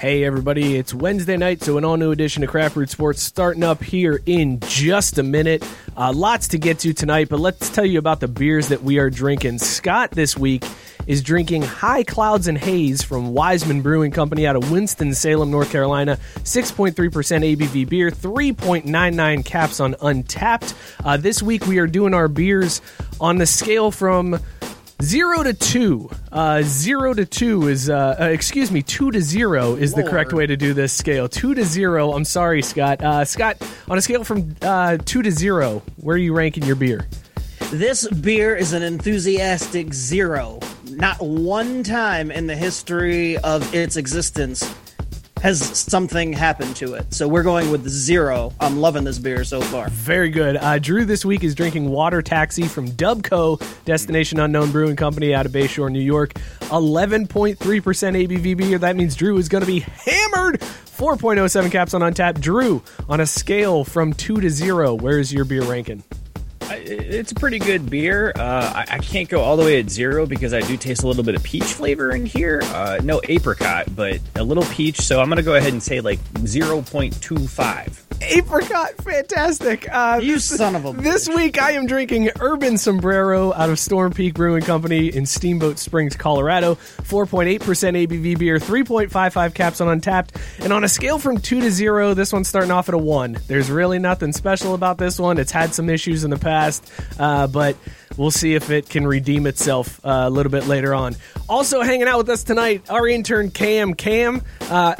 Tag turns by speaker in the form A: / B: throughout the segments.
A: Hey, everybody, it's Wednesday night, so an all new edition of Craft Brewed Sports starting up here in just a minute. Uh, lots to get to tonight, but let's tell you about the beers that we are drinking. Scott this week is drinking High Clouds and Haze from Wiseman Brewing Company out of Winston-Salem, North Carolina. 6.3% ABV beer, 3.99 caps on Untappd. Uh, this week we are doing our beers on the scale from Zero to two. Uh, zero to two is, uh, uh, excuse me, two to zero is the correct way to do this scale. Two to zero. I'm sorry, Scott. Uh, Scott, on a scale from uh, two to zero, where are you ranking your beer?
B: This beer is an enthusiastic zero. Not one time in the history of its existence has something happened to it. So we're going with zero. I'm loving this beer so far.
A: Very good. Uh, Drew this week is drinking Water Taxi from Dubco, Destination Unknown Brewing Company out of Bayshore, New York. 11.3% ABV beer. That means Drew is going to be hammered. 4.07 caps on Untappd. Drew, on a scale from 2 to 0, where is your beer ranking?
C: It's a pretty good beer. Uh, I, I can't go all the way at zero because I do taste a little bit of peach flavor in here. Uh, no apricot, but a little peach. So I'm going to go ahead and say like 0.25.
A: Apricot, fantastic. Uh,
B: You
A: this,
B: son of a
A: This week I am drinking Urban Sombrero out of Storm Peak Brewing Company in Steamboat Springs, Colorado. 4.8% ABV beer, 3.55 caps on Untappd. And on a scale from 2 to 0, this one's starting off at a 1. There's really nothing special about this one. It's had some issues in the past, uh, but we'll see if it can redeem itself uh, a little bit later on. Also hanging out with us tonight, our intern Cam. Cam, uh,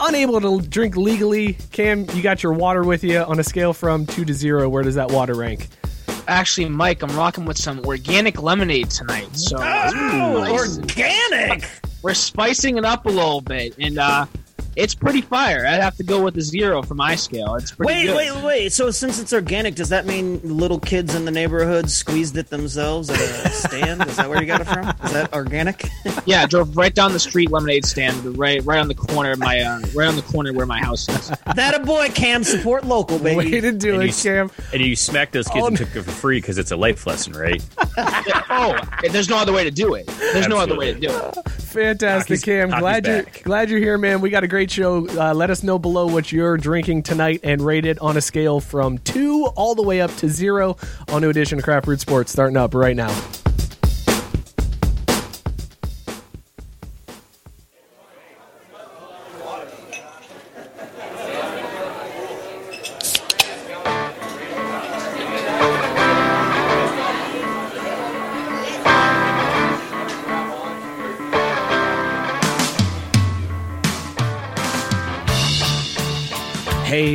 A: unable to drink legally. Cam, you got your water with you on a scale from two to zero. Where does that water rank?
D: Actually, Mike, I'm rocking with some organic lemonade tonight. So nice.
B: Organic!
D: we're spicing it up a little bit, and uh, it's pretty fire. I'd have to go with a zero for my scale. It's pretty
B: Wait,
D: good.
B: wait, wait. Wait. So since it's organic, does that mean little kids in the neighborhood squeezed it themselves at a stand? Is that where you got it from? Is that organic?
D: Yeah, I drove right down the street, lemonade stand, right, right on the corner of my, uh, right on the corner where my house is.
B: that a boy, Cam. Support local, baby.
A: Way to do
C: And
A: it,
C: you,
A: Cam.
C: and you smacked those kids
A: Oh,
C: and took it for free because it's a life lesson, right?
D: oh, there's no other way to do it. There's no other way to do it.
A: Fantastic,
C: Hockey's-
A: Cam.
C: hockey's
A: Glad you're glad you're here, man. We got a great show. Uh, let us know below what you're drinking tonight and rate it on a scale from two all the way up to zero. On new edition of Craft Brewed Sports starting up right now.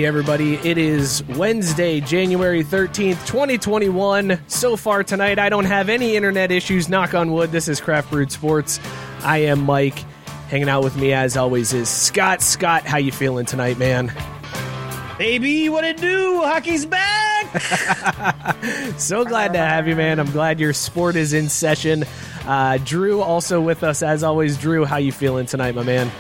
A: Hey, everybody. It is Wednesday, January 13th, 2021. So far tonight, I don't have any internet issues. Knock on wood. This is Craft Brewed Sports. I am Mike. Hanging out with me, as always, is Scott. Scott, how you feeling tonight, man?
B: Baby, what it do? Hockey's back!
A: So glad to have you, man. I'm glad your sport is in session. Uh, Drew, also with us, as always. Drew, how you feeling tonight, my man?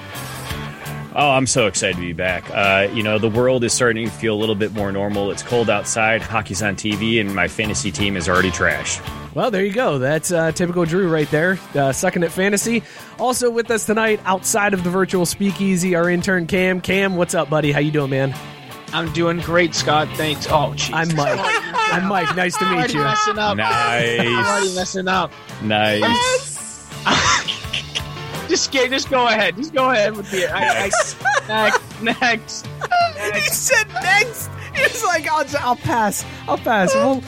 C: Oh, I'm so excited to be back. Uh, you know, the world is starting to feel a little bit more normal. It's cold outside, hockey's on TV, and my fantasy team is already trash.
A: Well, there you go. That's uh, typical Drew right there, uh, sucking at fantasy. Also with us tonight, outside of the virtual speakeasy, our intern Cam. Cam, what's up, buddy? How you doing, man?
D: I'm doing great, Scott. Thanks. Oh, jeez.
A: I'm Mike. I'm Mike. Nice to meet
D: already
A: you.
D: messing up. I'm already messing up.
C: Nice.
D: Just just go ahead. Just go ahead with the I, I, next, next.
A: He said next. He's like, I'll, I'll pass. I'll pass. We'll.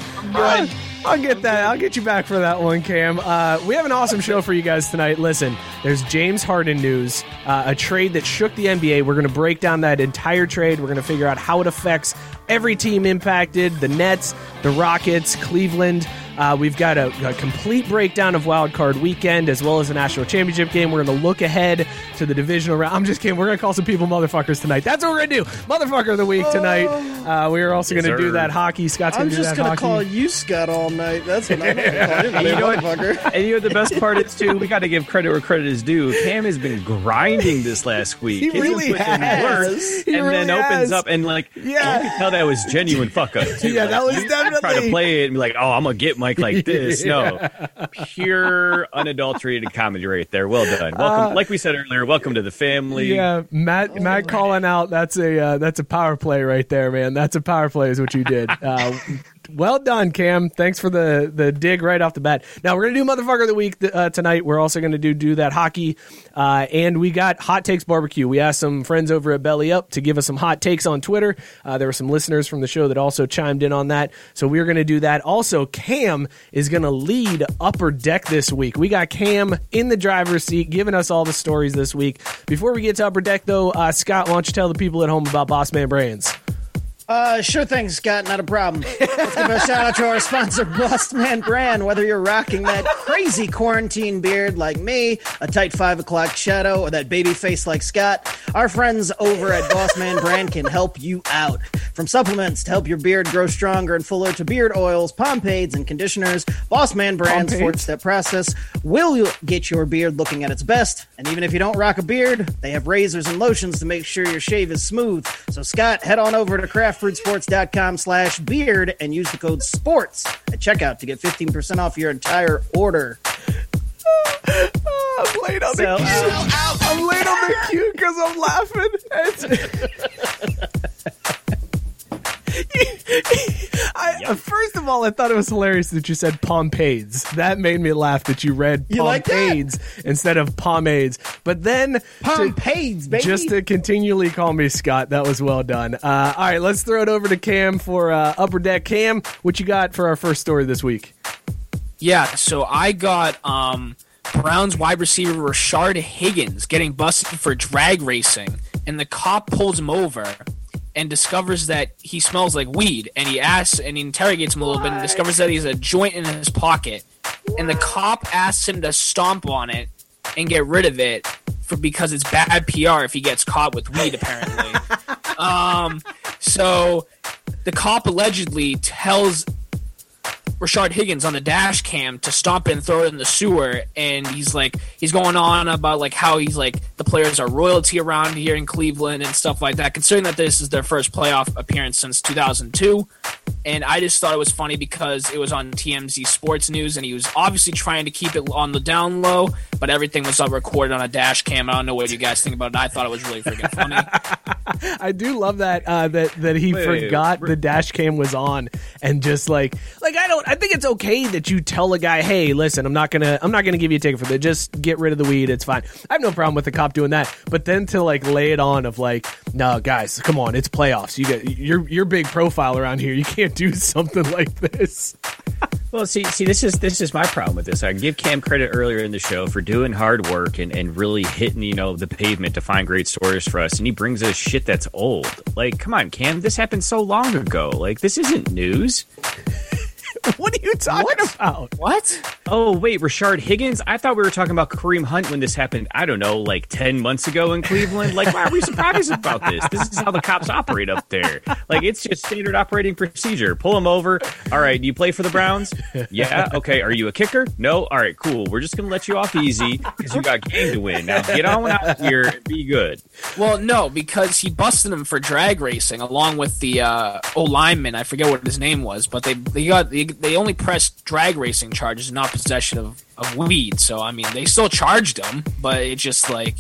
A: I'll get that. I'll get you back for that one, Cam. Uh, we have an awesome show for you guys tonight. Listen, there's James Harden news, uh, a trade that shook the NBA. We're going to break down that entire trade. We're going to figure out how it affects every team impacted the Nets, the Rockets, Cleveland. Uh, we've got a, a complete breakdown of Wild Card Weekend as well as the national championship game. We're going to look ahead to the divisional round. I'm just kidding. We're going to call some people motherfuckers tonight. That's what we're going to do. Motherfucker of the week tonight. Uh, we are also going to do that hockey. Scott's going
B: I'm
A: to do
B: just
A: that
B: gonna
A: hockey.
B: I'm just going to call you Scott all night. That's what I'm gonna call you,
C: you know what? And you know the best part is too, we got to give credit where credit is due. Cam has been grinding this last week.
A: He
C: He's been
A: really has.
C: work,
A: He
C: and
A: really
C: then opens up and like,
A: Yeah.
C: you can tell that was genuine fuck up. Too.
A: Yeah, that
C: Like,
A: was
C: you Try to play it and be like, oh, I'm gonna get mic like this. No, pure unadulterated comedy right there. Well done. Welcome,
A: Uh,
C: like we said earlier. Welcome to the family.
A: Yeah, Matt. Matt calling out. That's a uh, that's a power play right there, man. That's a power play, is what you did. Uh, well done, Cam. Thanks for the the dig right off the bat. Now we're gonna do motherfucker of the week uh, tonight. We're also gonna do do that hockey, uh, and we got hot takes barbecue. We asked some friends over at Belly Up to give us some hot takes on Twitter. Uh, there were some listeners from the show that also chimed in on that, so we're gonna do that. Also, Cam is gonna lead Upper Deck this week. We got Cam in the driver's seat, giving us all the stories this week. Before we get to Upper Deck, though, uh, Scott, why don't you tell the people at home about Boss Man Brands?
B: Uh, sure thing, Scott. Not a problem. Let's give a shout out to our sponsor, Boss Man Brand. Whether you're rocking that crazy quarantine beard like me, a tight five o'clock shadow, or that baby face like Scott, our friends over at Boss Man Brand can help you out. From supplements to help your beard grow stronger and fuller to beard oils, pomades, and conditioners, Boss Man Brand's
A: Pomades?
B: four step process will get your beard looking at its best. And even if you don't rock a beard, they have razors and lotions to make sure your shave is smooth. So, Scott, head on over to craftbrewedsports.com slash beard and use the code SPORTS at checkout to get 15% off your entire order.
A: I'm late on
B: Sell
A: the cue. I'm late on the cue because uh, I'm laughing. I, First of all, I thought it was hilarious that you said pomades. That made me laugh that you read
B: You like
A: pomades instead of pomades. But then to-
B: Pomades, baby.
A: just to continually call me Scott, that was well done. Uh, all right, let's throw it over to Cam for uh, Upper Deck. Cam, what you got for our first story this week?
E: Yeah, so I got um, Browns wide receiver Rashard Higgins getting busted for drag racing, and the cop pulls him over and discovers that he smells like weed, and he asks and he interrogates him a little bit and discovers that he has a joint in his pocket, and the cop asks him to stomp on it and get rid of it for because it's bad PR if he gets caught with weed apparently. um, so the cop allegedly tells Rashard Higgins on the dash cam to stomp it and throw it in the sewer, and he's like he's going on about like how he's like the players are royalty around here in Cleveland and stuff like that. Considering that this is their first playoff appearance since 2002, and I just thought it was funny because it was on TMZ Sports News, and he was obviously trying to keep it on the down low, but everything was up recorded on a dash cam. I don't know what you guys think about it. I thought it was really freaking funny.
A: I do love that uh, that that he
C: Wait, wait,
A: forgot
C: wait.
A: the dash cam was on and just like like I don't I think it's okay that you tell a guy hey listen I'm not gonna I'm not gonna give you a ticket for that just get rid of the weed it's fine I have no problem with the cop doing that but then to like lay it on of like no guys come on it's playoffs you get your your big profile around here you can't do something like this
C: Well, see, see, this is this is my problem with this. I give Cam credit earlier in the show for doing hard work and, and really hitting, you know, the pavement to find great stories for us. And he brings us shit that's old. Like, come on, Cam, this happened so long ago. Like, this isn't news.
A: what are you talking about
E: what?
C: Oh, wait, Rashard Higgins? I thought we were talking about Kareem Hunt when this happened, I don't know, like 10 months ago in Cleveland. Like, why are we surprised about this? This is how the cops operate up there. Like, it's just standard operating procedure. Pull them over. All right, do you play for the Browns? Yeah. Okay. Are you a kicker? No. All right, cool. We're just going to let you off easy because you got game to win. Now get on out here and be good.
E: Well, no, because he busted him for drag racing along with the uh, O lineman. I forget what his name was, but they they got they, they only pressed drag racing charges, not possession of, of weed. So I mean, they still charged him, but it just like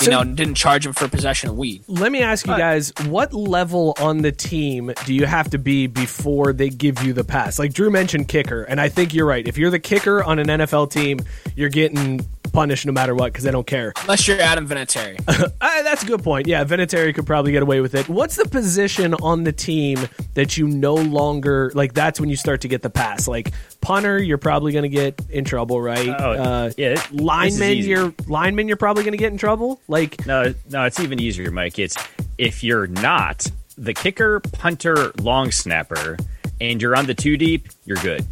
E: you
A: So-
E: know didn't charge him for possession of weed.
A: Let me ask you guys, what level on the team do you have to be before they give you the pass? Like Drew mentioned kicker, and I think you're right. If you're the kicker on an NFL team, you're getting punished no matter what because they don't care.
E: Unless you're Adam Vinatieri.
A: Uh, that's a good point. Yeah, Vinatieri could probably get away with it. What's the position on the team that you no longer like? That's when you start to get the pass. Like punter, you're probably going to get in trouble, right?
C: Oh,
A: uh,
C: yeah, this is
A: lineman, you're lineman, you're probably going to get in trouble. Like
C: No, no, it's even easier, Mike. It's if you're not the kicker, punter, long snapper, and you're on the two deep, you're good.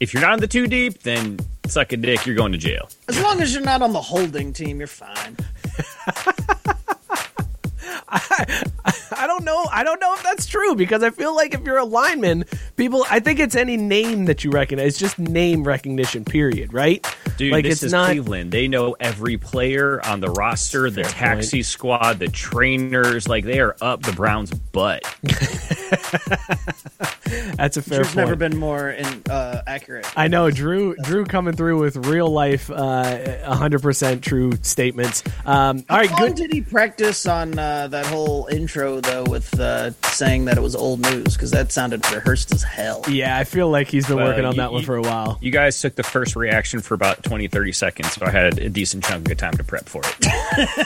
C: If you're not on the two deep, then suck a dick. You're going to jail.
B: As long as you're not on the holding team, you're fine.
A: I don't know. I don't know if that's true because I feel like if you're a lineman, people. I think it's any name that you recognize. It's just name recognition. Period. Right?
C: Dude,
A: like
C: this
A: it's
C: is
A: not.
C: Cleveland. They know every player on the roster, the
A: Fair
C: taxi squad, the trainers. Like they are up the Browns' butt.
A: That's a fair
B: Drew's
A: point.
B: never been more in, uh, accurate.
A: I know Drew. Drew coming through with real life, uh, hundred percent true statements. Um, all right,
B: How long
A: good.
B: did he practice on uh, that whole intro though, with uh, saying that it was old news? Because that sounded rehearsed as hell.
A: Yeah, I feel like he's been
C: Well,
A: working on
C: you-
A: that one
C: you-
A: for a while.
C: You guys took the first reaction for about 20, 30 seconds, so I had a decent chunk of time to prep for it.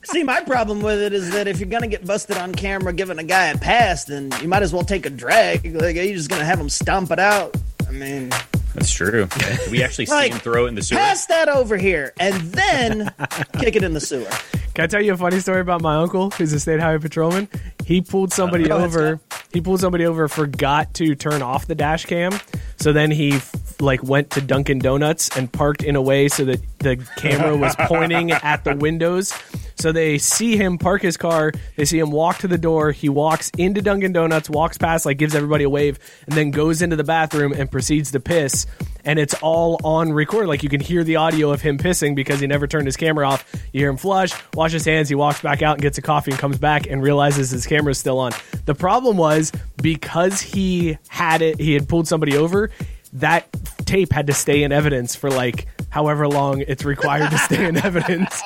B: See, my problem with it is that if you're gonna get busted on camera giving a guy a pass, then you might as well take a drag. Like, you're you just gonna have him stomp it out? I mean,
C: That's true. We actually see
B: Like,
C: him throw it in the sewer.
B: pass that over here, and then kick it in the sewer.
A: Can I tell you a funny story about my uncle, who's a state highway patrolman? He pulled somebody
B: uh, Go
A: over. He pulled somebody over, forgot to turn off the dash cam. So then he like went to Dunkin' Donuts and parked in a way so that the camera was pointing at the windows. So they see him park his car. They see him walk to the door. He walks into Dunkin' Donuts, walks past, like gives everybody a wave, and then goes into the bathroom and proceeds to piss. And it's all on record. Like you can hear the audio of him pissing because he never turned his camera off. You hear him flush, wash his hands. He walks back out and gets a coffee and comes back and realizes his camera's still on. The problem was because he had it, he had pulled somebody over. That tape had to stay in evidence for like however long it's required to stay in evidence.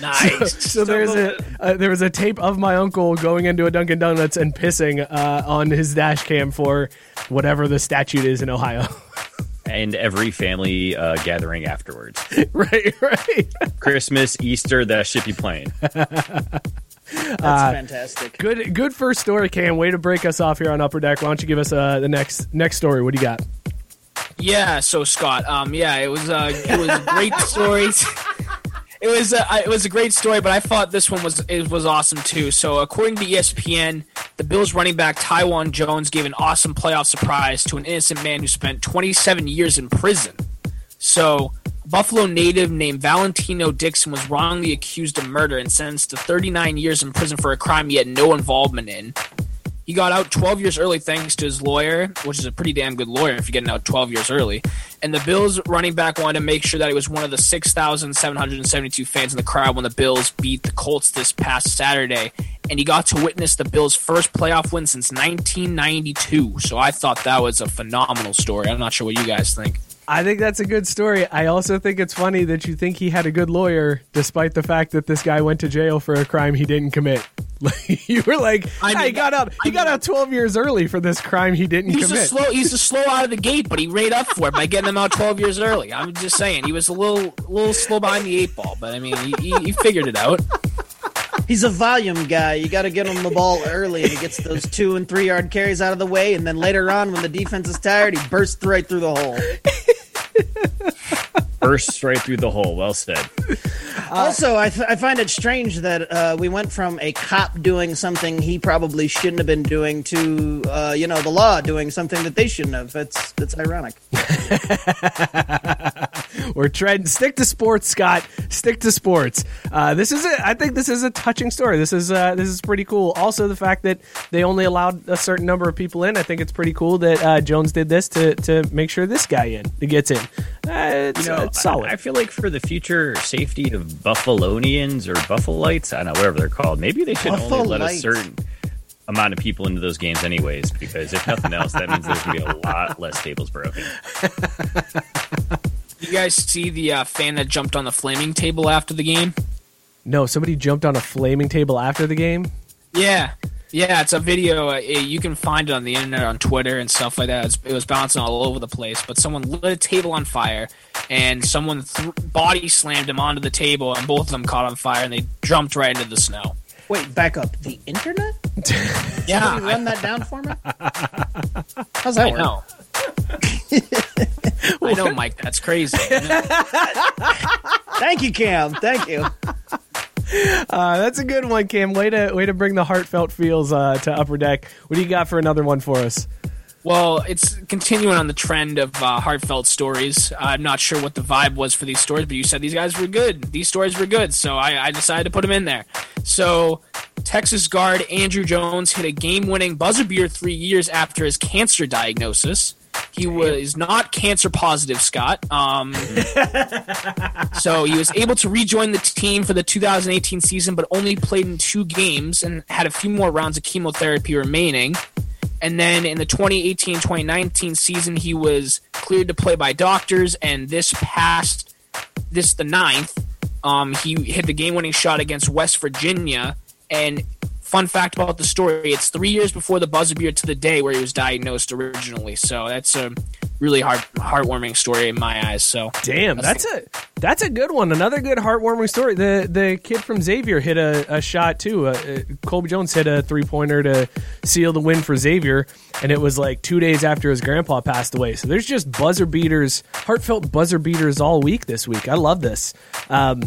E: Nice.
A: So there's a uh, there was a tape of my uncle going into a Dunkin' Donuts and pissing uh, on his dash cam for whatever the statute is in Ohio.
C: and every family uh, gathering afterwards.
A: right, right.
C: Christmas, Easter, that should be playing.
B: That's
A: Uh,
B: fantastic.
A: Good, good first story, Cam. Way to break us off here on Upper Deck. Why don't you give us uh, the next next story? What do you got?
E: Yeah, so Scott, um, yeah, it was uh, it was great stories. It was uh, it was a great story, but I thought this one was it was awesome too. So according to ESPN, the Bills running back Taiwan Jones gave an awesome playoff surprise to an innocent man who spent 27 years in prison. So a Buffalo native named Valentino Dixon was wrongly accused of murder and sentenced to 39 years in prison for a crime he had no involvement in. He got out 12 years early thanks to his lawyer, which is a pretty damn good lawyer if you're getting out 12 years early. And the Bills running back wanted to make sure that he was one of the 6,772 fans in the crowd when the Bills beat the Colts this past Saturday. And he got to witness the Bills' first playoff win since 1992. So I thought that was a phenomenal story. I'm not sure what you guys think.
A: I think that's a good story. I also think it's funny that you think he had a good lawyer, despite the fact that this guy went to jail for a crime he didn't commit. you were like,
E: I
A: "Yeah, he got out. He
E: I
A: got out twelve years early for this crime he didn't
E: He's a slow. He's a slow out of the gate, but he made up for it by getting him out 12 years early. I'm just saying he was a little, little slow behind the eight ball, but I mean he, he, he figured it out.
B: He's a volume guy. You got to get him the ball early, and he gets those two and three yard carries out of the way, and then later on, when the defense is tired, he bursts right through the hole.
C: Burst right through the hole. Well said.
B: also, I find it strange that uh, we went from a cop doing something he probably shouldn't have been doing to, uh, you know, the law doing something that they shouldn't have. That's that's ironic.
A: We're treading. Stick to sports, Scott. Stick to sports. Uh, this is a. I think this is a touching story. This is uh, this is pretty cool. Also, the fact that they only allowed a certain number of people in. I think it's pretty cool that uh, Jones did this to to make sure this guy in gets in. Uh, it's,
C: You know,
A: it's solid.
C: I, I feel like for the future safety of Buffalonians or Buffalites, I don't know, whatever they're called, maybe they should only let a certain amount of people into those games anyways, because if nothing else, that means there's going to be a lot less tables broken.
E: You guys see the uh, fan that jumped on the flaming table after the game?
A: no, somebody jumped on a flaming table after the game.
E: Yeah, yeah, it's a video. Uh, you can find it on the internet, on Twitter and stuff like that. It's, it was bouncing all over the place. But someone lit a table on fire, and someone th- body slammed him onto the table, and both of them caught on fire, and they jumped right into the snow.
B: Wait, back up. The internet?
E: Yeah,
B: Can you
E: I,
B: run that down for me? How's that
E: I
B: work?
E: know. I know, Mike. That's crazy.
B: Thank you, Cam. Thank you.
A: Uh, that's a good one, Cam. Way to way to bring the heartfelt feels uh, to Upper Deck. What do you got for another one for us?
E: Well, it's continuing on the trend of uh, heartfelt stories. I'm not sure what the vibe was for these stories, but you said these guys were good. These stories were good, so I, I decided to put them in there. So, Texas guard Andrew Jones hit a game-winning buzzer beater three years after his cancer diagnosis. He was not cancer positive, Scott. Um, so he was able to rejoin the team for the 2018 season, but only played in two games and had a few more rounds of chemotherapy remaining. And then in the 2018-2019 season, he was cleared to play by doctors. And this past this the ninth, um, he hit the game-winning shot against West Virginia. And fun fact about the story: it's three years before the buzzer beater to the day where he was diagnosed originally. So that's a really heart heartwarming story in my eyes. So
A: Damn, that's a that's a good one. Another good heartwarming story. The the kid from Xavier hit a, a shot too. Uh, uh, Colby Jones hit a three pointer to seal the win for Xavier, and it was like two days after his grandpa passed away. So there's just buzzer beaters, heartfelt buzzer beaters all week this week. I love this. Um,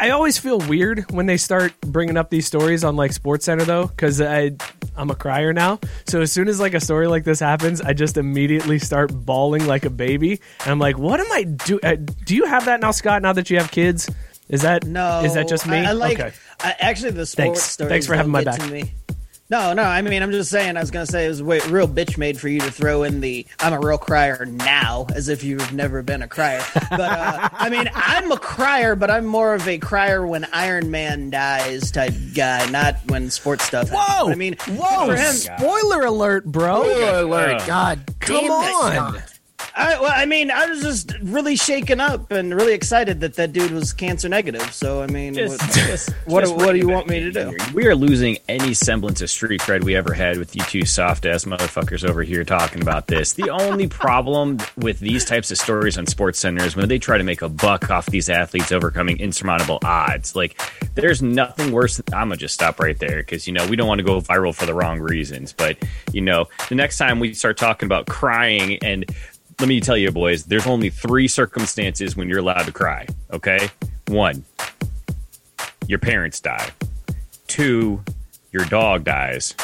A: I always feel weird when they start bringing up these stories on like Sports Center though, because I I'm a crier now. So as soon as like a story like this happens, I just immediately start bawling like a baby, and I'm like, what am I do? Uh, do you have that now, Scott? Now that you have kids, is that
B: No,
A: Is that just me?
B: I, I like.
A: okay.
B: I, actually, the sports
A: Thanks.
B: stories
A: Thanks for having my back.
B: to me. No, no. I mean, I'm just saying. I was gonna say it was way, real bitch made for you to throw in the "I'm a real crier now" as if you've never been a crier. But uh, I mean, I'm a crier, but I'm more of a crier when Iron Man dies type guy, not when sports stuff. happens.
A: Whoa!
B: I mean,
A: whoa!
B: him,
A: Spoiler alert, bro!
E: Spoiler alert! God,
A: Come
E: damn it,
A: on.
B: I, well, I mean, I was just really shaken up and really excited that that dude was cancer negative. So, I mean,
C: Just-
B: what,
C: just-
B: what,
C: just
B: what do you want me to do?
C: We are losing any semblance of street cred we ever had with you two soft ass motherfuckers over here talking about this. The only problem with these types of stories on Sports Center is when they try to make a buck off these athletes overcoming insurmountable odds. Like, there's nothing worse. I'm gonna just stop right there because you know we don't want to go viral for the wrong reasons. But you know, the next time we start talking about crying and let me tell you, boys, there's only three circumstances when you're allowed to cry. Okay, one, your parents die. Two, your dog dies.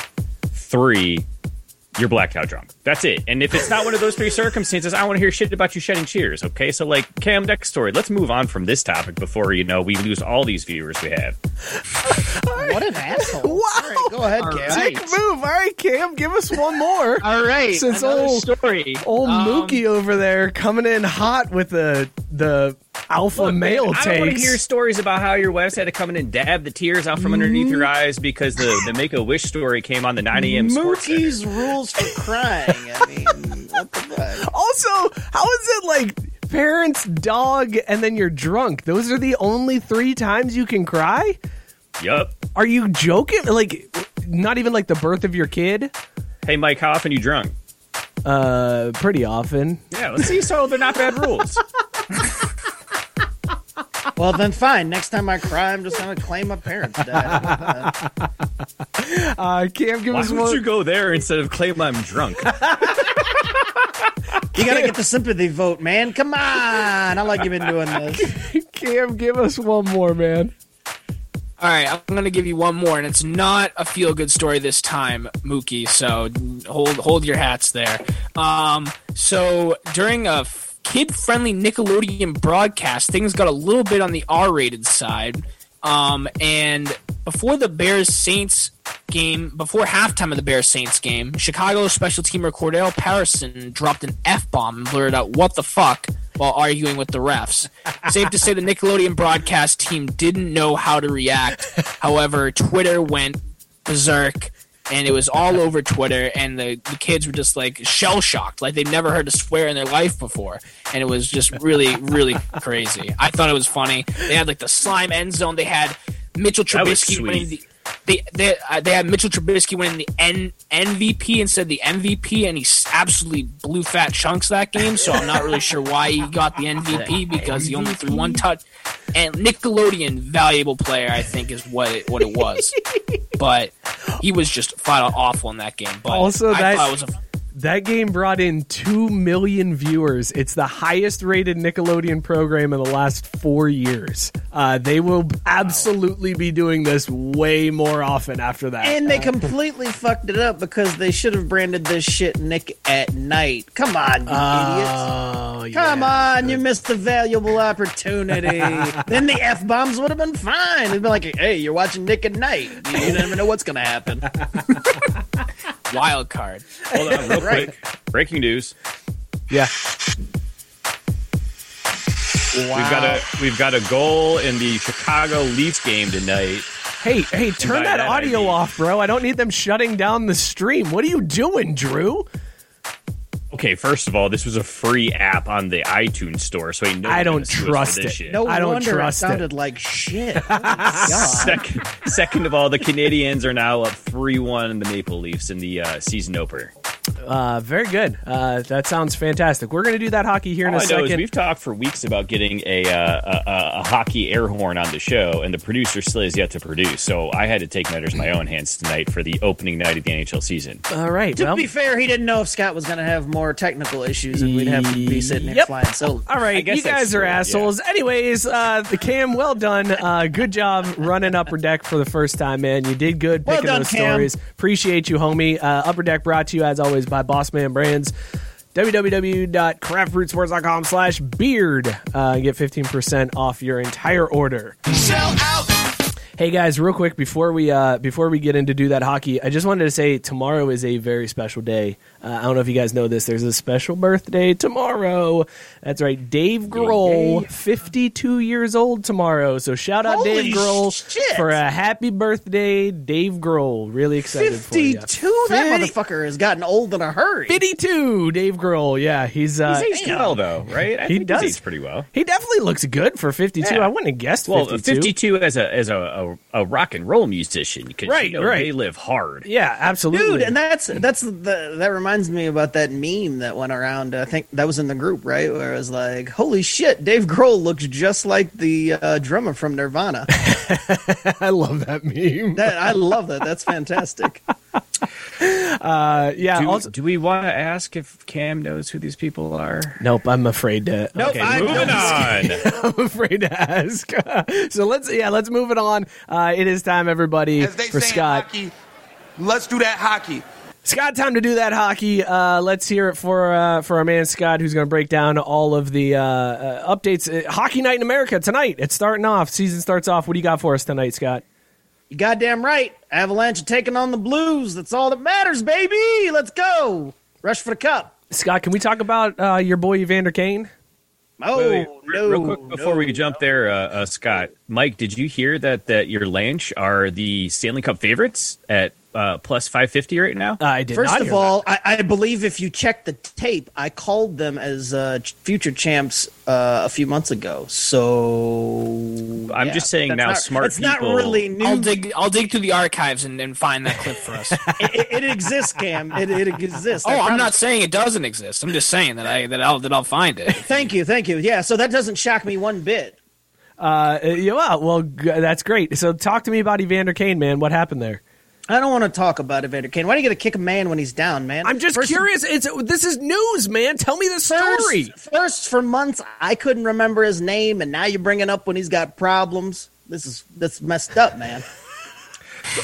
C: Three, you're blackout drunk. That's it. And if it's not one of those three circumstances, I want to hear shit about you shedding tears. Okay, so like Cam, next story. Let's move on from this topic before you know we lose all these viewers we have.
B: What an asshole!
A: Wow.
B: All right, go ahead,
D: All
B: Cam.
D: right.
A: Dick move. All right, Cam, give us one more.
D: All right,
A: Since
D: another
A: old-
D: story.
A: Old
D: Um,
A: Mookie over there coming in hot with the the alpha male
C: I don't want to hear stories about how your wife had to come in and dab the tears out from underneath your eyes because the, the Make a Wish story came on the 9 a.m.
B: Mookie's rules for crying. I mean, what the fuck?
A: Also, how is it like parents, dog, and then you're drunk? Those are the only three times you can cry?
C: Yup.
A: Are you joking? Like, not even like the birth of your kid?
C: Hey, Mike, how often you drunk?
A: Uh, pretty often.
C: Yeah, let's see. So they're not bad rules.
B: Well, then fine. Next time I cry, I'm just gonna claim my parents died. How about that?
A: Uh, Cam, give us one.
C: Why
A: us
C: would
A: one.
C: you go there instead of claim I'm drunk?
B: You gotta get the sympathy vote, man. Come on! I like you've been doing this.
A: Cam, give us one more, man.
E: All right, I'm going to give you one more, and it's not a feel good story this time, Mookie. So hold hold your hats there. Um, so during a kid friendly Nickelodeon broadcast, things got a little bit on the R rated side. Um, and before the Bears Saints game, before halftime of the Bears Saints game, Chicago special teamer Cordarrelle Patterson dropped an F bomb and blurted out, What the fuck? while arguing with the refs. Safe to say the Nickelodeon broadcast team didn't know how to react. However, Twitter went berserk and it was all over Twitter, and the, the kids were just like shell shocked, like they'd never heard a swear in their life before, and it was just really, really crazy. I thought it was funny. They had like the slime end zone. They had Mitchell Trubisky winning the. They they, uh, they had Mitchell Trubisky winning the N, MVP instead of the MVP, and he absolutely blew fat chunks that game. So I'm not really sure why he got the MVP because he only threw one touch. And Nickelodeon valuable player, I think, is what it, what it was. but he was just flat awful in that game. But
A: Also,
E: I
A: that-
E: thought it was a
A: That game brought in 2 million viewers. It's the highest rated Nickelodeon program in the last four years. Uh, they will absolutely be doing this way more often after that.
B: And they completely fucked it up because they should have branded this shit Nick at Nite. Come on, you idiots.
A: Oh,
B: Come
A: yeah.
B: on, you missed a valuable opportunity. then the F bombs would have been fine. It'd be like, hey, you're watching Nick at Nite. You, you never know what's going to happen.
E: wild card.
C: Hold on, real
B: Right.
C: quick. Breaking news.
A: Yeah.
C: We've got a we've got a goal in the Chicago Leafs game tonight.
A: Hey, hey, turn
C: By
A: that
C: that, I
A: audio
C: mean-
A: off, bro. I don't need them shutting down the stream. What are you doing, Drew?
C: Okay, first of all, this was a free app on the iTunes store, so ain't no
A: I don't
C: gonna sue us for
A: trust
C: this
A: it.
C: shit.
B: No
A: I don't
B: wonder
A: trust
B: it
A: it.
B: sounded like shit. God.
C: Second, second of all, the Canadiens are now up three-one in the Maple Leafs in the uh, season opener.
A: Uh, very good. Uh, that sounds fantastic. We're going to do that hockey here in
C: All
A: a
C: I know is
A: second.
C: we've talked for weeks about getting a, uh, a, a, a hockey air horn on the show, and the producer still has yet to produce. So I had to take matters in my own hands tonight for the opening night of the NHL season.
A: All right.
B: To
A: well,
B: be fair, he didn't know if Scott was going to have more technical issues and we'd have to be sitting here
A: Yep.
B: flying solo.
A: All right, I
C: guess
A: you guys are
C: true, yeah.
A: assholes. Anyways, uh, the Cam, well done. Uh, good job running Upper Deck for the first time, man. You did good
B: Well
A: picking
B: done,
A: those
B: Cam.
A: stories. Appreciate you, homie. Uh, Upper Deck brought to you, as always, by Bossman Brands. www.craftbrewedsports.com slash beard. Uh, get 15% off your entire order. Hey guys, real quick before we uh, before we get into do that hockey, I just wanted to say tomorrow is a very special day. Uh, I don't know if you guys know this. There's a special birthday tomorrow. That's right, Dave Grohl,
C: yay.
A: 52 years old tomorrow. So shout out
B: Holy
A: Dave Grohl
B: shit.
A: for a happy birthday, Dave Grohl. Really excited for you.
B: 52? That
A: 50
B: motherfucker has gotten old in a hurry.
A: 52, Dave Grohl. Yeah, he's uh,
C: He's aged well, though, right? I
A: He
C: think
A: does.
C: He's pretty well.
A: he definitely looks good for 52.
C: Yeah.
A: I wouldn't have guessed
C: Well,
A: 52.
C: 52 as a as a, a, a rock and roll musician, because
A: Right,
C: you know,
A: right.
C: they live hard.
A: Yeah, absolutely.
B: Dude, and that's that's the that reminds me about that meme that went around. I think that was in the group, right? Where it was like, "Holy shit, Dave Grohl looks just like the uh, drummer from Nirvana."
A: I love that meme.
B: that I love that. That's fantastic.
A: Uh, yeah.
C: Do,
A: also,
C: do we want to ask if Cam knows who these people are?
A: nope. I'm afraid to.
B: Nope,
C: Okay,
B: I
C: moving on.
A: I'm afraid to ask. so let's yeah, let's move it on. Uh, it is time, everybody,
F: As they
A: for
F: say in
A: Scott.
F: hockey, let's do that hockey.
A: Scott, time to do that hockey. Uh, let's hear it for uh, for our man Scott, who's going to break down all of the uh, uh, updates. Uh, hockey night in America tonight. It's starting off. Season starts off. What do you got for us tonight, Scott?
B: You goddamn right. Avalanche are taking on the Blues. That's all that matters, baby. Let's go. Rush for the cup.
A: Scott, can we talk about uh, your boy Evander Kane?
B: Oh
C: Wait, wait,
B: no!
C: real quick before
B: no,
C: we jump there, uh, uh, Scott, Mike, did you hear that that your Lanch are the Stanley Cup favorites at uh, plus five fifty right now?
A: I did
B: First
A: not
B: of all, I, I believe if you check the tape, I called them as uh, future champs uh, a few months ago. So
C: I'm
B: yeah,
C: just saying now,
B: not-
C: smart
B: It's
C: people-
B: not really new.
E: I'll dig. I'll dig through the archives and, and find that clip for us.
B: it, it exists, Cam. It, it exists. Oh,
E: I'm not saying it doesn't exist. I'm just saying that I that I'll that I'll find it.
B: Thank you, thank you. Yeah, so that doesn't shock me one bit.
A: Uh, yeah, well, well, g- that's great. So, talk to me about Evander Kane, man. What happened there?
B: I don't want to talk about Evander Kane. Why do you get to kick a man when he's down, man?
A: I'm just
B: First-
A: curious. It's this is news, man. Tell me the story.
B: First, first, for months, I couldn't remember his name, and now you're bringing up when he's got problems. This is that's messed up, man.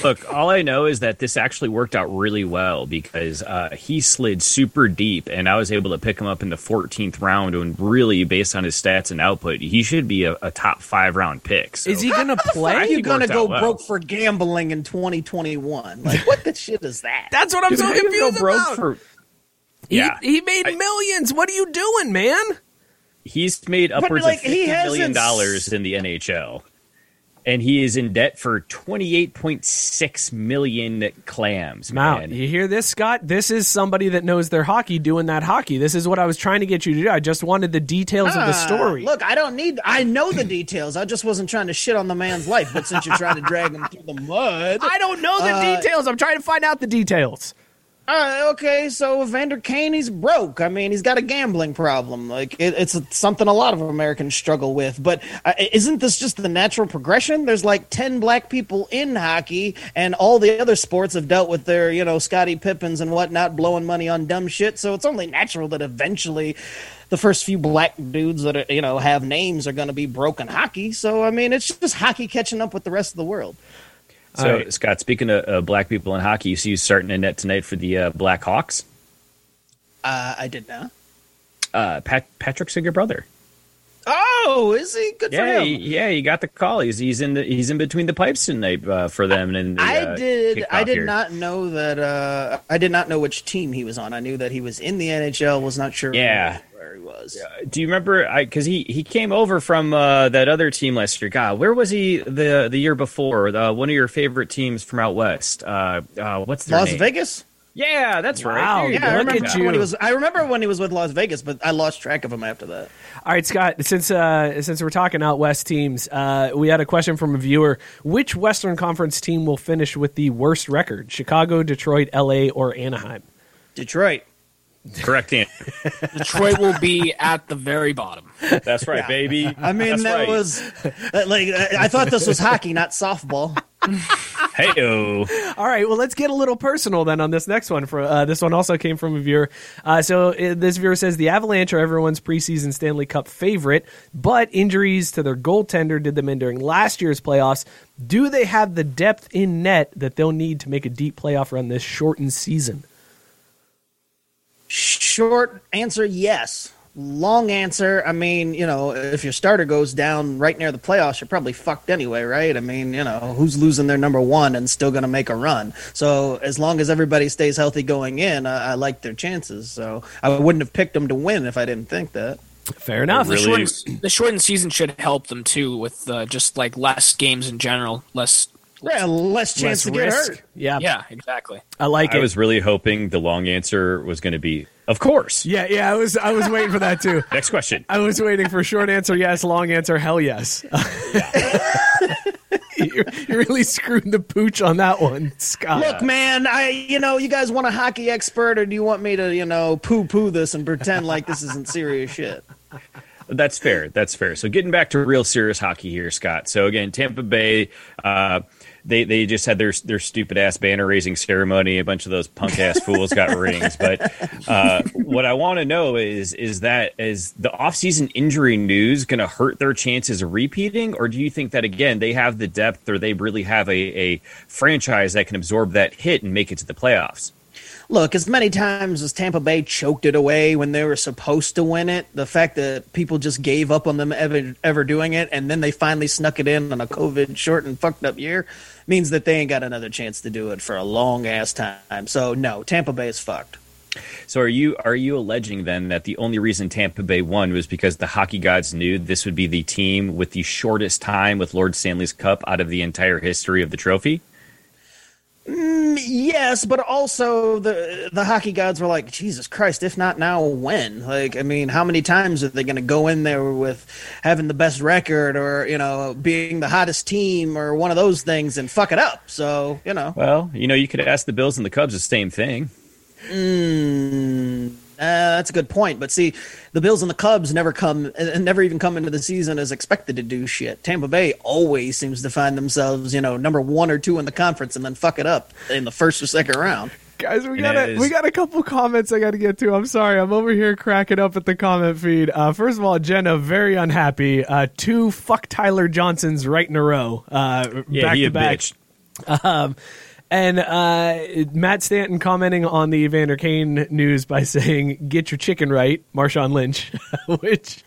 C: Look, all I know is that this actually worked out really well because uh, he slid super deep, and I was able to pick him up in the 14th round. And really, based on his stats and output, he should be a, a top five round pick. So.
A: Is he gonna play?
B: Are
C: you
B: gonna go
C: well.
B: broke for gambling in 2021? Like, what the shit is that?
A: That's what I'm
C: Dude,
A: so
C: how you gonna
A: confused
C: go broke
A: about.
C: for-
A: He-
C: Yeah.
A: he, made
C: I-
A: millions. What are you doing, man?
C: He's made upwards
B: like,
C: of fifty
B: he
C: million dollars in the NHL, and he is in debt for twenty eight point six million clams.
A: Wow,
C: Man,
A: you hear this, Scott? This is somebody that knows their hockey doing that hockey. This is what I was trying to get you to do. I just wanted the details of the
B: Ah,
A: story.
B: Look, I don't need. I know the details. I just wasn't trying to shit on the man's life. But since you're trying to drag him through the mud,
A: I don't know the
B: Uh,
A: details. I'm trying to find out the details.
B: Uh, okay, so Vander Kane, he's broke. I mean, he's got a gambling problem. Like it, it's something a lot of Americans struggle with. But uh, isn't this just the natural progression? There's like ten black people in hockey, and all the other sports have dealt with their, you know, Scottie Pippens and whatnot, blowing money on dumb shit. So it's only natural that eventually. The first few black dudes that are, you know have names are going to be broken hockey. So I mean, it's just hockey catching up with the rest of the world.
C: So,
A: All right.
C: Scott, speaking of uh, black people in hockey, you see you starting a net tonight for the uh, Black Hawks.
B: Uh, I did not.
C: Uh, Pat- Patrick's your brother.
B: Oh, is he good
C: Yeah,
B: for
C: he, yeah, he got the call. He's he's in the he's in between the pipes tonight uh, for them. And the,
B: I
C: uh,
B: did. I did
C: here.
B: not know that. Uh, I did not know which team he was on. I knew that he was in the NHL. Was not sure.
C: Yeah,
B: where. where he was.
C: Do you remember? I Because he he came over from uh, that other team last year. God, where was he the the year before? The, one of your favorite teams from out west. Uh, uh, what's their name?
B: Las
C: name?
B: Vegas.
C: Yeah, that's right.
A: Wow,
C: There
B: Yeah, I.
A: Look
B: remember
A: at
B: when
A: you.
B: he was. I remember when he was with Las Vegas, but I lost track of him after that.
A: All right, Scott. Since uh, since we're talking out west teams, uh, we had a question from a viewer: Which Western Conference team will finish with the worst record? Chicago, Detroit, L.A., or Anaheim?
B: Detroit.
C: Correct answer.
E: Detroit will be at the very bottom.
C: That's right, baby.
B: I mean,
C: That's
B: that
C: right.
B: was like I I thought this was hockey, not softball.
C: Hey-o.
A: All right, well, let's get a little personal then on this next one. For uh, this one also came from a viewer. Uh, so uh, this viewer says the Avalanche are everyone's preseason Stanley Cup favorite, but injuries to their goaltender did them in during last year's playoffs. Do they have the depth in net that they'll need to make a deep playoff run this shortened season?
B: Short answer, yes. Long answer, I mean, you know, if your starter goes down right near the playoffs, you're probably fucked anyway, right? I mean, you know, who's losing their number one and still going to make a run? So as long as everybody stays healthy going in, I, I like their chances. So I wouldn't have picked them to win if I didn't think that.
A: Fair enough.
E: The, shortened, the shortened season should help them too, with uh, just like less games in general, less.
B: Yeah, less chance
A: Less
B: to get
A: risk.
B: hurt.
A: Yeah,
E: Yeah, exactly.
A: I like it.
C: I
A: it.
C: was really hoping the long answer was going to be, of course.
A: yeah, yeah, I was. I was waiting for that too.
C: Next question.
A: I was waiting for short answer yes, long answer hell yes. you, you really screwed the pooch on that one, Scott.
B: Look, man, I you know, you guys want a hockey expert, or do you want me to, you know, poo poo this and pretend like this isn't serious shit?
C: That's fair. That's fair. So getting back to real serious hockey here, Scott. So again, Tampa Bay, uh, they they just had their their stupid ass banner raising ceremony. A bunch of those punk ass fools got rings. But uh, what I want to know is is that is the offseason injury news going to hurt their chances of repeating, or do you think that again they have the depth, or they really have a, a franchise that can absorb that hit and make it to the playoffs?
B: Look, as many times as Tampa Bay choked it away when they were supposed to win it, the fact that people just gave up on them ever ever doing it, and then they finally snuck it in on a COVID short and fucked up year, means that they ain't got another chance to do it for a long ass time. So no, Tampa Bay is fucked.
C: So are you are you alleging then that the only reason Tampa Bay won was because the hockey gods knew this would be the team with the shortest time with Lord Stanley's Cup out of the entire history of the trophy?
B: Yes, but also the the hockey gods were like, Jesus Christ, if not now, when? Like, I mean, how many times are they going to go in there with having the best record or you know being the hottest team or one of those things and fuck it up? So you know,
C: Well, you know, you could ask the Bills and the Cubs the same thing.
B: mm, uh, that's a good point. But see, the Bills and the Cubs never come and never even come into the season as expected to do shit. Tampa Bay always seems to find themselves, you know, number one or two in the conference and then fuck it up in the first or second round.
A: Guys, we got a, we got a couple comments I got to get to. I'm sorry, I'm over here cracking up at the comment feed. Uh, first of all, Jenna very unhappy. Uh, two fuck Tyler Johnsons right in a row, uh,
C: Yeah,
A: back
C: he
A: to
C: a
A: back.
C: bitch.
A: Um, and uh, Matt Stanton commenting on the Evander Kane news by saying, "Get your chicken right, Marshawn Lynch," which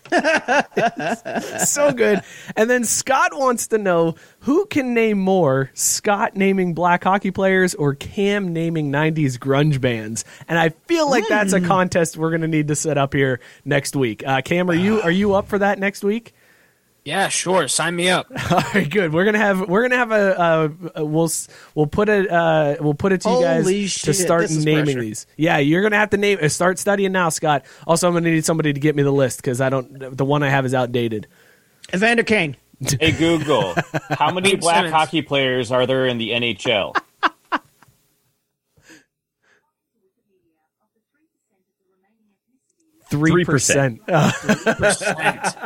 A: is so good. And then Scott wants to know who can name more: Scott naming black hockey players or Cam naming '90s grunge bands. And I feel like that's a contest we're going to need to set up here next week. Uh, Cam, are you are you up for that next week?
E: Yeah, sure. Sign me up.
A: All right, good. We're gonna have we're gonna have a, a, a we'll we'll put it uh we'll put it to you guys
B: Holy
A: to start naming
B: pressure.
A: these. Yeah, you're gonna have to name uh, start studying now, Scott. Also, I'm gonna need somebody to get me the list because I don't the one I have is outdated.
B: Evander Kane.
C: Hey Google, how many
E: Wayne
C: black
E: Simmons.
C: hockey players are there in the NHL?
A: Three percent,
E: Percent.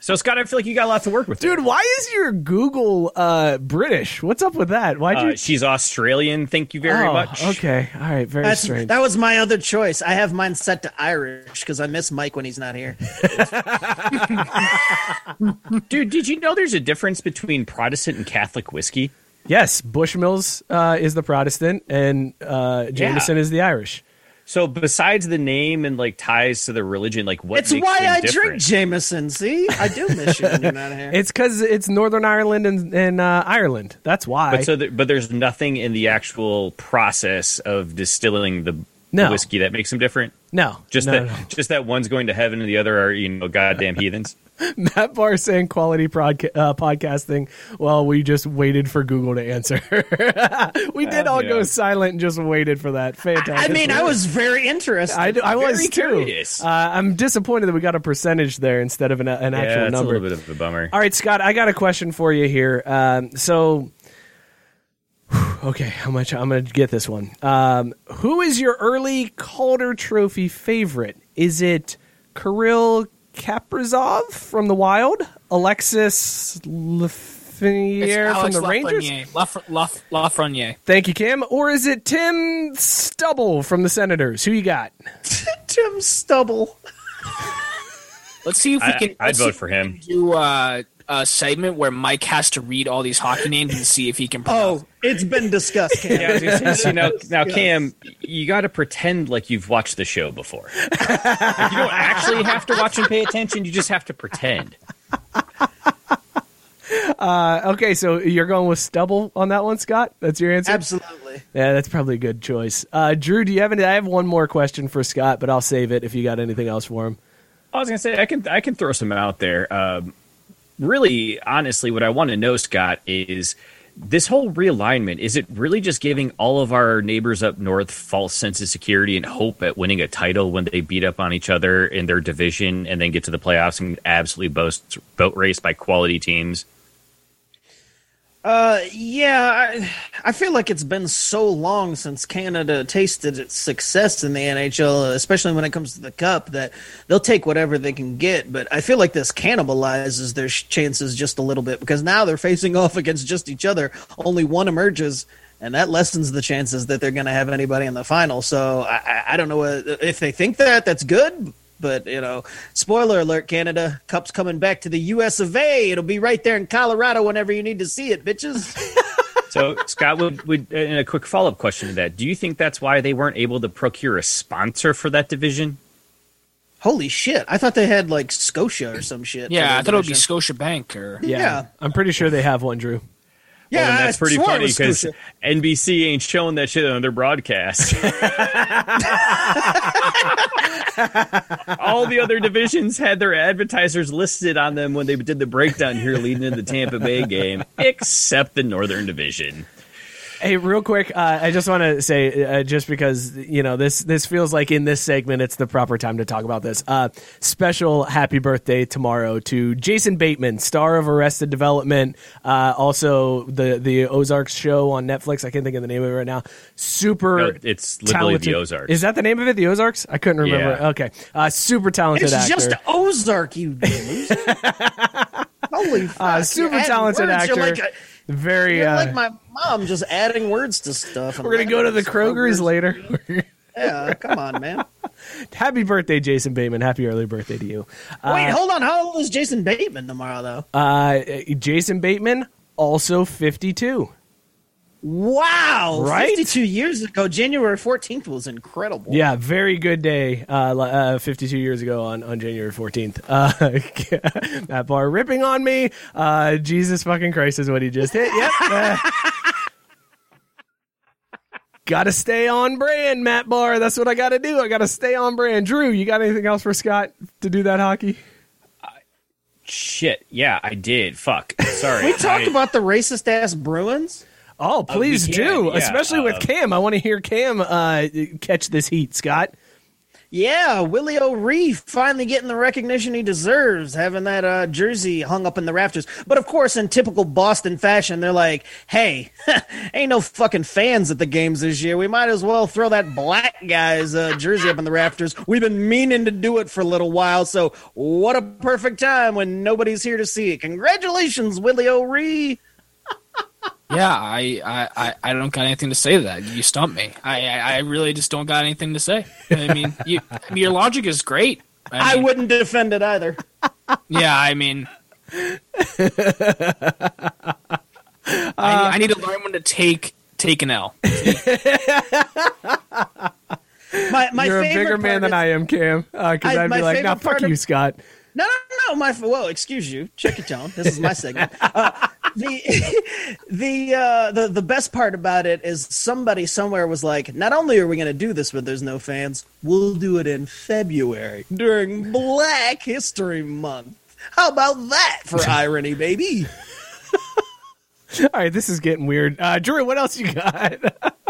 C: So Scott, I feel like you got a lot to work with.
A: dude. Why is your Google uh British? What's up with that? Why'd you?
C: Uh, she's Australian. Thank you very
A: oh,
C: much.
A: okay, all right, very
B: That's,
A: strange.
B: that was my other choice. I have mine set to Irish because I miss Mike when he's not here.
C: Dude, did you know there's a difference between Protestant and Catholic whiskey?
A: yes, Bushmills uh, is the Protestant and uh, Jameson is the Irish.
C: So besides the name and like ties to the religion, like what
B: it's
C: makes
B: why
C: them
B: I
C: different?
B: drink Jameson. See, I do miss you when you're not here.
A: It's because it's Northern Ireland and, and uh, Ireland. That's why.
C: But so, there, but there's nothing in the actual process of distilling the
A: No.
C: whiskey that makes them different.
A: No,
C: Just
A: no,
C: that,
A: no.
C: just that one's going to heaven and the other are you know goddamn heathens.
A: Matt Barr saying quality prodca- uh, podcasting while we just waited for Google to answer. we did
C: Uh,
A: all
C: yeah.
A: go silent and just waited for that. Fantastic.
B: I
A: Fantastic.
B: mean, I was very interested.
A: I, I was
C: Very
A: too. Uh, I'm disappointed that we got a percentage there instead of an, an
C: yeah,
A: actual
C: it's a
A: number.
C: little bit of a bummer.
A: All right, Scott, I got a question for you here. Um, so, okay, how much? I'm going to get this one. Um, who is your early Calder Trophy favorite? Is it Kirill Kaprizov from the Wild, Alexis Lafreniere from
E: Alex
A: the Rangers?
E: Lafreniere. Laf- Laf- Lafreniere.
A: Thank you, Kim. Or is it Tim Stubble from the Senators? Who you got?
B: Tim Stubble.
E: Let's see if we can.
C: I'd
E: let's
C: vote for him.
E: can Do uh, a segment where Mike has to read all these hockey names and see if he can. Pronounce.
B: Oh, it's been discussed. Cam.
C: Yeah, I was gonna say, see, now, now, Cam, you got to pretend like you've watched the show before. Like, you don't actually have to watch and pay attention. You just have to pretend.
A: Uh, okay, so you're going with Stubble on that one, Scott? That's your answer?
B: Absolutely.
A: Yeah, that's probably a good choice. Uh, Drew, do you have any? I have one more question for Scott, but I'll save it if you got anything else for him.
C: I was gonna say I can I can throw some out there. Um, really, honestly, what I want to know, Scott, is this whole realignment. Is it really just giving all of our neighbors up north false sense of security and hope at winning a title when they beat up on each other in their division and then get to the playoffs and absolutely boast boat race by quality teams?
B: Uh, yeah, I, I feel like it's been so long since Canada tasted its success in the NHL, especially when it comes to the cup, that they'll take whatever they can get. But I feel like this cannibalizes their chances just a little bit because now they're facing off against just each other. Only one emerges, and that lessens the chances that they're going to have anybody in the final. So I, I, don't know uh, if they think that. That's good. But you know, spoiler alert: Canada Cup's coming back to the U.S. of A. It'll be right there in Colorado whenever you need to see it, bitches.
C: So, Scott, would, would and a quick follow up question to that: Do you think that's why they weren't able to procure a sponsor for that division?
B: Holy shit! I thought they had like Scotia or some shit.
E: Yeah, I thought it would be. Scotia Bank or.
B: Yeah.
A: I'm pretty sure they have one, Drew.
B: Yeah,
C: well, that's pretty funny because NBC ain't showing that shit on their broadcast. All the other divisions had their advertisers listed on them when they did the breakdown here leading into the Tampa Bay game, except the Northern Division.
A: Hey, real quick, uh, I just want to say, uh, just because you know this, this feels like in this segment, it's the proper time to talk about this. Uh, special happy birthday tomorrow to Jason Bateman, star of Arrested Development, uh, also the the Ozarks show on Netflix. I can't think of the name of it right now. Super,
C: No, it's literally
A: talented-
C: the Ozarks.
A: Is that the name of it? The Ozarks? I couldn't remember.
C: Yeah.
A: Okay, uh, super talented
B: It's
A: actor.
B: just Ozark, you loser. Holy fuck!
A: Uh, super talented
B: words. You're
A: actor. Very.
B: you're
A: Uh,
B: like my mom, just adding words to stuff.
A: we're gonna go to the Kroger's later.
B: Yeah, come on, man.
A: Happy birthday, Jason Bateman. Happy early birthday to you.
B: Wait, hold on. How old is Jason Bateman tomorrow, though?
A: Uh, Jason Bateman, also 52.
B: Wow,
A: Right?
B: 52 years ago, January 14th was incredible.
A: Yeah, very good day. Uh, uh, 52 years ago on, on January 14th. Uh, that bar ripping on me. Uh, Jesus fucking Christ is what he just hit. Yep. Uh, gotta stay on brand, Matt Barr. That's what I gotta do. I gotta stay on brand. Drew, you got anything else for Scott to do that hockey?
C: Shit, yeah, I did. Fuck, sorry.
B: We talked
C: I-
B: about the racist ass Bruins.
A: Oh, please
C: we
A: do.
C: yeah.
A: Especially with
C: Uh,
A: Cam. I want to hear Cam uh, catch this heat, Scott.
B: Yeah, Willie O'Ree finally getting the recognition he deserves, having that uh, jersey hung up in the rafters. But of course, in typical Boston fashion, they're like, "Hey, ain't no fucking fans at the games this year. We might as well throw that black guy's uh, jersey up in the rafters. We've been meaning to do it for a little while, so what a perfect time when nobody's here to see it. Congratulations, Willie O'Ree."
E: Yeah, I, I, I, I don't got anything to say to that. You stumped me. I, I, I really just don't got anything to say. I mean, you, I mean, your logic is great.
B: I
E: mean,
B: wouldn't defend it either.
E: Yeah, I mean, I, I need to learn when to take take an L.
B: My, my
A: You're a bigger man than
B: is-
A: I am, Cam. Because
B: I-
A: I'd be like, nah, fuck
B: part
A: you,
B: of-
A: Scott.
B: No, no, no, my whoa, excuse you. Check it, John. This is my segment. Uh, the the uh, the the best part about it is somebody somewhere was like, not only are we going to do this, but there's no fans, we'll do it in February during Black History Month. How about that for irony, baby?
A: All right, this is getting weird. Uh, Drew, what else you got?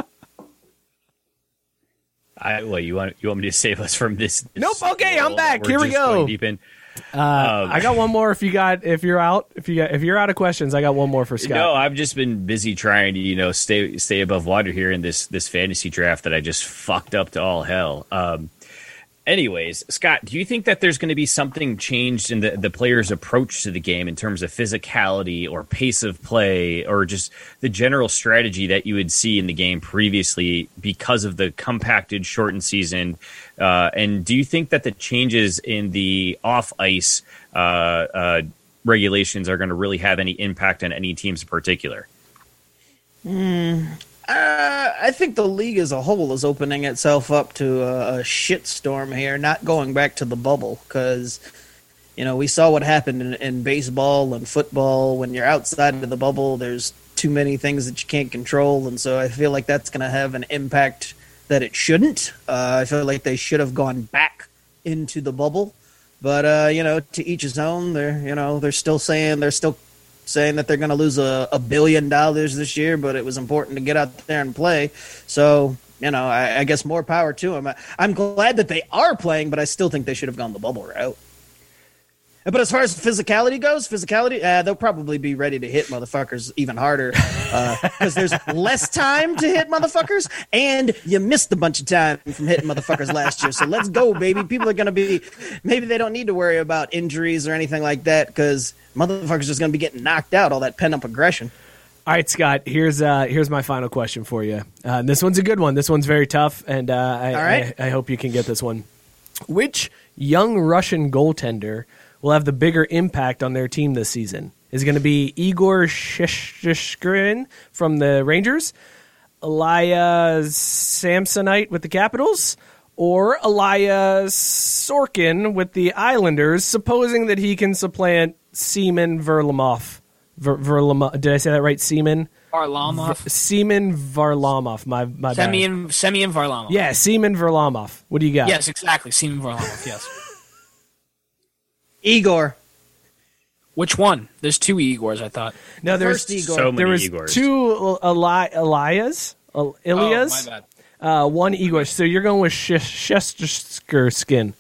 C: I, well, you want you want me to save us from this? this
A: Nope, okay, I'm back. Here we go.
C: Deep in.
A: Uh, I got one more. If you got, if you're out, if you got, if you're out of questions, I got one more for Scott.
C: No, I've just been busy trying to you know stay stay above water here in this this fantasy draft that I just fucked up to all hell. Um, anyways, Scott, do you think that there's going to be something changed in the the players' approach to the game in terms of physicality or pace of play or just the general strategy that you would see in the game previously because of the compacted shortened season? Uh, and do you think that the changes in the off ice uh, uh, regulations are going to really have any impact on any teams in particular?
B: Uh, I think the league as a whole is opening itself up to a, a shitstorm here, not going back to the bubble because you know we saw what happened in, in baseball and football. When you're outside of the bubble, there's too many things that you can't control, and so I feel like that's going to have an impact that it shouldn't. Uh, I feel like they should have gone back into the bubble, but uh, you know, to each his own. They're you know they're still saying they're still saying that they're going to lose a, a billion dollars this year, but it was important to get out there and play. So, you know, I, I guess more power to them. I, I'm glad that they are playing, but I still think they should have gone the bubble route. But as far as physicality goes, physicality, uh, they'll probably be ready to hit motherfuckers even harder because there's less time to hit motherfuckers, and you missed a bunch of time from hitting motherfuckers last year. So let's go, baby. People are going to be, maybe they don't need to worry about injuries or anything like that because motherfuckers just going to be getting knocked out, all that pent up aggression.
A: All right, Scott. Here's uh, here's my final question for you. Uh, this one's a good one. This one's very tough, and uh, I,
B: right.
A: I, I hope you can get this one. Which young Russian goaltender will have the bigger impact on their team this season? Is going to be Igor Shishkin from the Rangers, Elia Samsonite with the Capitals, or Elia Sorkin with the Islanders? Supposing that he can supplant Seaman Verlamov. Ver, Verlamov. Did I say that right? Seaman.
E: Varlamov.
A: Seaman Varlamov. My my bad.
E: Semyon, Semyon Varlamov.
A: Yeah, Seaman Varlamov. What do you got?
E: Yes, exactly. Seaman Varlamov, yes.
B: Igor.
E: Which one? There's two Igors, I thought.
A: No, there's
B: First Igor.
C: So many
A: there was
C: Igors.
A: two Eli- Elias. El- Ilias.
E: Oh, my bad.
A: uh, one Igor. So you're going with Shesterkin.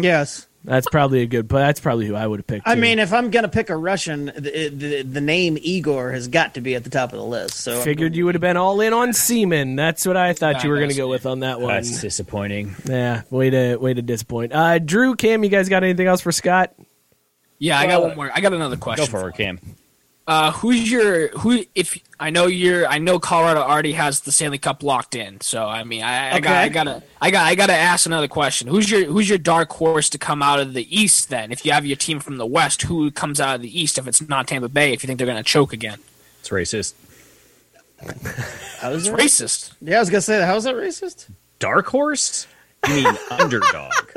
B: Yes.
A: That's probably a good. But that's probably who I would have picked.
B: I
A: too.
B: mean, if I'm gonna pick a Russian, the, the the name Igor has got to be at the top of the list. So
A: figured you would have been all in on Seaman. That's what I thought you were going to go with on that one.
C: That's disappointing.
A: Yeah, way to way to disappoint. Uh, Drew, Cam, you guys got anything else for Scott?
E: Yeah, I got one more. I got another
C: Go
E: question.
C: for it, Cam.
E: Uh, who's your who? If I know you're, I know Colorado already has the Stanley Cup locked in. So I mean, I, I got,
B: Okay.
E: I gotta, I got, I gotta ask another question. Who's your, who's your dark horse to come out of the East? Then, if you have your team from the West, who comes out of the East? If it's not Tampa Bay, if you think they're gonna choke again,
C: It's racist.
B: how is
E: it's
B: it?
E: racist.
B: Yeah, I was gonna say that. How is that racist?
C: Dark horse? You mean underdog?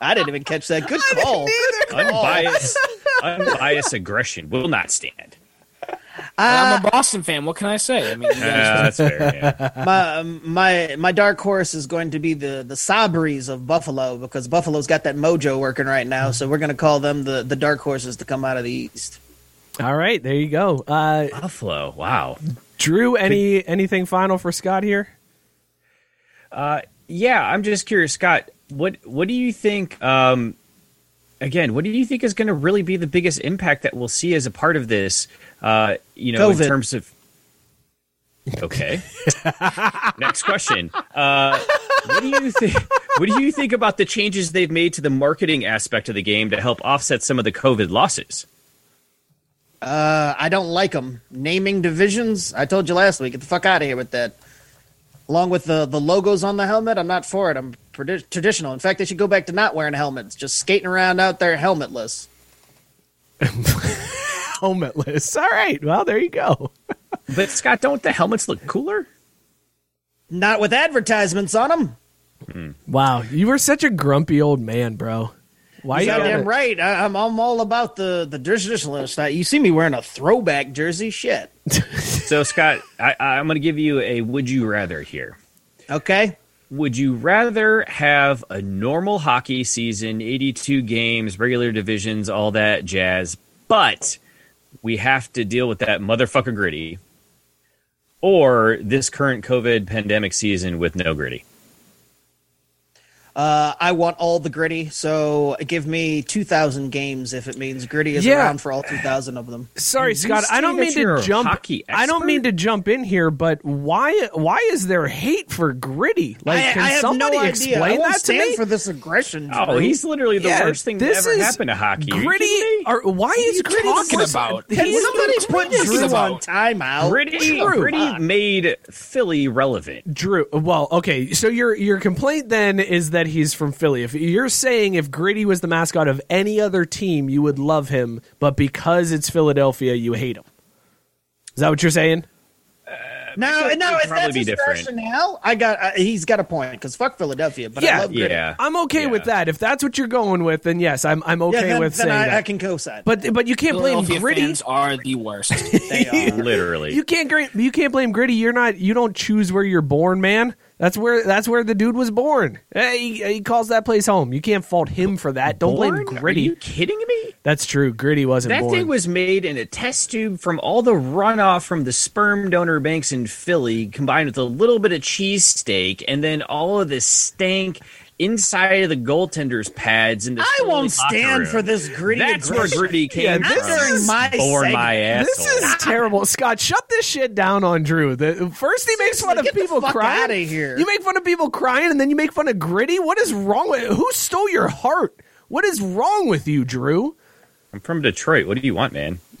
B: I didn't even catch that. Good call.
C: Unbiased, unbiased aggression will not stand.
E: I'm a Boston fan. What can I say? I mean, you
C: Uh,
E: guys-
C: that's fair. Yeah.
B: my my my dark horse is going to be the the Sabres of Buffalo because Buffalo's got that mojo working right now. So we're gonna call them the the dark horses to come out of the East.
A: All right, there you go. Uh,
C: Buffalo. Wow.
A: Drew, any anything final for Scott here?
C: Yeah, I'm just curious, Scott. What what do you think? Um, again, what do you think is going to really be the biggest impact that we'll see as a part of this? Uh, you know,
B: COVID.
C: in terms of. Okay. Next question. Uh, what do you think? What do you think about the changes they've made to the marketing aspect of the game to help offset some of the COVID losses?
B: Uh, I don't like them naming divisions. I told you last week. Get the fuck out of here with that. Along with the the logos on the helmet, I'm not for it. I'm tradi- traditional. In fact, they should go back to not wearing helmets, just skating around out there helmetless.
A: Helmetless. All right. Well, there you go.
C: But Scott, don't the helmets look cooler?
B: Not with advertisements on them. Hmm.
A: Wow, you were such a grumpy old man, bro. Why
B: You're
A: you
B: goddamn
A: gotta-
B: right. I, I'm, I'm all about the the traditionalist. You see me wearing a throwback jersey? Shit.
C: So Scott, I, I'm going to give you a would you rather here.
B: Okay.
C: Would you rather have a normal hockey season, 82 games, regular divisions, all that jazz, but we have to deal with that motherfucker gritty, or this current COVID pandemic season with no gritty?
B: Uh, I want all the gritty, so give me 2,000 games if it means gritty is
A: Yeah.
B: around for all 2,000 of them.
A: Sorry,
C: You
A: Scott. I don't mean to jump. I don't mean to jump in here, but why? Why is there hate for gritty? Like,
B: I,
A: can
B: I have
A: somebody
B: no idea.
A: explain
B: I won't
A: that to me?
B: for this aggression.
C: Oh,
B: Drew.
C: he's literally the
A: Yeah,
C: worst thing to ever
A: is
C: happen to hockey. Are you
A: Gritty.
C: kidding?
A: Or why is
E: you
A: gritty
E: talking
A: worst?
E: about?
B: Can somebody put
A: greatest.
B: Drew on
E: about?
B: timeout?
C: Gritty,
A: True.
C: Gritty made Philly relevant.
A: Drew. Well, okay. So your your complaint then is that he's from Philly. If you're saying if Gritty was the mascot of any other team, you would love him, but because it's Philadelphia, you hate him. Is that what you're saying?
B: No, no,
C: would
B: if
C: probably
B: that's
C: be
B: his
C: different.
B: rationale, I got. Uh, he's got a point because fuck Philadelphia, but
A: Yeah,
B: I love gritty.
C: Yeah.
A: I'm okay
C: Yeah.
A: with that. If that's what you're going with, then yes, I'm I'm okay
B: Yeah, then,
A: with
B: then
A: saying
B: I,
A: that.
B: I can co-sign.
A: but but you can't blame Gritty.
E: fans are the worst.
B: they are.
C: Literally.
A: You can't you can't blame Gritty. You're not you don't choose where you're born, man. That's where that's where the dude was born. He, he calls that place home. You can't fault him for that. Don't blame Gritty.
C: Are you kidding me?
A: That's true. Gritty wasn't
C: That
A: born.
C: thing was made in a test tube from all the runoff from the sperm donor banks in Philly, combined with a little bit of cheesesteak, and then all of this stank inside of the goaltenders' pads. And
B: I won't stand for this gritty.
C: That's where gritty came
A: Yeah,
C: from.
A: this
B: Not during
A: is
B: my
C: Born my
A: this is ah. terrible, Scott. Shut this shit down on Drew. The, first, he makes fun of people
B: fuck
A: crying.
B: outta here.
A: You make fun of people crying, and then you make fun of Gritty. What is wrong with? Who stole your heart? What is wrong with you, Drew?
C: I'm from Detroit. What do you want, man?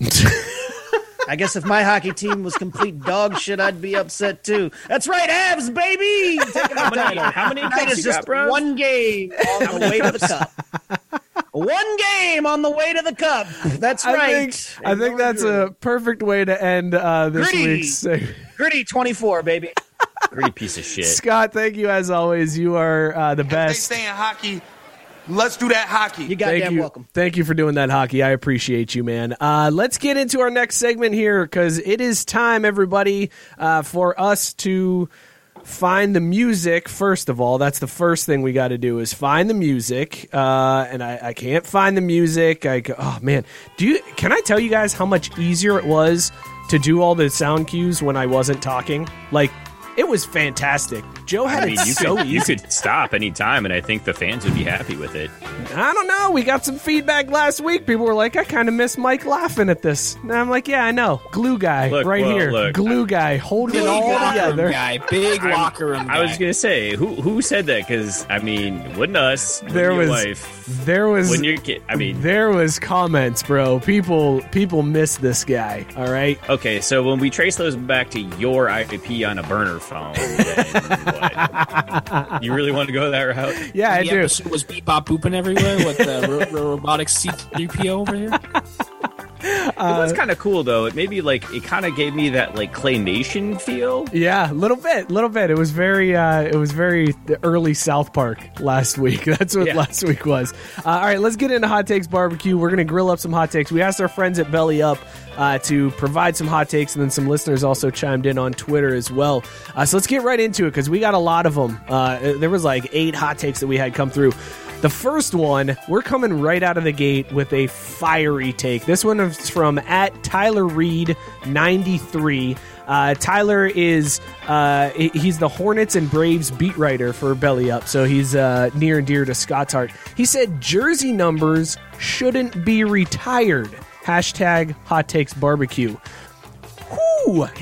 B: I guess if my hockey team was complete dog shit, I'd be upset too. That's right, Avs, baby. Taking the title.
C: How many
B: Tonight
C: cups
B: is just
C: got,
B: one game on the way to the cup. one game on the way to the cup. That's
A: I
B: right.
A: think I think that's a perfect way to end uh, this
B: Gritty.
A: week's. segment.
B: gritty twenty-four, baby.
C: Gritty piece of shit.
A: Scott, thank you as always. You are uh, the
F: They
A: best.
F: saying hockey. Let's do that hockey.
B: You
A: Thank
B: goddamn
A: you.
B: welcome.
A: Thank you for doing that, hockey. I appreciate you, man. Uh, let's get into our next segment here because it is time, everybody, uh, for us to find the music. First of all, that's the first thing we got to do is find the music. Uh, and I, I can't find the music. I go, oh man, do you? Can I tell you guys how much easier it was to do all the sound cues when I wasn't talking? Like. It was fantastic. Joe had
C: I mean,
A: it
C: you
A: so
C: could
A: easy.
C: you could stop any time, and I think the fans would be happy with it.
A: I don't know. We got some feedback last week. People were like, I kind of miss Mike laughing at this. And I'm like, yeah, I know. Glue guy
C: Look,
A: right
C: well,
A: here.
C: look,
A: Glue guy holding it all together.
E: guy. Big
C: I'm-
E: locker room guy.
C: I was gonna say who who said that because I mean, wouldn't us? Wouldn't
A: There
C: your
A: was
C: wife,
A: there was
C: wouldn't your kid? I mean,
A: there was comments, bro. People people miss this guy. All right.
C: okay, so when we trace those back to your IP on a burner phone, then you really want to go that route?
A: Yeah, I
E: the
A: do.
E: was beep bop booping everywhere with the ro- ro- robotic C3PO over here.
C: It was kind of cool though. It maybe like it kind of gave me that like claymation feel.
A: Yeah, a little bit, a little bit. It was very, uh, it was very early South Park last week. That's what
C: Yeah.
A: last week was. Uh, all right, let's get into hot takes barbecue. We're gonna grill up some hot takes. We asked our friends at Belly Up uh, to provide some hot takes, and then some listeners also chimed in on Twitter as well. Uh, so let's get right into it because we got a lot of them. Uh, there was like eight hot takes that we had come through. The first one, we're coming right out of the gate with a fiery take. This one is from at Tyler Reed 93. Uh, Tyler is uh, he's the Hornets and Braves beat writer for Belly Up, so he's uh, near and dear to Scott's heart. He said jersey numbers shouldn't be retired. Hashtag Hot Takes Barbecue.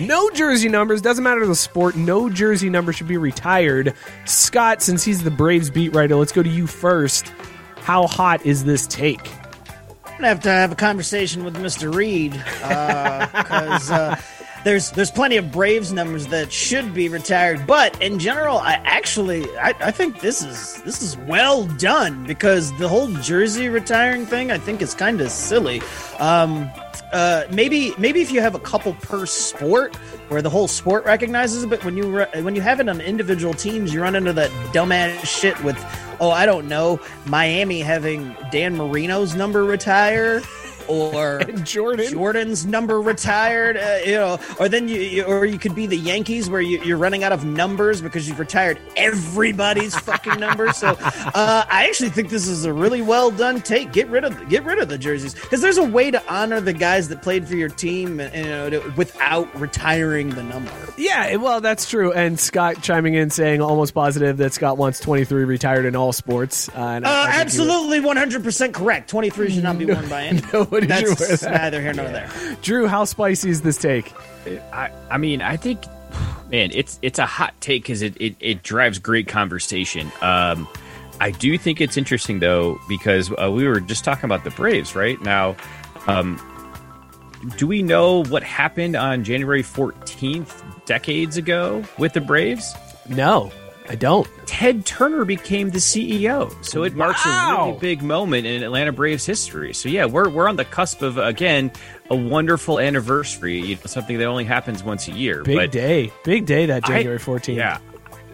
A: No jersey numbers. Doesn't matter the sport. No jersey number should be retired. Scott, since he's the Braves beat writer, let's go to you first. How hot is this take?
B: I'm gonna have to have a conversation with Mr. Reed because uh, there's there's plenty of Braves numbers that should be retired, but in general, I actually I, I think this is this is well done because the whole jersey retiring thing I think is kind of silly. Um, uh, maybe maybe if you have a couple per sport where the whole sport recognizes it, but when you re- when you have it on individual teams, you run into that dumbass shit with oh, I don't know, Miami having Dan Marino's number retire or
A: Jordan.
B: Jordan's number retired, uh, you know, or then you, or you could be the Yankees where you, you're running out of numbers because you've retired everybody's fucking number. So, uh, I actually think this is a really well done take. Get rid of get rid of the jerseys because there's a way to honor the guys that played for your team, and, you know, to, without retiring the number.
A: Yeah, well, that's true. And Scott chiming in saying almost positive that Scott wants 23 retired in all sports. Uh, and
B: Uh, absolutely, 100% correct. 23 should not be worn by anyone.
A: Nobody should wear
B: That's
A: that.
B: neither here nor there.
A: Drew, how spicy is this take?
C: I, I mean, I think, man, it's it's a hot take because it, it, it drives great conversation. Um, I do think it's interesting though because uh, we were just talking about the Braves right now. Um, do we know what happened on January fourteenth decades ago with the Braves?
A: No, I don't.
C: Ted Turner became the CEO. So it marks a really big moment in Atlanta Braves history. So yeah, we're we're on the cusp of again a wonderful anniversary. You know, something that only happens once a year.
A: Big
C: but
A: day. Big day that January 14th.
C: Yeah,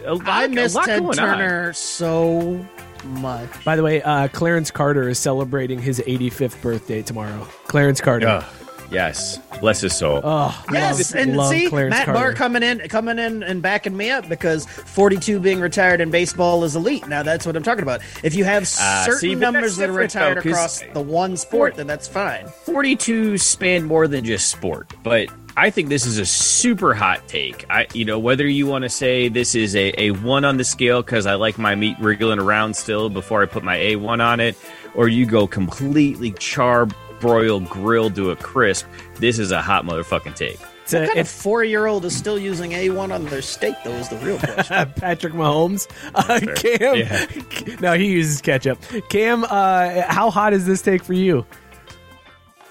C: a lot,
B: I
C: a
B: miss
C: lot
B: Ted
C: going on.
B: Turner so much.
A: By the way, uh, Clarence Carter is celebrating his 85th birthday tomorrow. Clarence Carter.
C: Ugh, yes, bless his soul.
A: Oh,
B: Yes,
A: love-
B: and
A: love
B: see
A: Clarence
B: Matt
A: Carter.
B: Barr coming in, coming in, and backing me up because 42 being retired in baseball is elite. Now that's what I'm talking about. If you have
C: Ah,
B: certain
C: see,
B: numbers that are retired
C: though, 'cause-
B: across the one sport, then that's fine.
C: 42 span more than just sport, but I think this is a super hot take. I, you know, whether you want to say this is a, a one on the scale because I like my meat wriggling around still before I put my A1 on it, or you go completely char broiled grilled to a crisp, this is a hot motherfucking take.
A: It's a-
B: What kind of four year old is still using A1 on their steak, though, is the real question.
A: Patrick Mahomes. Uh, Cam.
C: Yeah.
A: No, he uses ketchup. Cam, uh, how hot is this take for you?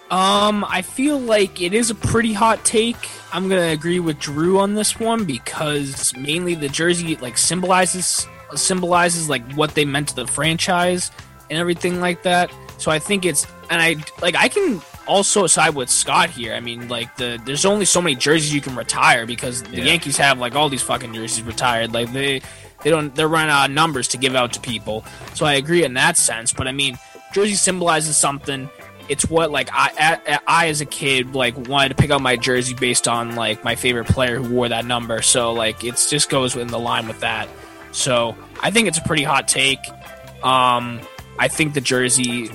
E: Um, I feel like it is a pretty hot take. I'm gonna agree with Drew on this one because mainly the jersey like symbolizes symbolizes like what they meant to the franchise and everything like that. So I think it's and I like I can also side with Scott here. I mean, like the there's only so many jerseys you can retire because the
C: Yeah.
E: Yankees have like all these fucking jerseys retired. Like they they don't they're running out of numbers to give out to people. So I agree in that sense. But I mean, jersey symbolizes something. It's what like I I as a kid like wanted to pick out my jersey based on like my favorite player who wore that number. So like it's just goes in the line with that. So I think it's a pretty hot take. Um, I think the jersey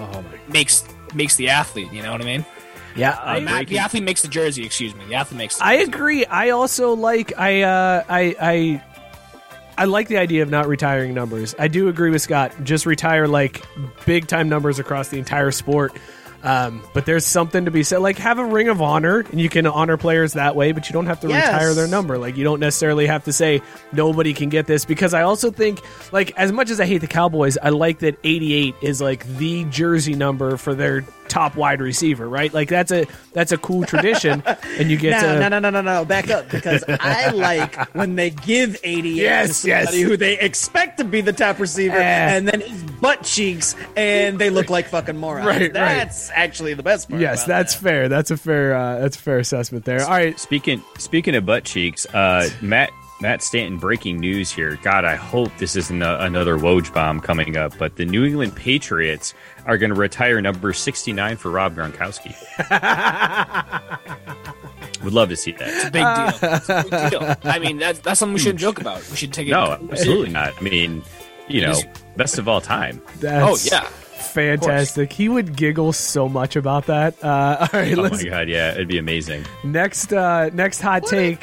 E: makes makes the athlete. You know what I mean?
A: Yeah,
E: Uh, ma- the athlete makes the jersey. Excuse me. The athlete makes. The
A: I
E: jersey.
A: agree. I also like I uh, I I I like the idea of not retiring numbers. I do agree with Scott. Just retire like big time numbers across the entire sport. Um, but there's something to be said. Like have a ring of honor, and you can honor players that way. But you don't have to
B: Yes.
A: retire their number. Like you don't necessarily have to say nobody can get this because I also think like as much as I hate the Cowboys, I like that 88 is like the jersey number for their top wide receiver. Right? Like that's a that's a cool tradition, and you get
B: no,
A: to
B: no, no, no, no, no. Back up because I like when they give 88
A: Yes,
B: to somebody
A: yes.
B: who they expect to be the top receiver,
A: Eh.
B: and then his butt cheeks, and they look like fucking morons.
A: Right, right.
B: That's actually the best part.
A: Yes, that's
B: that.
A: fair. That's a fair. Uh, that's a fair assessment there. All right,
C: Speaking speaking of butt cheeks, uh, Matt Matt Stanton breaking news here. God, I hope this isn't a, another Woj bomb coming up. But the New England Patriots are going to retire number sixty nine for Rob Gronkowski. Would love to see that.
E: big deal. It's a big deal. I mean, that's that's something we shouldn't joke about. We should take it.
C: No, absolutely not. I mean, you know, best of all time.
A: that's
E: Oh yeah.
A: fantastic. He would giggle so much about that. Uh, all right,
C: Oh
A: let's
C: my god, yeah, it'd be amazing.
A: next. Uh, next hot take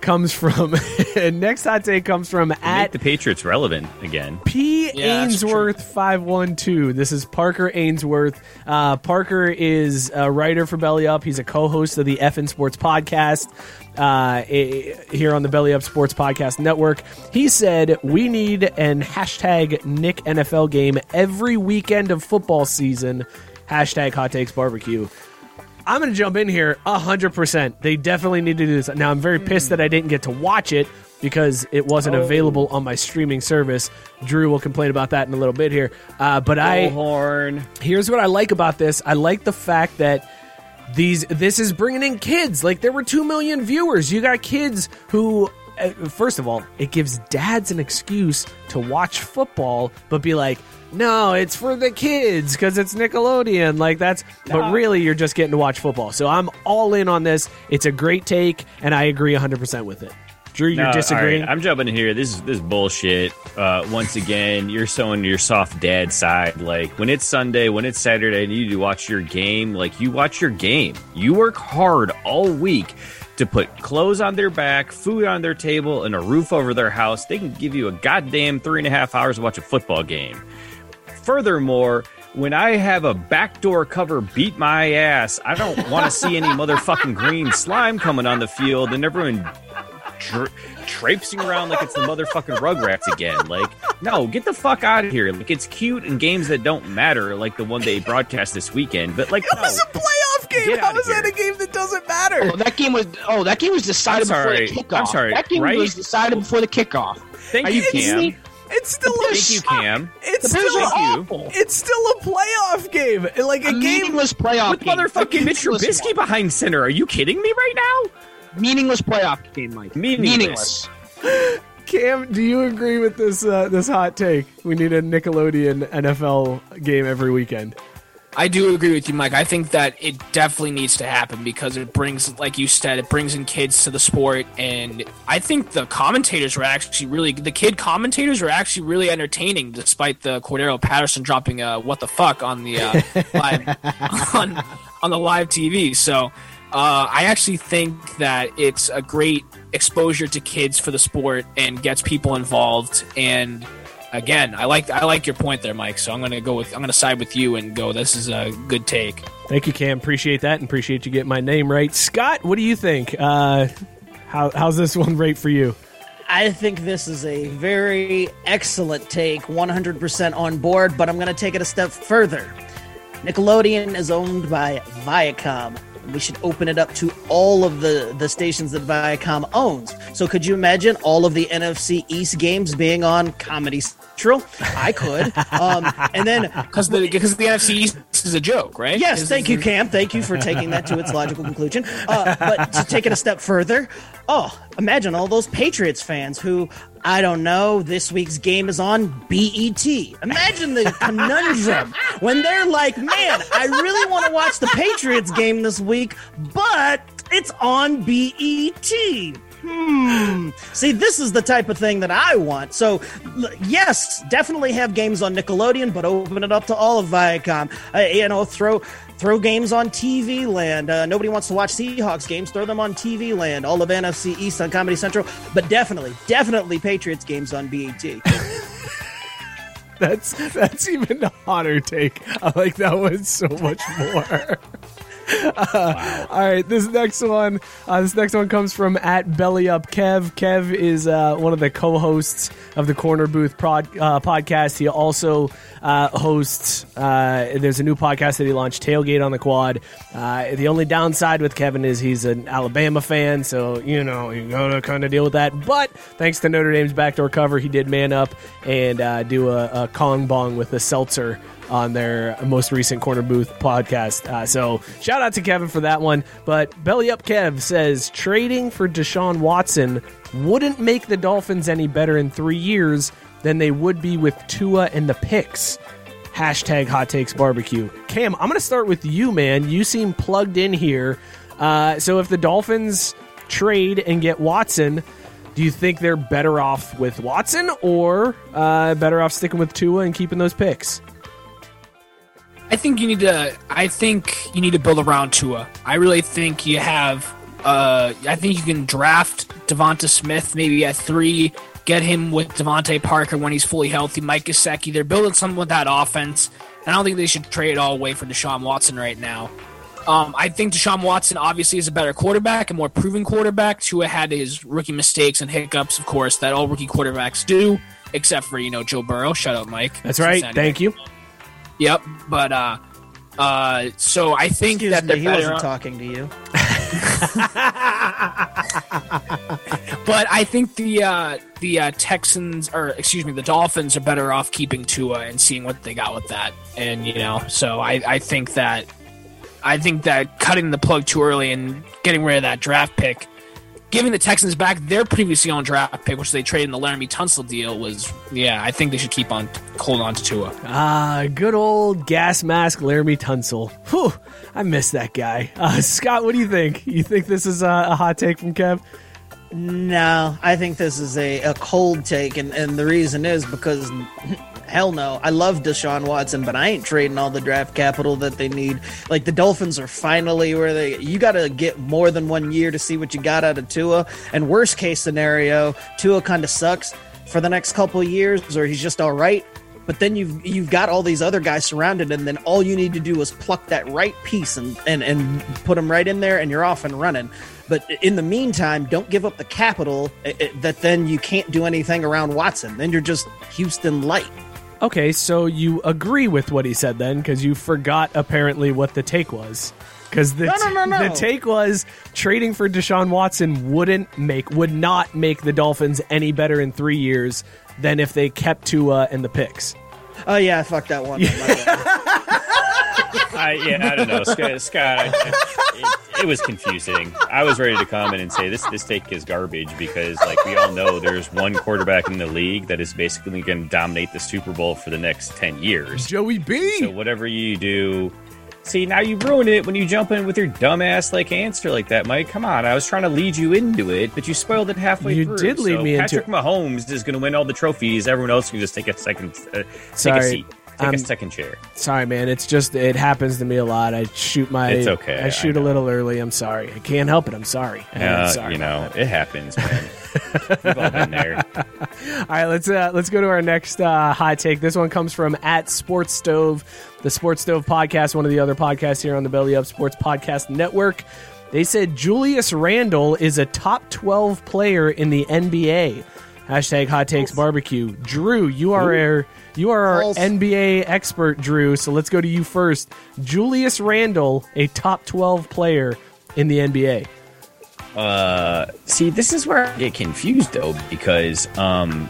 A: comes from. next hot take comes from
C: Make
A: at
C: the Patriots relevant again.
A: P.
E: Yeah,
A: Ainsworth five one two. This is Parker Ainsworth. Uh, Parker is a writer for Belly Up. He's a co-host of the FN Sports podcast uh, i- here on the Belly Up Sports Podcast Network. He said we need an hashtag Nick NFL game every weekend of football season. Hashtag Hot Takes Barbecue. I'm going to jump in here 100%. They definitely need to do this. Now, I'm very pissed that I didn't get to watch it because it wasn't available on my streaming service. Drew will complain about that in a little bit here. Uh, but I
C: Bullhorn.
A: here's what I like about this. I like the fact that these this is bringing in kids. Like there were 2 million viewers. You got kids who uh, first of all, it gives dads an excuse to watch football, but be like, no, it's for the kids because it's Nickelodeon. Like that's, but really, you're just getting to watch football. So I'm all in on this. It's a great take, and I agree 100 percent with it. Drew, you're
C: No,
A: disagreeing.
C: right, I'm jumping in here. This is this is bullshit. Uh, once again, you're showing your soft dad side. Like when it's Sunday, when it's Saturday, and you need to watch your game. Like you watch your game. You work hard all week to put clothes on their back, food on their table, and a roof over their house. They can give you a goddamn three and a half hours to watch a football game. Furthermore, when I have a backdoor cover beat my ass, I don't want to see any motherfucking green slime coming on the field and everyone dra- traipsing around like it's the motherfucking Rugrats again. Like, no, get the fuck out of here. Like, it's cute in games that don't matter, like the one they broadcast this weekend. But like,
A: it
C: no.
A: was a playoff game.
C: Get
A: How
C: outta
A: is that a game that doesn't matter?
D: Oh, that game was. Oh, that game was decided before the kickoff.
C: I'm sorry,
D: That game
C: right?
D: was decided before the kickoff.
C: Thank
D: Are
C: you,
D: you kidding
C: Cam.
D: Me?
A: It's still a
C: Thank you, Cam.
A: It's
D: The
A: still
D: are awful.
A: It's still a playoff game. Like a,
D: A
A: game.
D: meaningless playoff game.
C: With
D: game.
C: motherfucking Mitch Trubisky
D: one.
C: behind center. Are you kidding me right now?
D: Meaningless playoff game, Mike.
C: Meaningless.
A: Cam, do you agree with this uh, this hot take? We need a Nickelodeon NFL game every weekend.
E: I do agree with you, Mike. I think that it definitely needs to happen because it brings, like you said, it brings in kids to the sport, and I think the commentators were actually really the kid commentators were actually really entertaining, despite the Cordarrelle Patterson dropping uh, "what the fuck" on the uh, live on on the live TV. So uh, I actually think that it's a great exposure to kids for the sport and gets people involved and again, I like I like your point there, Mike. So I'm gonna go with I'm gonna side with you and go. This is a good take.
A: Thank you, Cam. Appreciate that, and appreciate you getting my name right. Scott, what do you think? Uh, how, how's this one rate for you?
B: I think this is a very excellent take, 100% on board, but I'm going to take it a step further. Nickelodeon is owned by Viacom. We should open it up to all of the, the stations that Viacom owns. So, could you imagine all of the NFC East games being on Comedy Central? I could. Um, and then
E: Because the because the NFC East is a joke, right?
B: Yes, thank you, Cam. Thank you for taking that to its logical conclusion. Uh, but to take it a step further, oh, imagine all those Patriots fans who, I don't know, this week's game is on BET. Imagine the conundrum when they're like, man, I really want to watch the Patriots game this week, but it's on BET. Hmm. See, this is the type of thing that I want. So, yes, definitely have games on Nickelodeon, but open it up to all of Viacom. Uh, you know, throw throw games on TV Land. Uh, nobody wants to watch Seahawks games. Throw them on TV Land. All of NFC East on Comedy Central, but definitely, definitely Patriots games on BET.
A: That's that's even a hotter take. I like that one so much more. Uh, All right, this next one. Uh, this next one comes from at Belly Up Kev. Kev is uh, one of the co-hosts of the Corner Booth prod, uh, podcast. He also uh, hosts. Uh, there's a new podcast that he launched, Tailgate on the Quad. The only downside with Kevin is he's an Alabama fan, so you know you gotta kind of deal with that. But thanks to Notre Dame's backdoor cover, he did man up and do a, a Kong bong with a seltzer on their most recent corner booth podcast. Uh, so shout out to Kevin for that one. But Belly Up Kev says trading for Deshaun Watson wouldn't make the Dolphins any better in three years than they would be with Tua and the picks. Hashtag hot takes barbecue. Cam, I'm going to start with you, man. You seem plugged in here. Uh, so if the Dolphins trade and get Watson, do you think they're better off with Watson or uh, better off sticking with Tua and keeping those picks?
E: I think you need to. I think you need to build around Tua. I really think you have. Uh, I think you can draft Devonta Smith maybe at three. Get him with DeVante Parker when he's fully healthy. Mike Gesicki. They're building something with that offense. And I don't think they should trade it all away for Deshaun Watson right now. Um, I think Deshaun Watson obviously is a better quarterback, a more proven quarterback. Tua had his rookie mistakes and hiccups, of course, that all rookie quarterbacks do, except for you know Joe Burrow. Shut up, Mike.
A: That's right.
E: Cincinnati.
A: Thank you.
E: Yep, but uh, uh, so I think
B: Excuse
E: that
B: me, he wasn't talking to you.
E: but I think the uh, the uh, Texans, or excuse me, the Dolphins are better off keeping Tua and seeing what they got with that. And you know, so I, I think that I think that cutting the plug too early and getting rid of that draft pick giving the Texans back their previously owned draft pick, which they traded in the Laremy Tunsil deal, was yeah. I think they should keep on holding on to Tua.
A: Ah, good old gas mask Laremy Tunsil. Whew, I miss that guy. Uh, Scott, what do you think? You think this is a, a hot take from Kev?
B: No, I think this is a, a cold take, and, and the reason is because hell no. I love Deshaun Watson, but I ain't trading all the draft capital that they need. Like the Dolphins are finally where they you gotta get more than one year to see what you got out of Tua. And worst case scenario, Tua kinda sucks for the next couple years, or he's just all right. But then you've you've got all these other guys surrounded, and then all you need to do is pluck that right piece and and and put them right in there, and you're off and running. But in the meantime, don't give up the capital eh, eh, that then you can't do anything around Watson. Then you're just Houston light.
A: Okay, so you agree with what he said then, because you forgot apparently what the take was. Because the,
B: No, no, no, no.
A: the take was trading for Deshaun Watson wouldn't make would not make the Dolphins any better in three years than if they kept Tua and the picks.
B: Oh yeah, fuck that one. My.
C: I, yeah, I don't know, Scott. Scott I, it, it was confusing. I was ready to come in and say this this take is garbage because, like we all know, there's one quarterback in the league that is basically going to dominate the Super Bowl for the next ten years.
A: Joey B.
C: So whatever you do, see now you ruined it when you jump in with your dumbass like answer like that, Mike. Come on, I was trying to lead you into it, but you spoiled it halfway
A: You
C: through.
A: did lead
C: So
A: me into
C: Patrick Mahomes is going to win all the trophies. Everyone else can just take a second, uh, take a seat, take
A: I'm-
C: a second chair.
A: Sorry, man. It's just it happens to me a lot. I shoot my.
C: It's okay,
A: I shoot
C: I
A: a little early. I'm sorry. I can't help it. I'm sorry. I'm
C: Uh,
A: sorry
C: you know, it happens, man. We've all been there.
A: All right, let's uh, let's go to our next uh, hot take. This one comes from at Sports Stove, the Sports Stove podcast, one of the other podcasts here on the Belly Up Sports Podcast Network. They said Julius Randle is a top twelve player in the NBA. Hashtag Hot Takes Barbecue. Drew, you are our you are our
B: False.
A: NBA expert, Drew. So let's go to you first. Julius Randle, a top twelve player in the NBA.
C: Uh, See, this is where I get confused though, because um,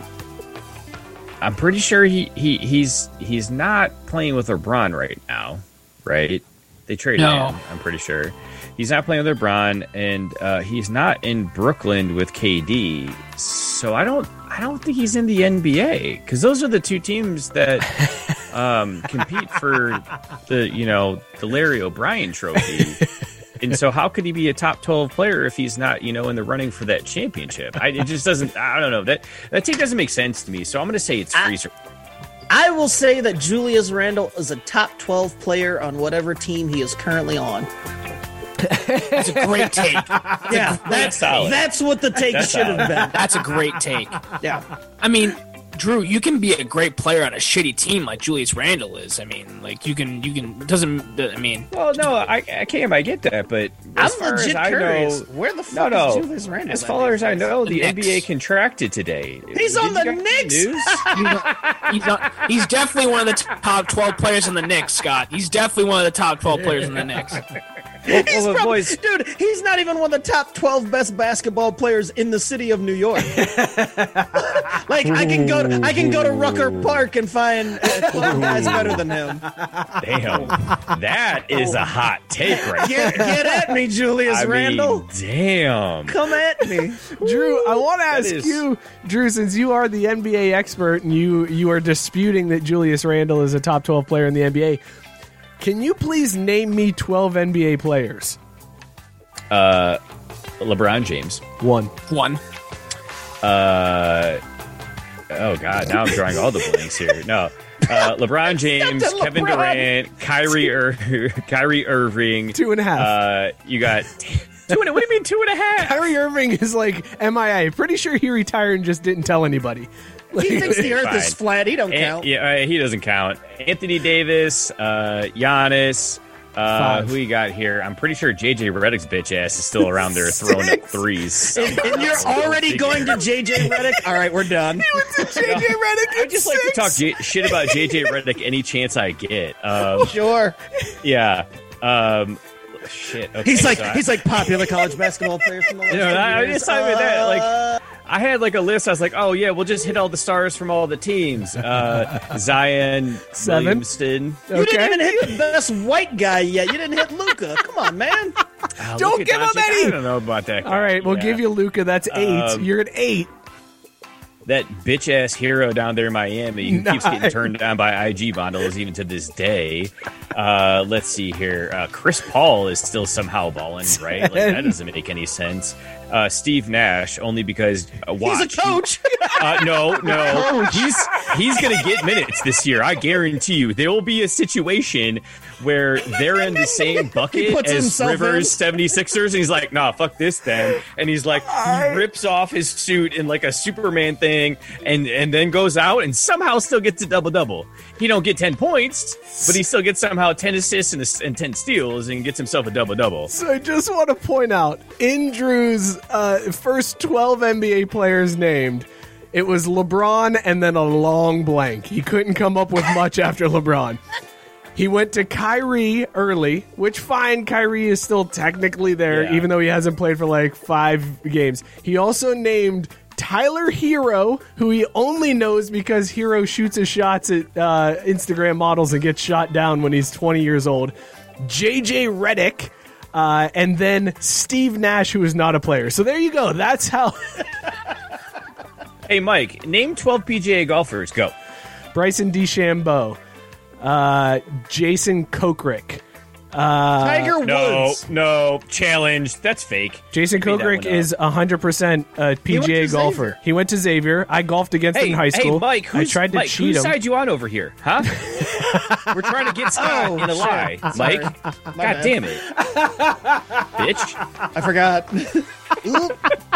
C: I'm pretty sure he, he he's he's not playing with LeBron right now, right? They traded
E: No.
C: him. I'm pretty sure he's not playing with LeBron, and uh, he's not in Brooklyn with KD. So I don't I don't think he's in the NBA because those are the two teams that um, compete for the you know the Larry O'Brien Trophy. And so, how could he be a top twelve player if he's not, you know, in the running for that championship? I, it just doesn't. I don't know that that take doesn't make sense to me. So I'm going to say it's freezer.
B: I will say that Julius Randle is a top 12 player on whatever team he is currently on.
E: That's a great take.
B: Yeah, that's
C: solid.
B: that's what the take
C: That's
B: should have been.
E: That's a great take.
B: Yeah.
E: I mean, Drew, you can be a great player on a shitty team like Julius Randle is. I mean, like you can, you can. Doesn't I mean?
C: Well, no, I, I can't. I get that, but as
B: I'm
C: far
B: legit
C: as I
B: curious.
C: know,
B: Where the
C: no,
B: fuck
C: no.
B: is Julius Randle?
C: As far as I know, the,
E: The
C: NBA contracted today.
B: He's
C: Did
B: on the
C: guys
B: Knicks.
C: news?
E: He's, not, he's, not, he's definitely one of the top twelve players in the Knicks, Scott. He's definitely one of the top twelve players in the Knicks.
C: well,
B: He's
C: well,
B: prob-
C: boys,
B: dude, he's not even one of the top 12 best basketball players in the city of New York. like I can go to, I can go to Rucker Park and find uh, guys better than him.
C: damn, that is a hot take right.
B: Get, get at me, Julius
C: I
B: Randle.
C: mean, damn.
B: Come at me.
A: Drew, I want to ask
C: is-
A: you, Drew, since you are the NBA expert and you you are disputing that Julius Randle is a top twelve player in the NBA. Can you please name me twelve NBA players?
C: Uh, LeBron James.
A: One.
E: One.
C: Uh, oh God, now I'm drawing all the blanks here. No, uh, LeBron James,
B: Captain
C: Kevin Durant, Kyrie, Ir- Kyrie Irving.
A: Two and a half.
C: Uh, you got two and. A, what do you mean two and a half?
A: Kyrie Irving is like MIA. Pretty sure he retired and just didn't tell anybody.
B: He thinks the earth is flat. He don't
C: An-
B: count.
C: yeah, uh, he doesn't count. Anthony Davis, uh, Giannis. Uh, who we got here? I'm pretty sure JJ Redick's bitch ass is still around there throwing up threes.
B: And, and you're already going to JJ Redick. All right, we're done.
A: JJ Redick.
C: I just like to talk J- shit about JJ Redick any chance I get. Um,
B: Sure.
C: yeah. Um, shit. Okay,
B: He's like
C: so I-
B: he's like popular college basketball player from the last
C: You know,
B: few
C: I-
B: years.
C: it's not even that, like-
B: Uh,
C: I had like a list. I was like, oh yeah, we'll just hit all the stars from all the teams. Uh, Zion,
A: Seven.
C: Williamson.
B: you didn't even hit the best white guy yet. You didn't hit Luka. Come on, man.
C: Ah,
A: Don't
C: look at
A: give him
C: Doncic.
A: any.
C: I don't know about that. Guy.
A: All right, we'll
C: Yeah.
A: give you Luka. That's eight.
C: Um,
A: You're at eight.
C: that bitch ass Herro down there in Miami who keeps getting turned down by IG bundles even to this day. Uh, let's see here. Uh, Chris Paul is still somehow balling, right? Like, that doesn't make any sense. Uh, Steve Nash, only because uh, watch.
B: He's a coach.
C: Uh, no, no, he's he's gonna get minutes this year. I guarantee you. There will be a situation where they're in the same bucket as Rivers 76ers, and he's like, "Nah, fuck this then," and he's like, he rips off his suit in like a Superman thing, and and then goes out and somehow still gets a double double. He don't get ten points, but he still gets somehow ten assists and, and ten steals, and gets himself a double double.
A: So I just want to point out in Drew's uh, first 12 NBA players named, it was LeBron and then a long blank. He couldn't come up with much after LeBron. He went to Kyrie early, which fine, Kyrie is still technically there,
C: Yeah.
A: even though he hasn't played for like five games. He also named Tyler Herro, who he only knows because Herro shoots his shots at uh, Instagram models and gets shot down when he's 20 years old. JJ Redick, uh, and then Steve Nash, who is not a player. So there you go. That's how
C: Hey, Mike, name twelve PGA golfers. Go.
A: Bryson DeChambeau, uh, Jason Kokrak.
B: Uh, Tiger
C: No,
B: Woods.
C: no, challenge. That's fake.
A: Jason
C: Made that Kokrak
A: is 100% a PGA uh,
B: to
A: golfer.
B: Xavier.
A: He went to Xavier. I golfed against him in high school.
C: hey, Mike,
A: I
C: who's,
A: tried to
C: Mike,
A: cheat
C: whose
A: him.
C: side you on over here, huh? We're trying to get Scott
B: Oh,
C: in a lie,
B: Sorry.
C: Mike.
B: My
C: God
B: bad.
C: damn it, bitch!
B: I forgot.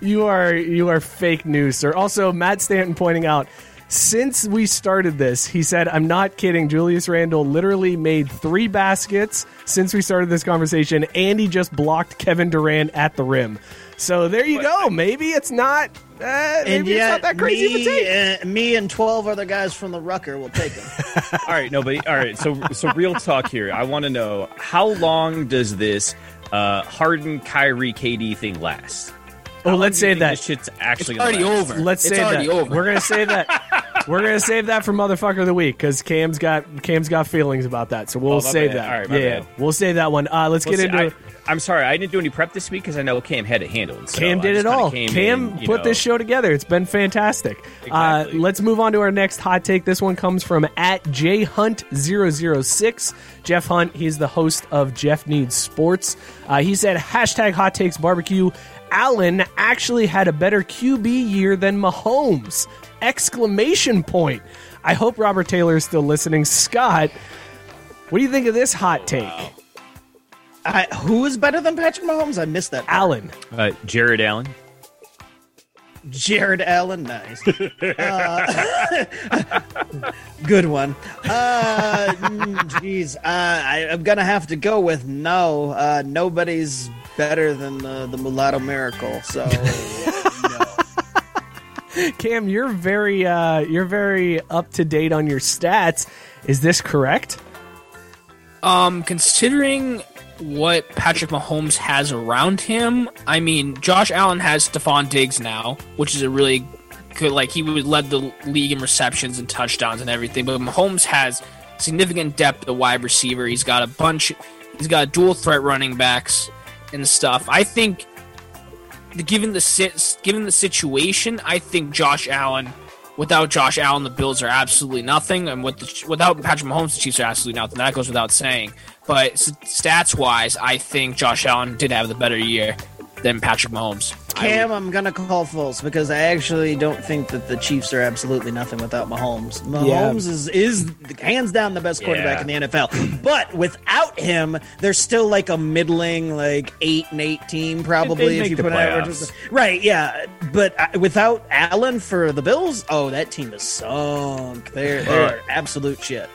A: You are you are fake news, sir. Also, Matt Stanton pointing out since we started this, he said, "I'm not kidding." Julius Randle literally made three baskets since we started this conversation, and he just blocked Kevin Durant at the rim. So there you go. Maybe it's not. Uh, maybe
B: and
A: it's not that crazy of a
B: me,
A: take.
B: uh, me and 12 other guys from the Rucker will take him.
C: All right, nobody. All right, so so real talk here. I want to know how long does this uh, Harden, Kyrie, KD thing last?
A: Oh, let's say that.
C: shit's actually
E: It's already
C: last?
E: over.
A: Let's
E: it's
A: save
E: already
A: that.
E: over.
A: We're gonna say that. We're gonna save that for motherfucker of the week because Cam's got Cam's got feelings about that. So we'll
C: Oh,
A: save that.
C: All right,
A: yeah, we'll save that one. Uh, let's
C: Well,
A: get
C: see,
A: into.
C: I, am sorry, I didn't do any prep this week because I know Cam had it handled. so
A: Cam did it all. Cam
C: in,
A: put
C: know.
A: this show together. It's been fantastic. Uh, let's move on to our next hot take. This one comes from at jhunt006. Jeff Hunt, he's the host of Jeff Needs Sports. Uh, he said, hashtag hot takes barbecue. Allen actually had a better QB year than Mahomes. Exclamation point. I hope Robert Taylor is still listening. Scott, what do you think of this hot take?
B: I, who is better than Patrick Mahomes? I missed that.
A: Allen.
C: Uh, Jared Allen.
B: Jared Allen, nice. Uh, good one. Uh, mm, Jeez, uh, I, I'm gonna have to go with no. Uh, nobody's better than uh, the Mulatto Miracle. So
A: Cam, you're very uh, you're very up to date on your stats. Is this correct?
E: Um, considering what Patrick Mahomes has around him, I mean, Josh Allen has Stefon Diggs now, which is a really good. Like he would led the league in receptions and touchdowns and everything. But Mahomes has significant depth at wide receiver. He's got a bunch. He's got dual threat running backs and stuff. I think, given the given the situation, I think Josh Allen. Without Josh Allen, the Bills are absolutely nothing, and with the, without Patrick Mahomes, the Chiefs are absolutely nothing. That goes without saying. But stats wise, I think Josh Allen did have the better year than Patrick Mahomes.
B: Cam, I'm gonna call false because I actually don't think that the Chiefs are absolutely nothing without Mahomes. Mahomes is is hands down the best quarterback
C: Yeah.
B: in the NFL. But without him, they're still like a middling, like eight and eight team, probably if you
C: the
B: put averages. Right? Yeah, but uh, without Allen for the Bills, oh, that team is sunk. They're they're absolute shit.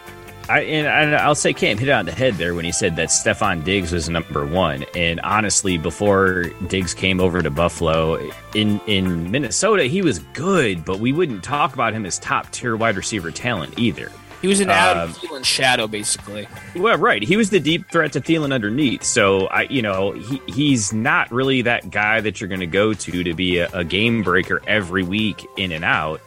C: I and, and I'll say Cam hit it on the head there when he said that Stefon Diggs was number one. And honestly, before Diggs came over to Buffalo in in Minnesota, he was good, but we wouldn't talk about him as top tier wide receiver talent either.
E: He was an Adam um, Thielen shadow, basically.
C: Well, right. He was the deep threat to Thielen underneath. So I, you know, he he's not really that guy that you're going to go to to be a, a game breaker every week in and out.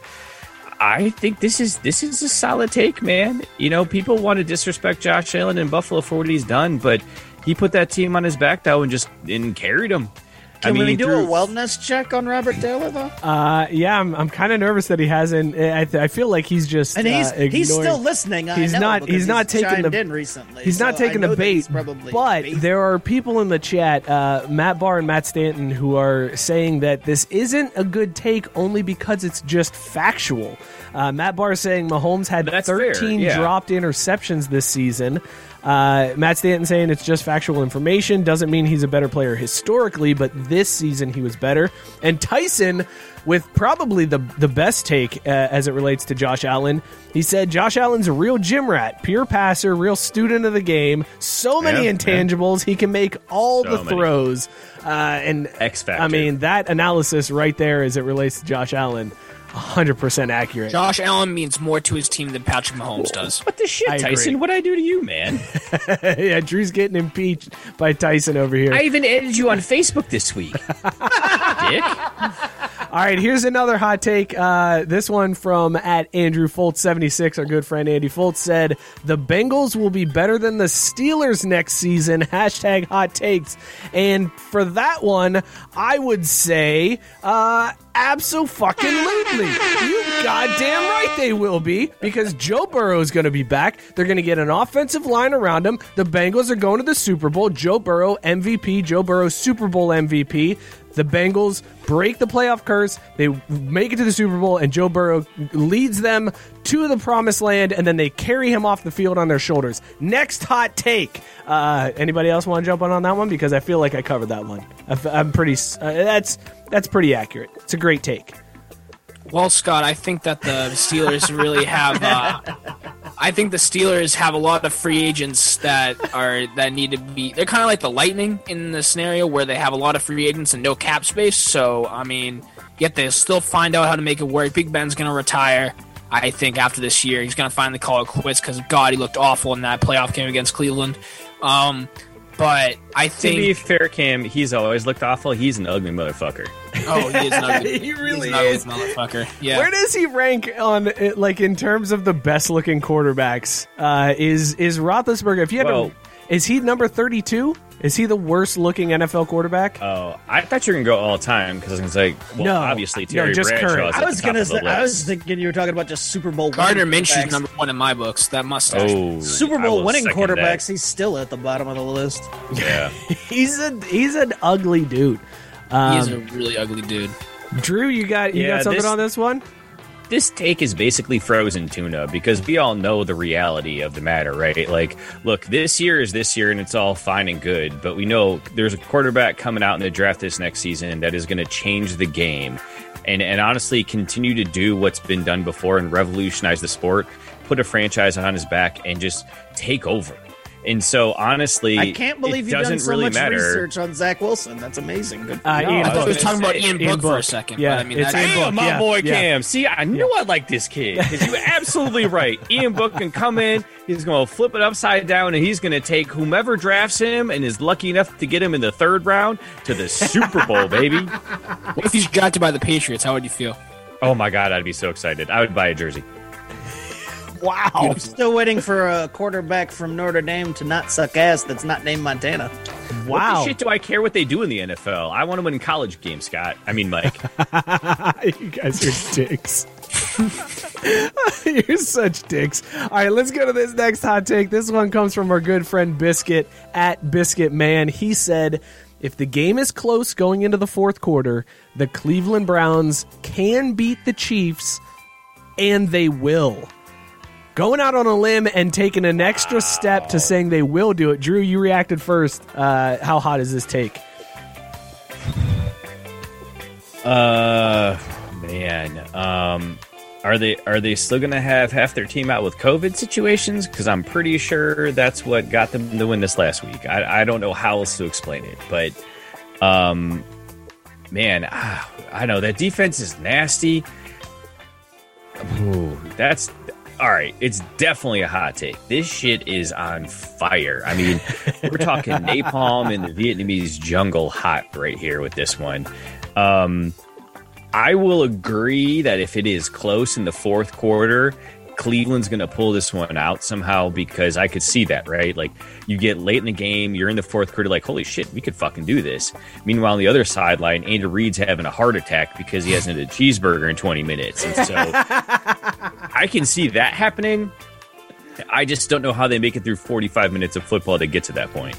C: I think this is this is a solid take, man. You know, people want to disrespect Josh Allen in Buffalo for what he's done, but he put that team on his back though and just and carried them.
B: Can
C: I mean,
B: we do
C: threw-
B: a wellness check on Robert Taylor though?
A: Uh, yeah, I'm, I'm kind of nervous that he hasn't. I, I feel like he's just
B: And he's
A: uh,
B: he's still listening. I
A: He's
B: know,
A: not.
B: because
A: He's not taking the.
B: in recently.
A: He's not
B: so I
A: taking the bait.
B: Probably
A: but
B: bait.
A: there are people in the chat, uh, Matt Barr and Matt Stanton, who are saying that this isn't a good take only because it's just factual. Uh, Matt Barr is saying Mahomes had
C: That's fair,
A: 13
C: yeah.
A: dropped interceptions this season. Uh, Matt Stanton saying it's just factual information doesn't mean he's a better player historically, but this season he was better. And Tyson, with probably the the best take uh, as it relates to Josh Allen, he said Josh Allen's a real gym rat, pure passer, real student of the game. So many
C: Yeah,
A: intangibles, he can make all
C: So
A: the throws. Uh, and
C: X factor.
A: I mean that analysis right there, as it relates to Josh Allen, 100 percent accurate.
E: Josh Allen means more to his team than Patrick Mahomes does.
C: What the shit,
A: I agree.
C: Tyson? What I do to you, man?
A: yeah, Drew's getting impeached by Tyson over here.
C: I even added you on Facebook this week. Dick.
A: All right, here's another hot take. Uh, this one from at Andrew Foltz seventy six. Our good friend Andy Foltz said the Bengals will be better than the Steelers next season. Hashtag hot takes. And for that one, I would say, uh, absolutely. You goddamn right they will be because Joe Burrow is going to be back. They're going to get an offensive line around him. The Bengals are going to the Super Bowl. Joe Burrow MVP. Joe Burrow Super Bowl MVP. The Bengals break the playoff curse. They make it to the Super Bowl, and Joe Burrow leads them to the promised land, and then they carry him off the field on their shoulders. Next hot take. Uh, anybody else want to jump on on that one? Because I feel like I covered that one. I- I'm pretty. Uh, that's that's pretty accurate. It's a great take.
E: Well, Scott, I think that the Steelers really have. Uh, I think the Steelers have a lot of free agents that are that need to be. They're kind of like the Lightning in the scenario where they have a lot of free agents and no cap space. So, I mean, yet they still find out how to make it work. Big Ben's going to retire. I think after this year, he's going to finally call it quits because God, he looked awful in that playoff game against Cleveland. Um, but I think
C: To be
E: think,
C: fair, Cam, he's always looked awful. He's an ugly motherfucker.
E: oh, he is an ugly,
A: He really
E: he's an ugly
A: is.
E: motherfucker. Yeah.
A: Where does he rank on like in terms of the best looking quarterbacks? Uh, is is Roethlisberger? If you had
C: Well-
A: to, is he number thirty two? Is he the worst looking NFL quarterback?
C: Oh, I thought you were gonna go all the time because I was gonna say, well,
A: No.
C: obviously
A: No, just
C: Bradshaw
A: current.
C: is
B: I was gonna say, I was thinking you were talking about just Super Bowl
E: Gardner
B: winning
E: Minshew's
B: quarterbacks.
E: number one in my books. That mustache.
C: Oh,
B: Super Bowl winning quarterbacks.
C: that.
B: He's still at the bottom of the list.
C: Yeah.
A: He's a he's an ugly dude.
E: he is um, a really ugly dude.
A: Drew, you got you
C: Yeah,
A: got something
C: this-
A: on this one?
C: This take is basically frozen tuna because we all know the reality of the matter, right? Like, look, this year is this year and it's all fine and good, but we know there's a quarterback coming out in the draft this next season that is going to change the game and, and honestly continue to do what's been done before and revolutionize the sport, put a franchise on his back and just take over. And so, honestly,
B: I can't believe you've done so
C: really
B: much
C: matter.
B: research on Zach Wilson. That's amazing. Good.
A: Uh,
C: No,
A: Ian
C: I
E: I thought
A: Book.
E: we talking about
C: Say-
E: Ian
A: Ian
E: Book for a second.
A: Yeah,
E: but I mean,
A: it's
E: that's,
A: Ian Book,
C: my
A: yeah,
C: boy
A: yeah.
C: Cam. See, I knew I liked this kid because you absolutely right. Ian Book can come in, he's going to flip it upside down, and he's going to take whomever drafts him and is lucky enough to get him in the third round to the Super Bowl, baby.
E: what if he's drafted by the Patriots? How would you feel?
C: Oh my God, I'd be so excited. I would buy a jersey.
A: Wow.
B: I'm still waiting for a quarterback from Notre Dame to not suck ass that's not named Montana.
C: What
A: Wow.
C: the shit do I care what they do in the NFL? I want to win college games, Scott. I mean, Mike.
A: you guys are dicks. You're such dicks. All right, let's go to this next hot take. This one comes from our good friend Biscuit at Biscuit Man. He said, if the game is close going into the fourth quarter, the Cleveland Browns can beat the Chiefs, and they will. Going out on a limb and taking an extra step to saying they will do it. Drew, you reacted first. Uh, how hot is this take?
C: Uh, man. Um, are they are they still going to have half their team out with COVID situations? Because I'm pretty sure that's what got them to win this last week. I, I don't know how else to explain it, but um, man, ah, I know that defense is nasty. Ooh, that's all right. It's definitely a hot take. This shit is on fire. I mean, we're talking napalm in the Vietnamese jungle hot right here with this one. Um, I will agree that if it is close in the fourth quarter Cleveland's going to pull this one out somehow because I could see that, right? Like you get late in the game, you're in the fourth quarter, like, holy shit, we could fucking do this. Meanwhile, on the other sideline, Andrew Reid's having a heart attack because he hasn't had a cheeseburger in 20 minutes. And so I can see that happening. I just don't know how they make it through 45 minutes of football to get to that point.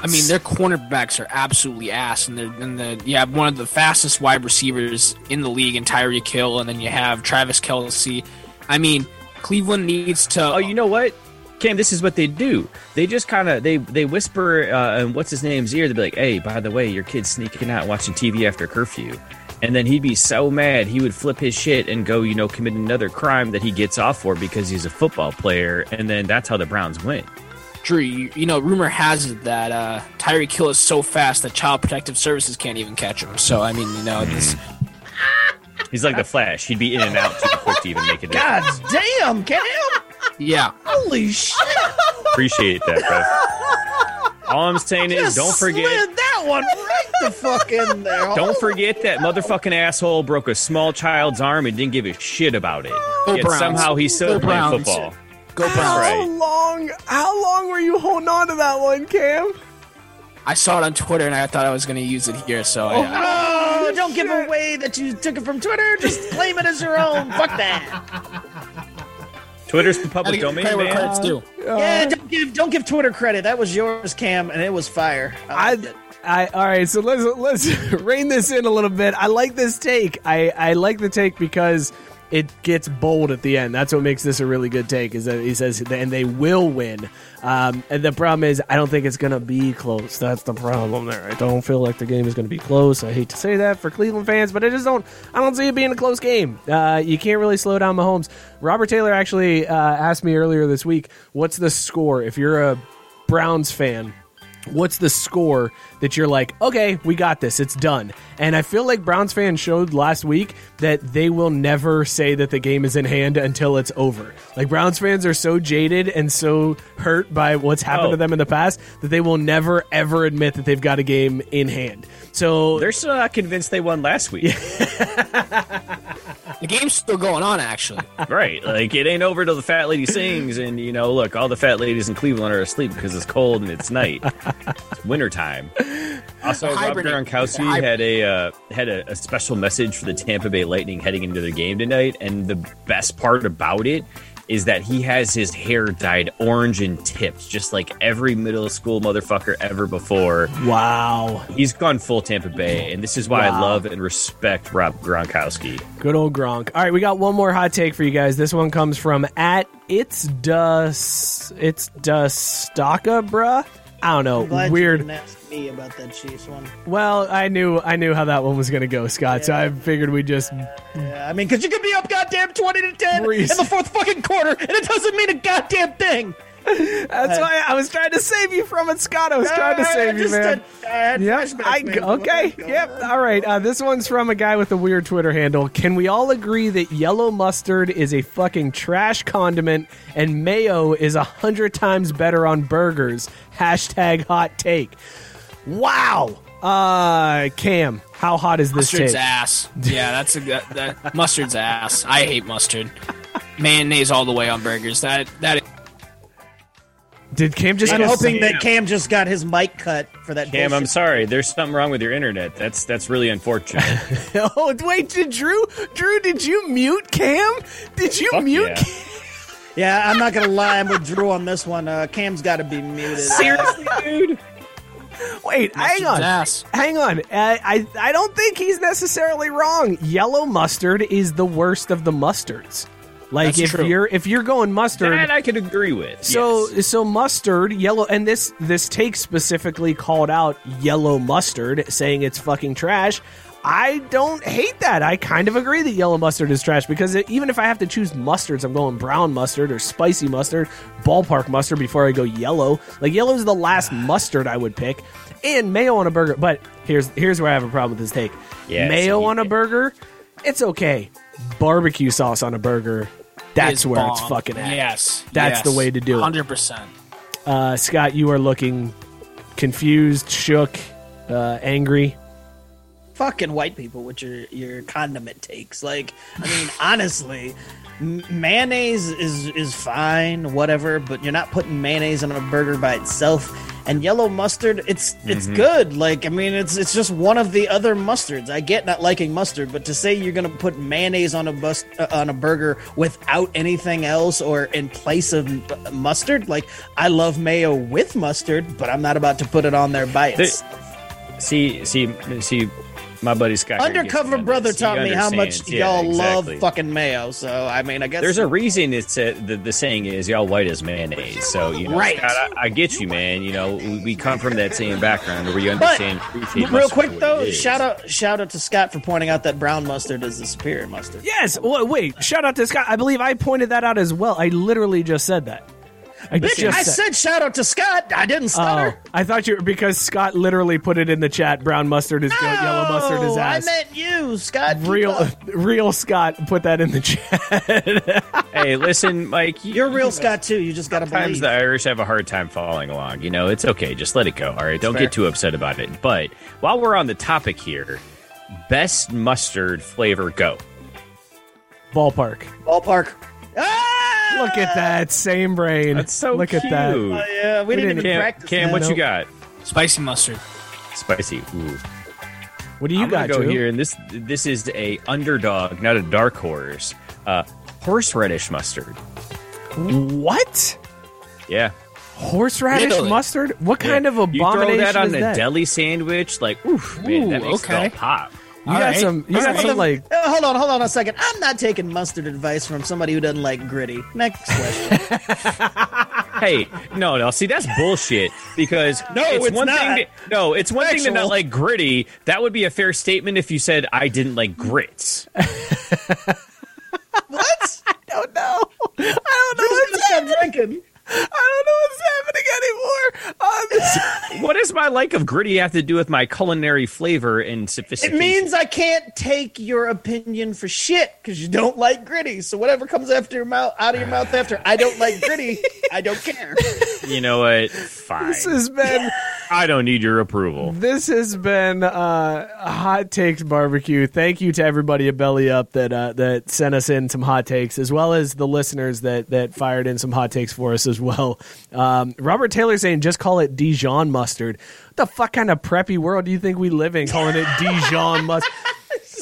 E: I mean, their cornerbacks are absolutely ass, and they're and the you have one of the fastest wide receivers in the league in Tyreek Hill, and then you have Travis Kelce. I mean, Cleveland needs to.
C: Oh, you know what? Cam, this is what they do. They just kind of they they whisper uh, in what's his name's ear. They'll be like, "Hey, by the way, your kid's sneaking out watching TV after curfew," and then he'd be so mad he would flip his shit and go, you know, commit another crime that he gets off for because he's a football player, and then that's how the Browns win.
E: Drew, you, you know, rumor has it that uh, Tyreek Hill is so fast that Child Protective Services can't even catch him. So, I mean, you know, this,
C: He's like the Flash. He'd be in and out too quick to even make a
B: God
C: difference.
B: damn, Cam!
E: yeah.
B: Holy shit!
C: Appreciate that, bro. All I'm saying is, don't forget.
B: Slid that one right the fuck in there.
C: Don't forget that motherfucking asshole broke a small child's arm and didn't give a shit about it.
E: Go
C: Yet
E: Browns.
C: somehow he's still
E: Go
C: playing
E: Browns.
C: football.
E: Go Browns.
A: How
C: right.
A: long? How long were you holding on to that one, Cam?
E: I saw it on Twitter and I thought I was going to use it here. So, oh, I,
B: Oh, don't give away that you took it from Twitter. Just claim it as your own. Fuck that.
C: Twitter's the
E: Gotta
C: public
E: give
C: domain,
E: credit where
C: man.
E: credit's due.
B: yeah, don't give don't give Twitter credit. That was yours, Cam, and it was fire. I,
A: I,
B: it.
A: I, all right. So let's let's rein this in a little bit. I like this take. I, I like the take because it gets bold at the end. That's what makes this a really good take. Is that he says, and they will win. Um, and the problem is, I don't think it's gonna be close. That's the problem there. I don't feel like the game is gonna be close. I hate to say that for Cleveland fans, but I just don't. I don't see it being a close game. Uh, you can't really slow down Mahomes. Robert Taylor actually uh, asked me earlier this week, "What's the score if you're a Browns fan?" What's the score that you're like, okay, we got this, it's done. And I feel like Browns fans showed last week that they will never say that the game is in hand until it's over. Like Browns fans are so jaded and so hurt by what's happened
C: Oh.
A: to them in the past that they will never ever admit that they've got a game in hand. So
C: They're still not convinced they won last week.
E: The game's still going on, actually.
C: right. Like, it ain't over till the fat lady sings. And, you know, look, all the fat ladies in Cleveland are asleep because it's cold and it's night. it's wintertime. Also, Rob. Gronkowski had a uh, had a, a special message for the Tampa Bay Lightning heading into their game tonight. And the best part about it is that he has his hair dyed orange and tipped, just like every middle school motherfucker ever before.
A: wow,
C: He's gone full Tampa Bay, and this is why I love and respect Rob Gronkowski.
A: good old Gronk. All right, we got one more hot take for you guys. This one comes from at it's dus it's Dustaka, bruh. I don't know,
B: Glad
A: weird.
B: You ask me about that Chiefs one.
A: Well, I knew I knew how that one was going to go, Scott. So I figured we just
B: Yeah, I mean, because you could be up goddamn twenty to ten
A: Reese.
B: in the fourth fucking quarter, and it doesn't mean a goddamn thing.
A: That's why I was trying to save you from it, Scott. I was trying to save you,
B: just
A: man.
B: had- I
A: Yep. I, okay. Yep. All right. Uh, this one's from a guy with a weird Twitter handle. Can we all agree that yellow mustard is a fucking trash condiment and mayo is a hundred times better on burgers? Hashtag hot take. Wow. Uh, Cam, how hot is this
E: Mustard's
A: take?
E: ass. Yeah, that's a good. That, mustard's ass. I hate mustard. Mayonnaise all the way on burgers. That that
A: Did Cam just
B: I'm hoping
C: Cam.
B: that Cam just got his mic cut for that.
C: Cam, I'm sorry. There's something wrong with your internet. That's that's really unfortunate.
A: Oh wait, did Drew? Drew, did you mute Cam? Did you
C: Fuck
A: mute?
C: yeah.
A: Cam?
B: Yeah, I'm not gonna lie. I'm with Drew on this one. Uh, Cam's got to be muted.
C: Seriously, dude.
A: Wait, hang on.
E: ass.
A: Hang on. Uh, I I don't think he's necessarily wrong. Yellow mustard is the worst of the mustards. Like
E: That's
A: if
E: true.
A: you're if you're going mustard,
C: That I could agree with.
A: so
C: yes.
A: so mustard yellow, and this this take specifically called out yellow mustard, saying it's fucking trash. I don't hate that. I kind of agree that yellow mustard is trash because even if I have to choose mustards, I'm going brown mustard or spicy mustard, ballpark mustard before I go yellow. Like yellow is the last mustard I would pick, and mayo on a burger. But here's here's where I have a problem with this take.
C: Yeah,
A: mayo
C: so
A: on a burger, it's okay. Barbecue sauce on a burger, that's
E: is
A: where it's fucking at.
E: Yes,
A: That's the way to do it.
E: Hundred percent.
A: Uh, Scott, you are looking confused, shook, uh, angry.
B: fucking white people with your your condiment takes. Like, I mean, honestly, m- mayonnaise is is fine, whatever, but you're not putting mayonnaise on a burger by itself. And yellow mustard, it's it's good. Like, I mean, it's it's just one of the other mustards. I get not liking mustard, but to say you're gonna put mayonnaise on a bus uh, on a burger without anything else or in place of mustard, like I love mayo with mustard, but I'm not about to put it on there by itself.
C: See, see, see. My buddy Scott.
B: Undercover brother
C: this. He
B: taught me how much.
C: Yeah,
B: y'all
C: exactly.
B: love fucking mayo. So I mean, I guess
C: There's a reason it's uh the, the saying is y'all white as mayonnaise. So you know,
B: Right.
C: Scott, I, I get you, man. You know, we, we come from that same background where you understand. appreciate
B: real quick though, shout out shout out to Scott for pointing out that brown mustard is the superior mustard.
A: Yes. Well, wait. Shout out to Scott. I believe I pointed that out as well. I literally just said that. I
B: Bitch,
A: just
B: I said shout out to Scott. I didn't
A: Oh,
B: stutter.
A: I thought you because Scott literally put it in the chat. Brown mustard is good. Yellow mustard is
B: No, I
A: ass.
B: meant you, Scott.
A: Real, real Scott put that in the chat.
C: Hey, listen, Mike. You,
B: You're real Scott too. You just gotta
C: Sometimes
B: believe.
C: the Irish have a hard time following along. You know, it's okay. Just let it go. All right. Don't
B: fair.
C: get too upset about it. But while we're on the topic here, best mustard flavor go.
A: Ballpark.
B: Ballpark. Ah!
A: Look at that. Same brain.
C: That's so
A: Look
C: cute.
A: at that.
B: Oh, yeah, we, didn't,
A: didn't-
B: even
C: Cam,
B: practice.
C: Cam
B: that.
C: what you got?
E: Spicy mustard.
C: Spicy. Ooh.
A: What do you
C: I'm
A: got,
C: gonna go
A: Drew?
C: here, and this this is a underdog, not a dark horse. Uh, horseradish mustard.
A: What?
C: Yeah.
A: Horseradish
E: Really?
A: mustard? What kind
C: Yeah.
A: of abomination
C: You throw that on
A: is
C: a
A: that?
C: deli sandwich, like, oof, man, that
E: Ooh,
C: makes
E: okay.
C: it all pop.
A: You
E: All
A: got
E: right.
A: some. You
E: All
A: got
E: right.
A: some like.
B: Uh, hold on, hold on a second. I'm not taking mustard advice from somebody who doesn't like gritty. Next question.
C: Hey, no, no. See, that's bullshit. Because
B: No, it's
C: one
B: not.
C: thing. To, no, it's one thing to not like gritty. That would be a fair statement if you said I didn't like grits.
B: what?
A: I don't know. I don't know
B: Who's
A: what's
B: gonna stop drinking?
A: I don't know what's happening anymore. Um,
C: what does my like of gritty have to do with my culinary flavor and sophistication?
B: It means I can't take your opinion for shit because you don't like gritty. So whatever comes after your mouth, out of your mouth after I don't like gritty, I don't care.
C: you know what? Fine.
A: this has been.
C: I don't need your approval.
A: This has been uh, hot takes barbecue. Thank you to everybody at Belly Up that uh, that sent us in some hot takes, as well as the listeners that that fired in some hot takes for us as well. Um, Robert Taylor saying just call it Dijon mustard. What the fuck kind of preppy world do you think we live in? Calling it Dijon mustard.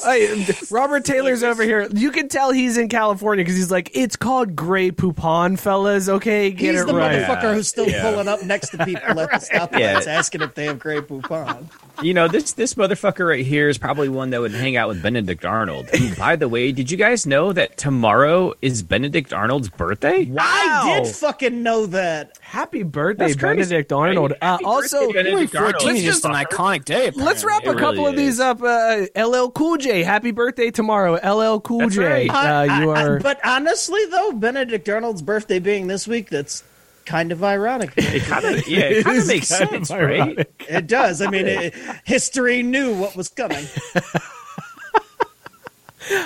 A: Hey, Robert Taylor's over here. You can tell he's in California because he's like, it's called Grey Poupon, fellas. Okay, get
B: He's
A: it
B: the
A: right.
B: motherfucker who's still
C: Yeah.
B: pulling up next to people at the stoplights
C: Yeah.
B: asking if they have Grey Poupon.
C: You know, this this motherfucker right here is probably one that would hang out with Benedict Arnold. Who, by the way, did you guys know that tomorrow is Benedict Arnold's birthday?
B: I did fucking know that.
A: Happy birthday, Benedict Arnold.
C: Right?
A: Uh, also,
C: birthday, Benedict Arnold.
E: 14 is just an iconic day.
A: Let's
E: apparently.
A: wrap a couple
C: really
A: of these
C: is.
A: up. Uh, LL Cool J, happy birthday tomorrow. LL Cool
C: That's
A: J,
C: right.
A: uh, you
B: I- I-
A: are.
B: but honestly, though, Benedict Arnold's birthday being this week, that's kind of ironic.
C: It kind of yeah, it kind
A: is
C: of makes
A: kind of
C: sense, right?
A: ironic.
B: It does. I mean, it, history knew what was coming.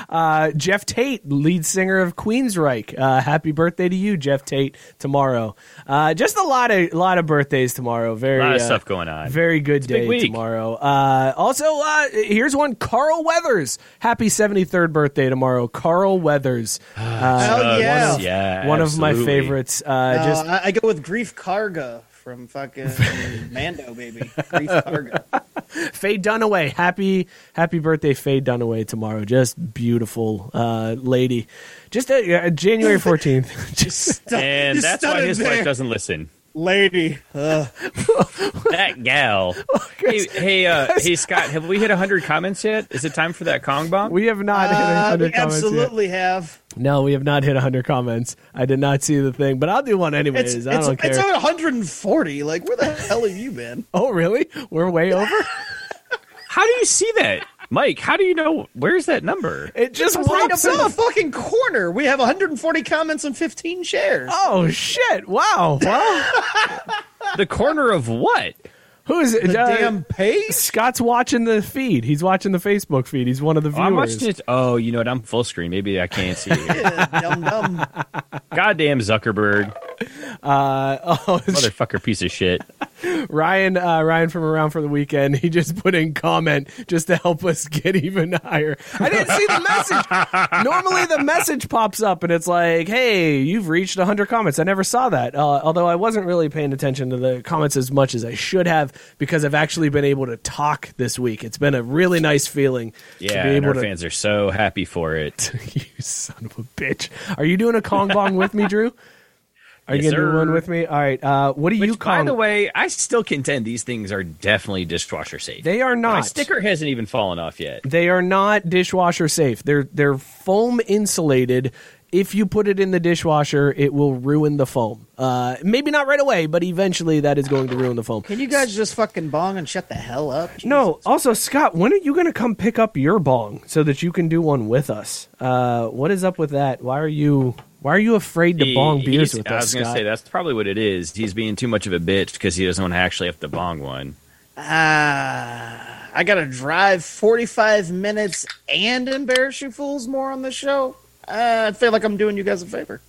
A: Uh, Geoff Tate, lead singer of Queensryche. Uh, happy birthday to you, Geoff Tate. Tomorrow, uh, just a lot of lot of birthdays tomorrow. Very
C: A lot of
A: uh,
C: stuff going on.
A: Very good
C: a big
A: day tomorrow. Uh, also, uh, here's one. Carl Weathers, happy 73rd birthday tomorrow. Carl Weathers, uh,
B: Hell yeah.
C: yeah,
A: one of my favorites. Just
B: I, I go with Greef Karga from fucking Mando, baby. Greef Karga.
A: Faye Dunaway, happy happy birthday, Faye Dunaway tomorrow. Just beautiful uh, lady. Just uh, January fourteenth. Just
C: And
B: You
C: that's why his
B: there.
C: wife doesn't listen.
B: Lady. Uh,
C: That gal. hey, hey, uh, hey, Scott, have we hit hundred comments yet? Is it time for that Kong bomb?
A: we have not hit
B: uh,
A: hundred
B: we
A: comments
B: absolutely have.
A: No, we have not hit hundred comments. I did not see the thing, but I'll do one anyways.
B: It's,
A: I don't care.
B: it's 140. Like, where the hell have you been?
A: oh, really? We're way over.
C: How do you see that, Mike? How do you know? Where's that number?
A: It just
B: It's right up
A: pops
B: in the fucking corner. We have 140 comments and 15 shares.
A: Oh shit! Wow. Well,
C: The corner of what?
A: who is it?
B: the
A: Uh,
B: damn page?
A: Scott's watching the feed. He's watching the Facebook feed. He's one of the
C: Oh, I'm watching it. Oh, you know what? I'm full screen. Maybe I can't see it.
B: Yeah, dumb dumb.
C: Goddamn Zuckerberg.
A: Uh, oh,
C: Motherfucker, piece of shit.
A: Ryan, uh, Ryan from Around for the Weekend, he just put in comment just to help us get even higher. I didn't see the message. Normally, the message pops up and it's like, "Hey, you've reached 100 comments." I never saw that. Uh, although I wasn't really paying attention to the comments as much as I should have because I've actually been able to talk this week. It's been a really nice feeling
C: Yeah,
A: to be
C: and our
A: to.
C: fans are so happy for it.
A: you son of a bitch! Are you doing a Kong bong with me, Drew? Are you
C: Yes,
A: gonna do one with me? All right. Uh, what do you
C: Which, by the way, I still contend these things are definitely dishwasher safe.
A: they are not.
C: My
A: not.
C: sticker hasn't even fallen off yet.
A: They are not dishwasher safe. They're they're foam insulated. If you put it in the dishwasher, it will ruin the foam. Uh, maybe not right away, but eventually that is going to ruin the foam.
B: Can you guys just fucking bong and shut the hell up?
A: No. Also, Scott, when are you going to come pick up your bong so that you can do one with us? Uh, what is up with that? Why are you Why are you afraid to
C: He-
A: bong beers
C: he's-
A: with
C: I
A: us,
C: was going to say that's probably what it is. He's being too much of a bitch because he doesn't want to actually have to bong one.
B: Ah, I gotta drive 45 minutes and embarrass you fools more on the show. Uh, I feel like I'm doing you guys a favor.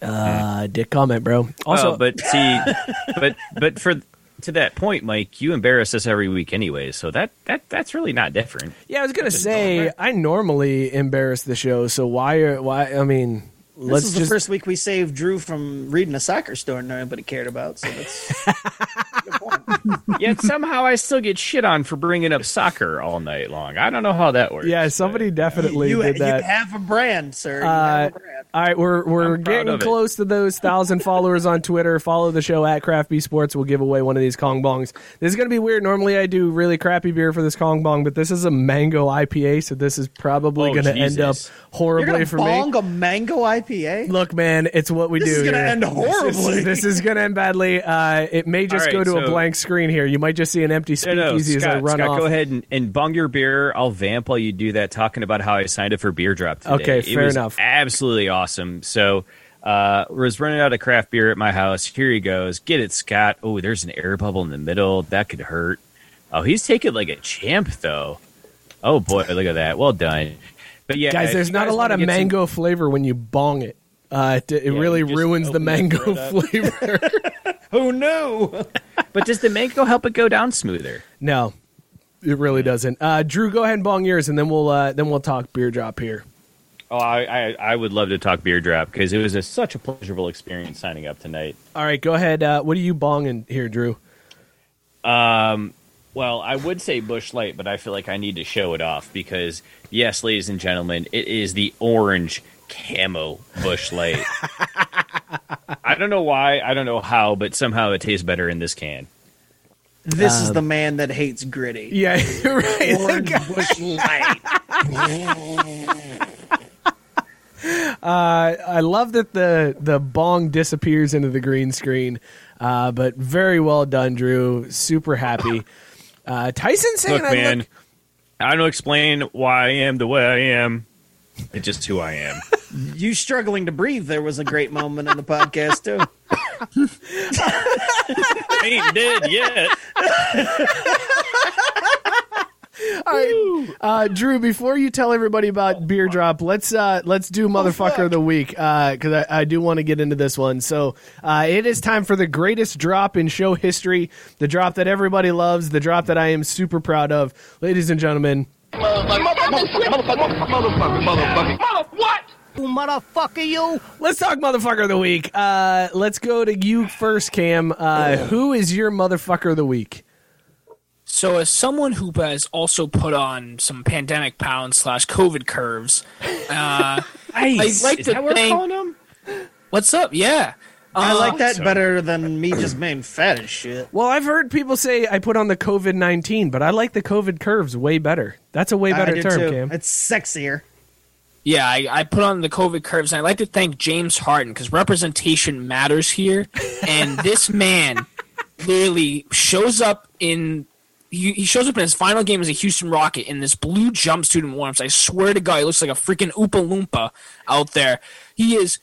A: uh, dick comment, bro. Also,
C: Also, but see, but but for to that point, Mike, you embarrass us every week anyway, so that that that's really not different.
A: yeah, I was gonna say I normally embarrass the show, so why are why? I mean,
B: This
A: let's
B: is the
A: just
B: first week we saved Drew from reading a soccer story nobody cared about. So that's.
C: Yet somehow I still get shit on for bringing up soccer all night long. I don't know how that works.
A: yeah.
C: but-
A: Somebody definitely
B: you,
A: did
B: you have a brand, sir. You
A: Uh,
B: have a brand.
A: All right, we're we're
C: I'm
A: getting close to those thousand followers on Twitter. Follow the show at Craft B Sports. We'll give away one of these Kong bongs. This is gonna be weird. Normally, I do really crappy beer for this Kong bong, but this is a mango IPA, so this is probably
C: Oh,
A: gonna end up
C: Jesus.
B: You're
A: horribly
B: gonna
A: for
B: bong
A: me.
B: a mango IPA?
A: Look, man, it's what we
B: This
A: do.
B: This is gonna
A: here.
B: end
A: This is-
B: horribly.
A: This is, gonna end badly. Uh, it may just
C: All
A: go
C: right,
A: to a blank screen here. You might just see an empty
C: No, no,
A: speakeasy as I run
C: Scott
A: off.
C: go ahead and, and bung your beer. I'll vamp while you do that, talking about how I signed up for Beer Drop today.
A: Okay,
C: It
A: fair
C: was
A: enough.
C: Absolutely awesome. So, uh, was running out of craft beer at my house. Here he goes. Get it, Scott. Oh, there's an air bubble in the middle. That could hurt. Oh, he's taking like a champ, though. Oh, boy, look at that. Well done. But yeah,
A: Guys, there's
C: you
A: not a lot of
C: get some-
A: mango flavor when you bong it. Uh, it, it
C: Yeah,
A: really ruins the mango
C: throw it up.
A: flavor.
B: Who knew?
C: but does the mango help it go down smoother?
A: No, it really doesn't. Uh, Drew, go ahead and bong yours, and then we'll uh, then we'll talk beer drop here.
C: Oh, I, I, I would love to talk beer drop because it was a, such a pleasurable experience signing up tonight.
A: All right, go ahead. Uh, what are you bonging here, Drew?
C: Um, well, I would say Busch Light, but I feel like I need to show it off because, yes, ladies and gentlemen, it is the orange camo Busch Light. I don't know why, I don't know how, but somehow it tastes better in this can.
B: This is the man that hates gritty.
A: Yeah, you're right.
B: Orange Busch Light.
A: Uh, I love that the the bong disappears into the green screen, uh, but very well done, Drew. Super happy. Uh, Tyson saying,
C: Look,
A: I
C: man,
A: look-
C: I don't explain why I am the way I am. It's just who I am.
B: You struggling to breathe. There was a great moment in the podcast too.
C: Ain't dead yet.
A: All right, uh, Drew. Before you tell everybody about beer drop, let's uh, let's do motherfucker of the week because I, I do want to get into this one. So uh, it is time for the greatest drop in show history, the drop that everybody loves, the drop that I am super proud of, ladies and gentlemen.
G: Motherfucker, you!
A: Let's talk motherfucker of the week. Uh, let's go to you first, Cam. Uh, who is your motherfucker of the week?
E: So, as someone who has also put on some pandemic pounds slash COVID curves, uh,
C: Nice.
E: I like
C: Is
E: to
C: that what we're
E: think-
C: calling them?
E: what's up? Yeah,
B: I
E: Uh,
B: like that
C: so-
B: better than me just being fat as shit.
A: Well, I've heard people say I put on the COVID nineteen, but I like the COVID curves way better. That's a way better term,
B: too.
A: Cam.
B: It's sexier.
E: Yeah, I, I put on the COVID curves, and I'd like to thank James Harden because representation matters here. And this man literally shows up in. He, shows up in his final game as a Houston Rocket in this blue jumpsuit and warms. I swear to God, he looks like a freaking Oompa Loompa out there. He is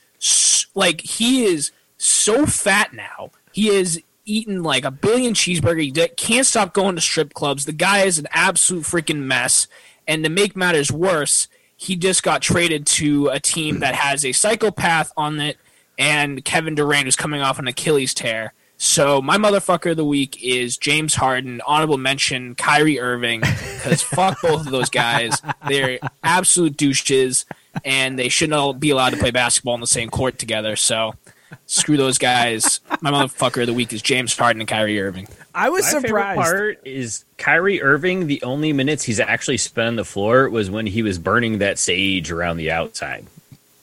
E: like he is so fat now. He is eaten like a billion cheeseburger. He can't stop going to strip clubs. The guy is an absolute freaking mess. And to make matters worse, he just got traded to a team that has a psychopath on it and Kevin Durant, who's coming off an Achilles tear. So my motherfucker of the week is James Harden. Honorable mention Kyrie Irving because fuck both of those guys. They're absolute douches, and they shouldn't all be allowed to play basketball in the same court together. So screw those guys. My motherfucker of the week is James Harden and Kyrie Irving.
A: I was
C: My
A: surprised.
C: part is Kyrie Irving. The only minutes he's actually spent on the floor was when he was burning that sage around the outside.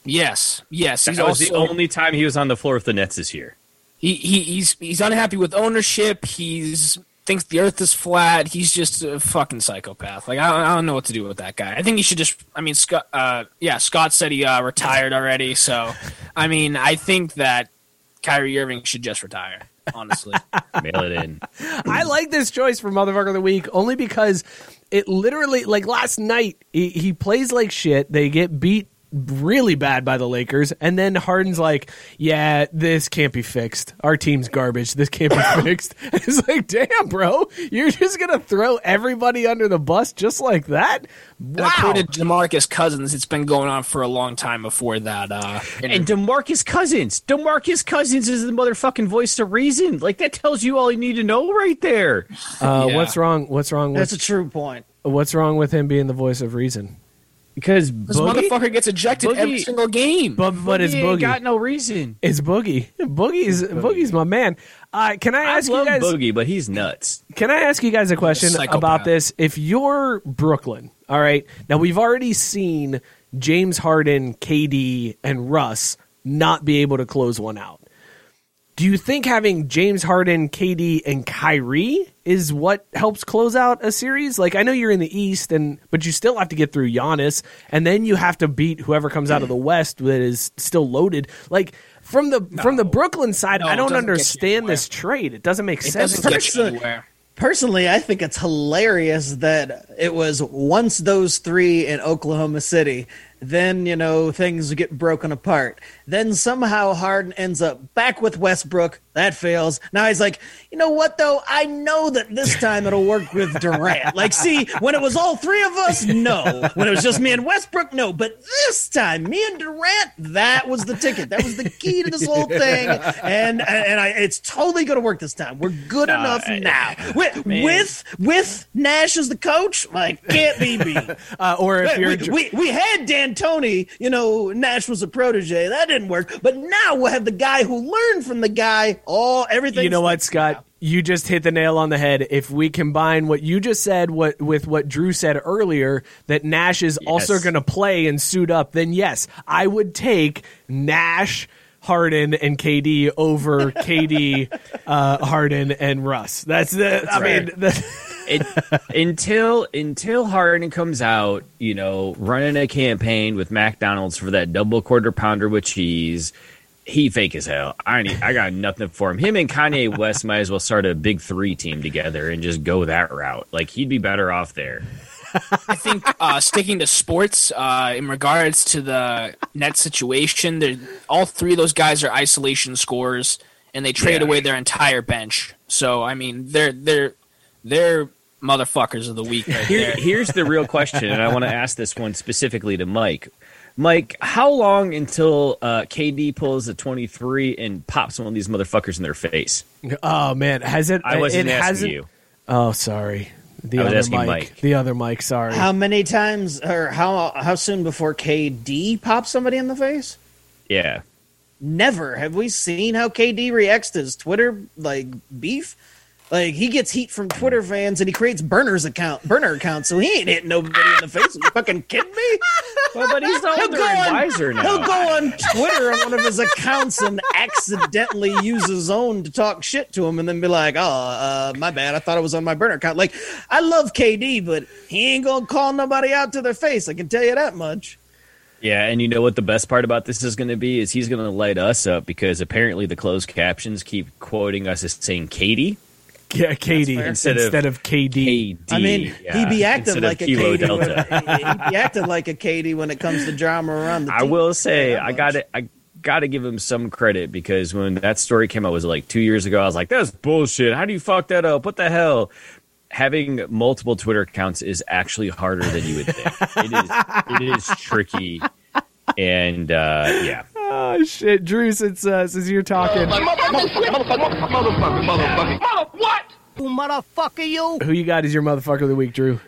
E: Yes, yes.
C: That
E: He's
C: was
E: also
C: the only time he was on the floor with the Nets this year.
E: He, he he's he's unhappy with ownership. He's thinks the Earth is flat. He's just a fucking psychopath. Like I don't, I don't know what to do with that guy. I think he should just. I mean, Scott. Uh, yeah, Scott said he uh, retired already. So, I mean, I think that Kyrie Irving should just retire. Honestly,
C: Mail it in.
A: I like this choice for motherfucker of the week only because it literally like last night he, he plays like shit. They get beat really bad by the Lakers, and then Harden's like, "Yeah, this can't be fixed. Our team's garbage. This can't be fixed." it's like, damn, bro, you're just gonna throw everybody under the bus just like that?
E: And I
A: Wow.
E: quoted Demarcus Cousins. It's been going on for a long time before that. Uh,
C: And Demarcus Cousins. Demarcus Cousins is the motherfucking voice of reason. Like that tells you all you need to know right there.
A: Uh,
E: Yeah.
A: What's wrong? What's wrong with
B: That's a true point.
A: what's wrong with him being the voice of reason?
C: Because
E: this
C: Boogie,
E: motherfucker gets ejected
C: Boogie-
E: every single game.
A: But but it's
C: Boogie ain't
A: Boogie.
C: got no reason.
A: it's Boogie. Boogie's Boogie's my man. Uh, can I
C: I
A: ask you
C: love
A: guys?
C: Boogie, but he's nuts.
A: Can I ask you guys a question
E: Psychopath.
A: about this? If you're Brooklyn, all right, now we've already seen James Harden, KD, and Russ not be able to close one out. Do you think having James Harden, KD, and Kyrie is what helps close out a series? Like I know you're in the East, and but you still have to get through Giannis, and then you have to beat whoever comes out of the West that is still loaded. Like from the from the Brooklyn side,
E: No,
A: I don't
E: doesn't get you
A: understand this trade. It doesn't make
E: it
A: sense.
E: doesn't get you anywhere.
B: Personally, I think it's hilarious that it was once those three in Oklahoma City, then, you know, things get broken apart. Then somehow Harden ends up back with Westbrook. That fails. Now he's like, you know what, though? I know that this time it'll work with Durant. Like, see, when it was all three of us, no. When it was just me and Westbrook, no. But this time, me and Durant, that was the ticket. That was the key to this whole thing. And and I, it's totally going to work this time. We're good enough
C: I-
B: now. With, with with Nash as the coach, like can't be beat.
A: Uh, or if you're
B: we, we, we had D'Antoni, you know, Nash was a protege. That didn't work. But now we'll have the guy who learned from the guy. All everything.
A: You know what, Scott? You just hit the nail on the head. If we combine what you just said what, with what Drew said earlier, that Nash is also going to play and suit up, then yes, I would take Nash, Harden, and KD over KD, uh, Harden, and Russ. That's the. I mean, the,
C: it, until until Harden comes out, you know, running a campaign with McDonald's for that double quarter pounder with cheese. He fake as hell. I need, I got nothing for him. Him and Kanye West might as well start a big three team together and just go that route. Like he'd be better off there.
E: I think uh, sticking to sports uh, in regards to the net situation, all three of those guys are isolation scorers, and they trade
C: Yeah.
E: away their entire bench. So I mean, they're they're they're motherfuckers of the week right
C: Here,
E: there.
C: here's the real question, and I want to ask this one specifically to Mike. Mike, how long until uh, KD pulls a 23 and pops one of these motherfuckers in their face?
A: oh man, has it?
C: I wasn't
A: it
C: asking
A: hasn't,
C: you.
A: Oh, sorry. The
C: I was
A: other
C: asking
A: Mike.
C: Mike.
A: The other Mike. Sorry.
B: How many times or how how soon before KD pops somebody in the face?
C: Yeah.
B: Never have we seen how KD reacts to his Twitter like beef. Like he gets heat from Twitter fans and he creates burners account burner accounts, so he ain't hitting nobody in the face. Are you fucking kidding me?
C: Well, but he's
B: He'll
C: older
B: go
C: and
B: on,
C: wiser now.
B: he'll go on Twitter on one of his accounts and accidentally use his own to talk shit to him, and then be like, "Oh, uh, my bad. I thought it was on my burner account." Like, I love KD, but he ain't gonna call nobody out to their face. I can tell you that much.
C: Yeah, and you know what the best part about this is going to be is he's going to light us up because apparently the closed captions keep quoting us as saying Katie.
A: Yeah, Katie instead,
C: Instead
A: of,
C: of
A: KD.
C: KD.
B: I mean,
C: yeah,
B: he be acting
C: instead
B: like a
C: Kilo
B: Katie. When,
C: Delta.
B: he be acting like a Katie when it comes to drama around the.
C: I
B: team.
C: will say I got to I got to give him some credit because when that story came out was it like 2 years ago I was like that's bullshit. How do you fuck that up? What the hell? Having multiple Twitter accounts is actually harder than you would think. it is it is tricky and uh yeah.
A: Oh shit, Drew. Since uh, since you're talking,
B: Motherfucker, motherfucker motherfucker motherfucker what who motherfucker you.
A: who you got as your motherfucker of the week, Drew?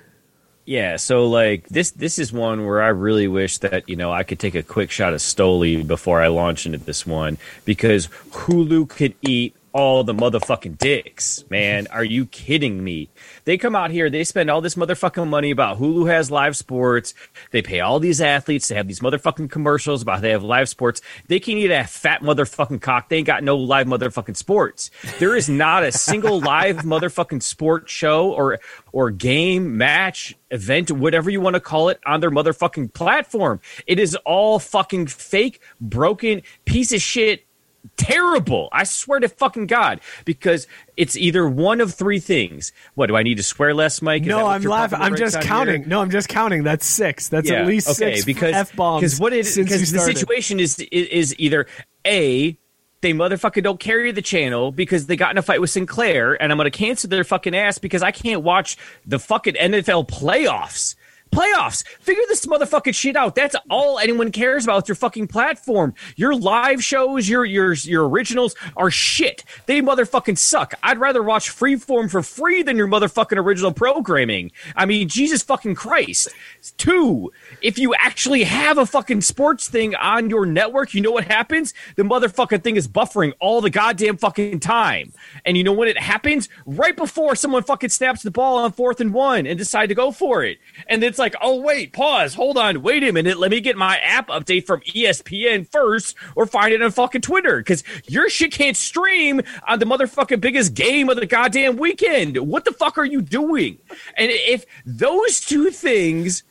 C: Yeah, so like this this is one where I really wish that, you know, I could take a quick shot of Stoli before I launch into this one because Hulu could eat all the motherfucking dicks, man. Are you kidding me? They come out here, they spend all this motherfucking money about Hulu has live sports. They pay all these athletes to have these motherfucking commercials about they have live sports. They can eat a fat motherfucking cock. They ain't got no live motherfucking sports. There is not a single live motherfucking sport show or or game, match, event, whatever you want to call it, on their motherfucking platform. It is all fucking fake, broken piece of shit terrible. I swear to fucking God, because it's either one of three things. What do I need to swear less, Mike? Is
A: No, I'm laughing. I'm just counting.
C: here?
A: No, I'm just counting. That's six. That's
C: Yeah,
A: at least
C: okay,
A: six
C: because
A: f bombs.
C: because what it because the situation is is is either a they motherfucking don't carry the channel because they got in a fight with Sinclair, and I'm gonna cancel their fucking ass because I can't watch the fucking NFL playoffs. Playoffs. Figure this motherfucking shit out. That's all anyone cares about your fucking platform. Your live shows, your your your originals are shit. They motherfucking suck. I'd rather watch Freeform for free than your motherfucking original programming. I mean, Jesus fucking Christ. Two, if you actually have a fucking sports thing on your network, you know what happens? The motherfucking thing is buffering all the goddamn fucking time. And you know when it happens? Right before someone fucking snaps the ball on fourth and one and decide to go for it. And it's like, oh wait, pause, hold on, wait a minute, let me get my app update from ESPN first or find it on fucking Twitter. Cause your shit can't stream on the motherfucking biggest game of the goddamn weekend. What the fuck are you doing? And if those two things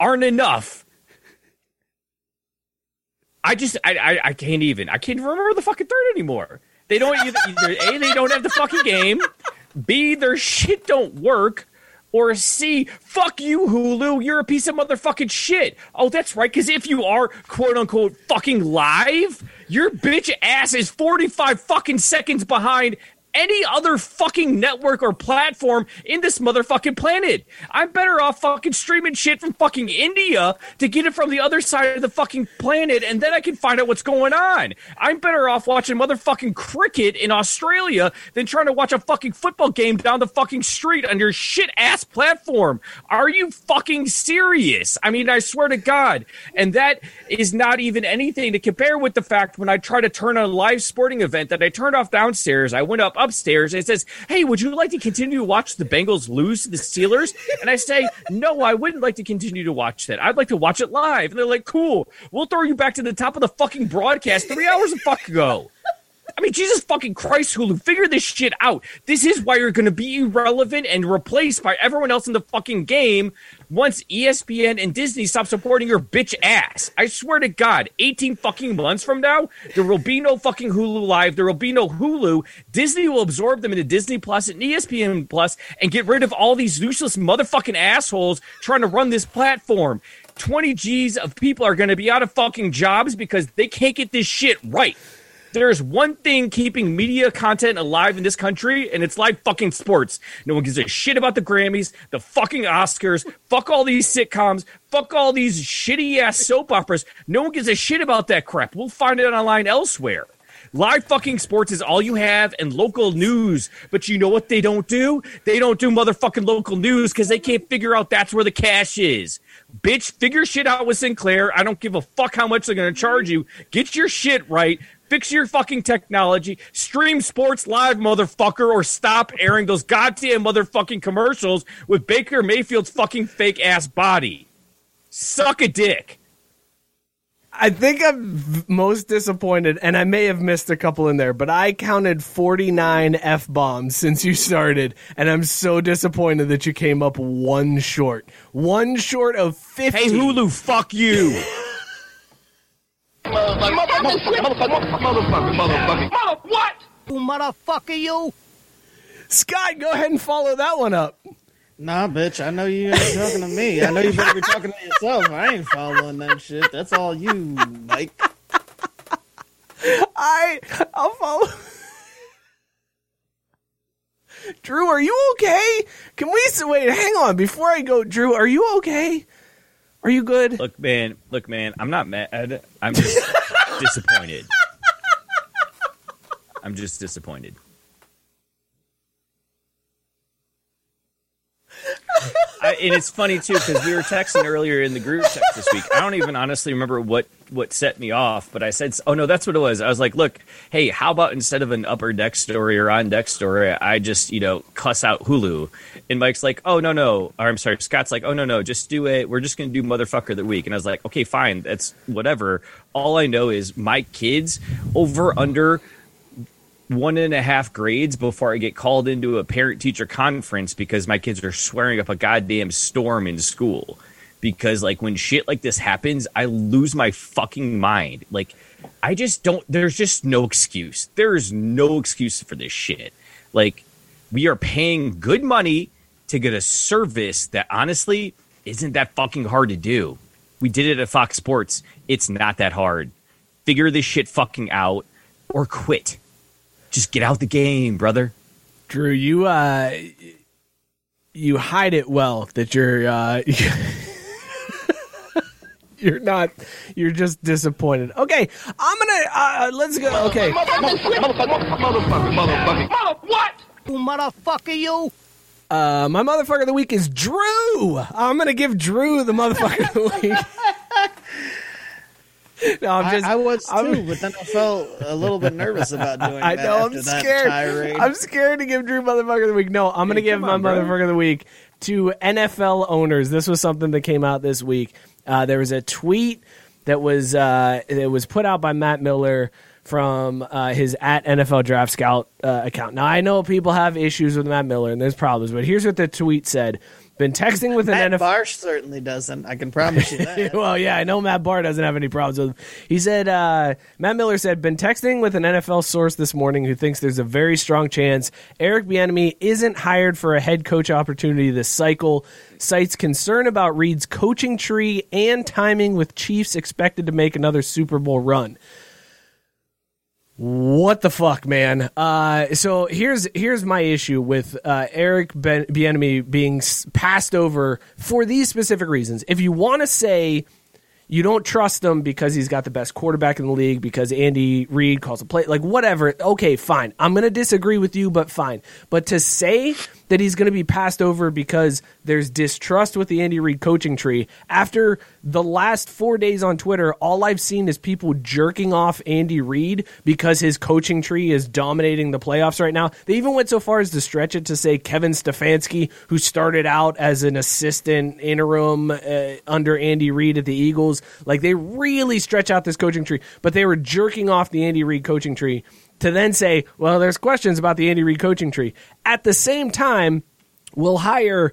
C: aren't enough. I just I, I I can't even I can't remember the fucking third anymore. They don't either, either a they don't have the fucking game, b their shit don't work, or c fuck you Hulu you're a piece of motherfucking shit. Oh that's right because if you are quote unquote fucking live, your bitch ass is forty five fucking seconds behind any other fucking network or platform in this motherfucking planet. I'm better off fucking streaming shit from fucking India to get it from the other side of the fucking planet and then I can find out what's going on. I'm better off watching motherfucking cricket in Australia than trying to watch a fucking football game down the fucking street on your shit ass platform. Are you fucking serious? I mean, I swear to God. And that is not even anything to compare with the fact when I try to turn on a live sporting event that I turned off downstairs, I went up upstairs and says, Hey, would you like to continue to watch the Bengals lose to the Steelers? And I say, No, I wouldn't like to continue to watch that. I'd like to watch it live. And they're like, Cool. We'll throw you back to the top of the fucking broadcast three hours a fuck ago. I mean, Jesus fucking Christ, Hulu, figure this shit out. This is why you're going to be irrelevant and replaced by everyone else in the fucking game once ESPN and Disney stop supporting your bitch ass. I swear to God, 18 fucking months from now, there will be no fucking Hulu Live. There will be no Hulu. Disney will absorb them into Disney Plus and ESPN Plus and get rid of all these useless motherfucking assholes trying to run this platform. 20 G's of people are going to be out of fucking jobs because they can't get this shit right. There's one thing keeping media content alive in this country, and it's live fucking sports. No one gives a shit about the Grammys, the fucking Oscars, fuck all these sitcoms, fuck all these shitty ass soap operas. No one gives a shit about that crap. We'll find it online elsewhere. Live fucking sports is all you have and local news. But you know what they don't do? They don't do motherfucking local news because they can't figure out that's where the cash is. Bitch, figure shit out with Sinclair. I don't give a fuck how much they're going to charge you. Get your shit right. Fix your fucking technology. Stream sports live, motherfucker, or stop airing those goddamn motherfucking commercials with Baker Mayfield's fucking fake ass body. Suck a dick.
A: I think I'm most disappointed, and I may have missed a couple in there, but I counted 49 F bombs since you started, and I'm so disappointed that you came up one short. One short of 50.
C: Hey, Hulu, fuck you.
B: Motherfucker, motherfucker, motherfucker, motherfucker, motherfucker, what? Motherfucker, you.
A: Scott, go ahead and follow that one up.
B: Nah, bitch. I know you ain't talking to me. I know you better be talking to yourself. I ain't following that shit. That's all you, Mike.
A: I, I'll follow. Drew, are you okay? Can we wait? Hang on, before I go, Drew, are you okay? Are you good?
C: Look, man. Look, man. I'm not mad. I'm just. disappointed. I'm just disappointed. I, and it's funny too because we were texting earlier in the group text this week. I don't even honestly remember what what set me off, but I said, "Oh no, that's what it was." I was like, "Look, hey, how about instead of an upper deck story or on deck story, I just you know cuss out Hulu?" And Mike's like, "Oh no, no," or I'm sorry, Scott's like, "Oh no, no, just do it. We're just gonna do motherfucker of the week." And I was like, "Okay, fine, that's whatever." All I know is my kids over under one and a half grades before I get called into a parent teacher conference because my kids are swearing up a goddamn storm in school. Because like when shit like this happens, I lose my fucking mind. Like I just don't there's just no excuse. There is no excuse for this shit. Like we are paying good money to get a service that honestly isn't that fucking hard to do. We did it at Fox Sports. It's not that hard. Figure this shit fucking out or quit. Just get out the game, brother.
A: Drew, you uh, you hide it well that you're uh, you're not. You're just disappointed. Okay, I'm gonna uh, let's go. Okay, What?
B: Who Motherfucker, you.
A: uh, my motherfucker of the week is Drew. I'm gonna give Drew the motherfucker of the week. no, I'm just.
B: I, I was too,
A: I'm-
B: but then I felt a little bit nervous about doing
A: I
B: that.
A: know.
B: after
A: I'm
B: that
A: scared.
B: tirade.
A: I'm scared to give Drew motherfucker of the week. No, I'm going to
C: Hey,
A: give my
C: on, bro.
A: motherfucker of the week to NFL owners. This was something that came out this week. Uh, there was a tweet that was uh, that was put out by Matt Miller from uh, his at NFL Draft Scout uh, account. Now I know people have issues with Matt Miller and there's problems, but here's what the tweet said: Been texting with an
B: Matt
A: NFL.
B: Barsh certainly doesn't. I can promise you that.
A: well, yeah, I know Matt Barr doesn't have any problems with him. He said, uh, Matt Miller said, been texting with an NFL source this morning who thinks there's a very strong chance Eric Bieniemy isn't hired for a head coach opportunity this cycle. Cites concern about Reid's coaching tree and timing with Chiefs expected to make another Super Bowl run. What the fuck, man? Uh, so here's here's my issue with uh, Eric ben- Bieniemy being passed over for these specific reasons. If you want to say you don't trust him because he's got the best quarterback in the league because Andy Reid calls a play like whatever. Okay, fine. I'm to disagree with you, but fine. But to say that he's going to be passed over because there's distrust with the Andy Reid coaching tree. After the last 4 days on Twitter, all I've seen is people jerking off Andy Reid because his coaching tree is dominating the playoffs right now. They even went so far as to stretch it to say Kevin Stefanski, who started out as an assistant interim uh, under Andy Reid at the Eagles, like they really stretch out this coaching tree, but they were jerking off the Andy Reid coaching tree to then say, well, there's questions about the Andy Reid coaching tree. At the same time, we'll hire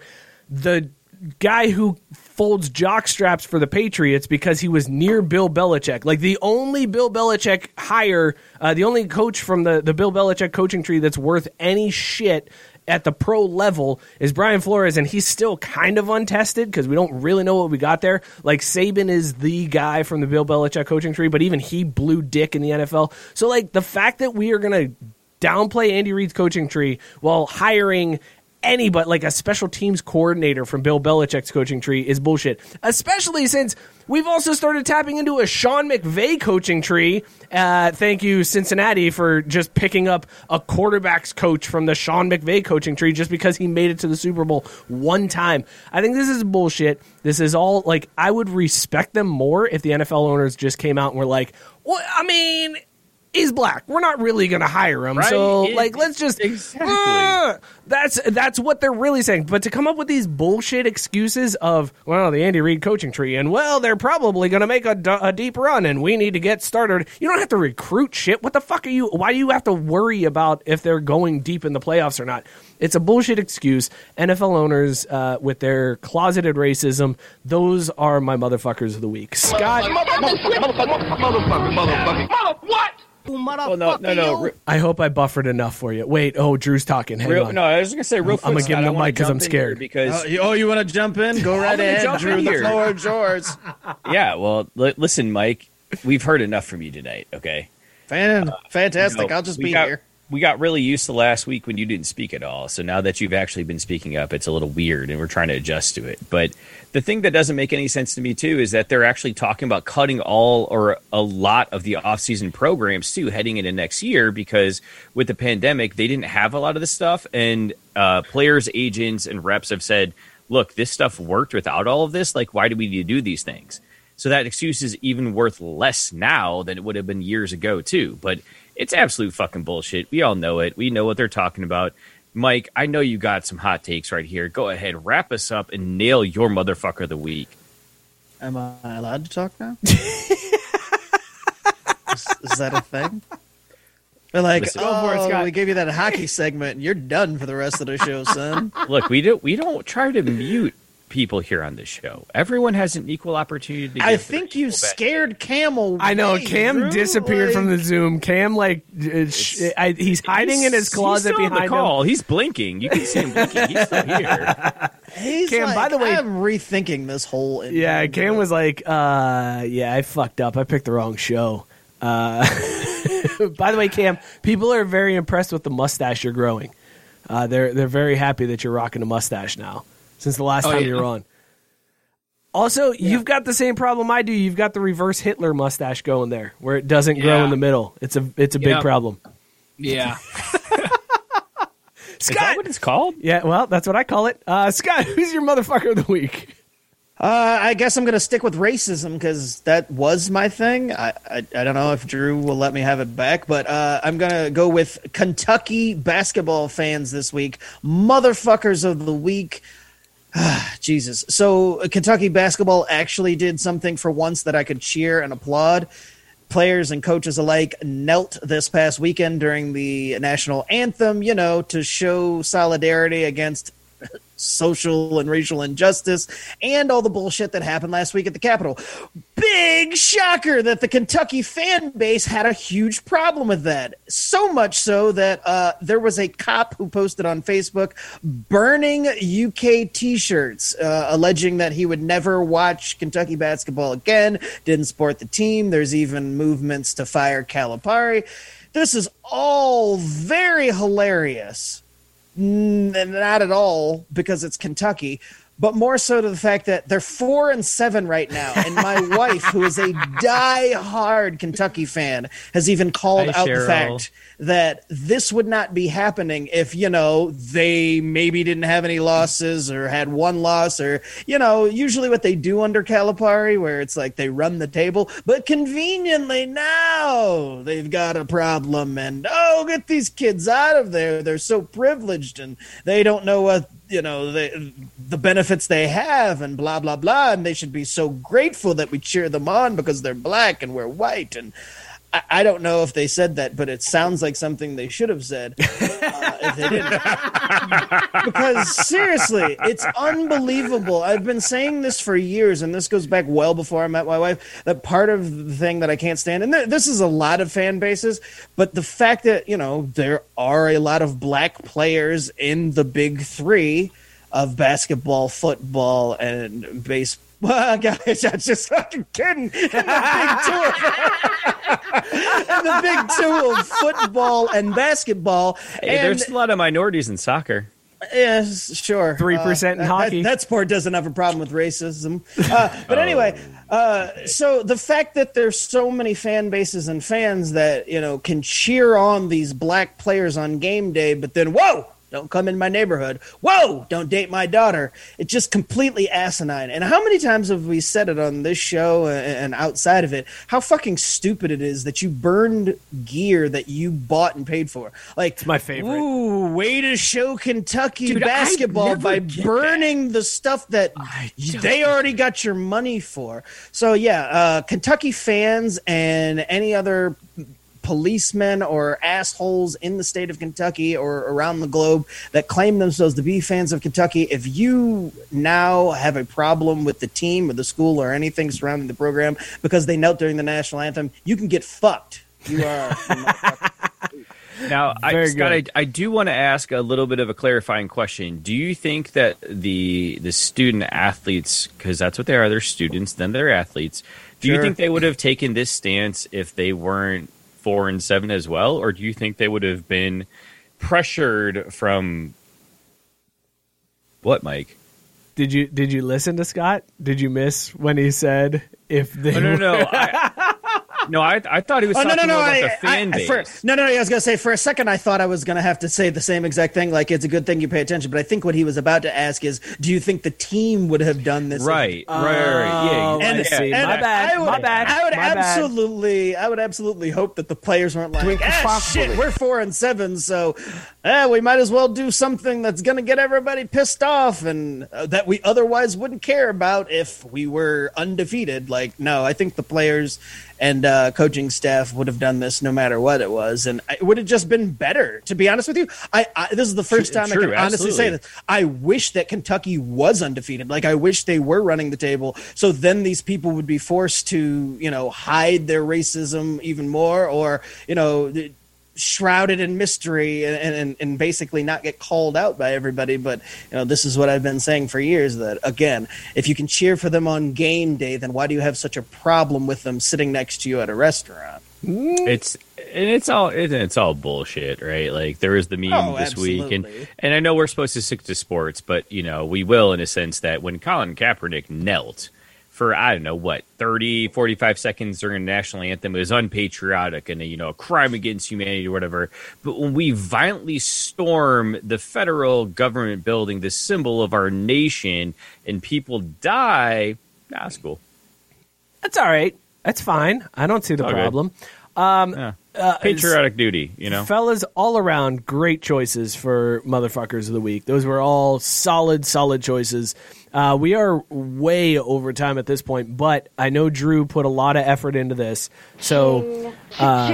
A: the guy who folds jock straps for the Patriots because he was near Bill Belichick. Like the only Bill Belichick hire, uh, the only coach from the, the Bill Belichick coaching tree that's worth any shit at the pro level is Brian Flores, and he's still kind of untested because we don't really know what we got there. Like Saban is the guy from the Bill Belichick coaching tree, but even he blew dick in the NFL. So like the fact that we are gonna downplay Andy Reid's coaching tree while hiring anybody like a special teams coordinator from Bill Belichick's coaching tree is bullshit. Especially since we've also started tapping into a Sean McVay coaching tree. Uh, thank you, Cincinnati, for just picking up a quarterbacks coach from the Sean McVay coaching tree just because he made it to the Super Bowl one time. I think this is bullshit. This is all like I would respect them more if the NFL owners just came out and were like, "Well, I mean." He's black. We're not really going to hire him. So,
C: Right.
A: like, let's just
C: Exactly.
A: Ah! that's that's what they're really saying. But to come up with these bullshit excuses of well, the Andy Reid coaching tree, and well, they're probably going to make a deep run, and we need to get started. You don't have to recruit shit. What the fuck are you? Why do you have to worry about if they're going deep in the playoffs or not? It's a bullshit excuse. NFL owners uh, with their closeted racism, those are my motherfuckers of the week. Scott,
C: Well, oh, no, no, no.
A: I hope I buffered enough for you. Wait, oh, Drew's talking. Hang
C: real,
A: on.
C: no, I was gonna say real quick.
A: I'm gonna give him
C: Scott, I
A: the
C: wanna
A: mic 'cause
C: jump
A: I'm scared.
C: Because
B: Oh, you, oh, you want to jump in? Go right
C: gonna
B: ahead, Drew.
C: in
B: The floor is yours.
C: yeah, well, li- listen, Mike, we've heard enough from you tonight. Okay,
B: Fan, uh, fantastic.
C: No,
B: I'll just be
C: got-
B: here.
C: we got really used to last week when you didn't speak at all. So now that you've actually been speaking up, it's a little weird and we're trying to adjust to it. But the thing that doesn't make any sense to me too is that they're actually talking about cutting all or a lot of the off-season programs too heading into next year because with the pandemic they didn't have a lot of this stuff and uh, players, agents, and reps have said, "Look, this stuff worked without all of this. Like, why do we need to do these things?" So that excuse is even worth less now than it would have been years ago too. But it's absolute fucking bullshit. We all know it. We know what they're talking about. Mike, I know you got some hot takes right here. Go ahead, wrap us up and nail your motherfucker of the week.
B: Am I allowed to talk now? is, is that a thing? They're like,
C: Listen.
A: Go it,
B: oh,
A: oh
B: we gave you that hockey segment, and you're done for the rest of the show, son.
C: Look, we don't we don't try to mute people here on this show. Everyone has an equal opportunity to.
B: I think you
C: equal back.
B: scared Camel.
A: I know Cam
B: Drew.
A: disappeared from the Zoom. Cam like sh- I, he's hiding in his closet
C: he's
A: behind
C: the
A: him.
C: He's blinking. You can see him blinking. He's still here.
B: He's
A: Cam,
B: like,
A: by the way-
B: I'm rethinking this whole.
A: Yeah, Cam
B: deal.
A: was like, uh, "Yeah, I fucked up. I picked the wrong show." Uh, by the way, Cam, people are very impressed with the mustache you're growing. Uh, they're they're very happy that you're rocking a mustache now since the last
E: Oh,
A: time
E: yeah.
A: you were on. Also, you've got the same problem I do. You've got the reverse Hitler mustache going there, where it doesn't grow in the middle. It's a it's a big problem.
E: Yeah.
C: Is that what it's called?
A: Yeah, well, that's what I call it. Uh, Scott, who's your motherfucker of the week?
B: Uh, I guess I'm going to stick with racism because that was my thing. I, I I don't know if Drew will let me have it back, but uh, I'm going to go with Kentucky basketball fans this week. Motherfuckers of the week. Jesus. So uh, Kentucky basketball actually did something for once that I could cheer and applaud. Players and coaches alike knelt this past weekend during the national anthem, you know, to show solidarity against social and racial injustice and all the bullshit that happened last week at the Capitol. Big shocker that the Kentucky fan base had a huge problem with that. So much so that uh, there was a cop who posted on Facebook burning UK t shirts, uh, alleging that he would never watch Kentucky basketball again, didn't support the team. There's even movements to fire Calipari. This is all very hilarious not at all because it's Kentucky, but more so to the fact that they're four and seven right now. And my wife, who is a die-hard Kentucky fan, has even called
C: Hi,
B: out the fact that this would not be happening if you know they maybe didn't have any losses or had one loss or you know usually what they do under Calipari where it's like they run the table but conveniently now they've got a problem and oh get these kids out of there they're so privileged and they don't know what you know the the benefits they have and blah blah blah and they should be so grateful that we cheer them on because they're black and we're white and I, I don't know if they said that, but it sounds like something they should have said uh, if they didn't. because seriously, it's unbelievable. I've been saying this for years, and this goes back well before I met my wife. That part of the thing that I can't stand, and th- this is a lot of fan bases, but the fact that you know there are a lot of black players in the big three of basketball, football, and baseball. Well, guys, I'm just fucking kidding. And the big two of, and the big two of football and basketball.
C: Hey,
B: and
C: there's a lot of minorities in soccer.
B: Yes, sure.
A: 3% in
B: that-
A: hockey.
B: That, that sport doesn't have a problem with racism. Uh, but anyway, uh, so the fact that there's so many fan bases and fans that you know can cheer on these black players on game day, but then whoa. Don't come in my neighborhood. Whoa! Don't date my daughter. It's just completely asinine. And how many times have we said it on this show and outside of it? How fucking stupid it is that you burned gear that you bought and paid for. Like
A: It's my favorite.
B: Ooh, way to show Kentucky
E: Dude,
B: basketball by burning the stuff that they already got your money for. So yeah, uh, Kentucky fans and any other policemen or assholes in the state of Kentucky or around the globe that claim themselves to be fans of Kentucky, if you now have a problem with the team or the school or anything surrounding the program because they knelt during the national anthem, you can get fucked. You are.
C: Now, I, Scott, I. I do want to ask a little bit of a clarifying question. Do you think that the the student athletes, because that's what they are, they're students, then they're athletes. Do you think they would have taken this stance if they weren't four and seven as well, or do you think they would have been pressured from what, Mike?
A: Did you did you listen to Scott? Did you miss when he said if they
C: Oh, no, no, no. I, no, I, I thought he was
B: Oh no
C: talking
B: no no!
C: more about
B: I,
C: the fan
B: I-
C: base.
B: for- no no no! I was gonna say for a second I thought I was gonna have to say the same exact thing. Like it's a good thing you pay attention, but I think what he was about to ask is, do you think the team would have done this? if-
C: right, right, right, right.
A: Oh,
C: Yeah,
A: I
C: yeah,
A: see.
C: yeah.
A: My bad.
B: I would,
A: my bad.
B: I would
A: my bad.
B: absolutely, I would absolutely hope that the players weren't like, ah, shit, we're four and seven, so eh, we might as well do something that's going to get everybody pissed off and uh, that we otherwise wouldn't care about if we were undefeated. Like, no, I think the players and uh, coaching staff would have done this no matter what it was, and it would have just been better. To be honest with you, I, I this is the first
C: True-
B: time I
C: true,
B: can honestly say this. I wish that Kentucky was undefeated. Like I wish they were running the table. So then these people would be forced to, you know, hide their racism even more, or you know, shrouded in mystery and, and and basically not get called out by everybody. But you know, this is what I've been saying for years. That again, if you can cheer for them on game day, then why do you have such a problem with them sitting next to you at a restaurant? Mm.
C: It's and it's all it, it's all bullshit, right? Like there was the meme
B: Oh,
C: this week, and and I know we're supposed to stick to sports, but you know we will in a sense that when Colin Kaepernick knelt for I don't know what 30, 45 seconds during the national anthem, was unpatriotic and you know a crime against humanity or whatever. But when we violently storm the federal government building, the symbol of our nation, and people die, that's cool.
A: That's all right. That's fine. I don't see the
C: all
A: problem.
C: Yeah. Um, Patriotic duty, you know.
A: Fellas, all around great choices for motherfuckers of the week. Those were all solid, solid choices. Uh, we are way over time at this point, but I know Drew put a lot of effort into this. So, uh,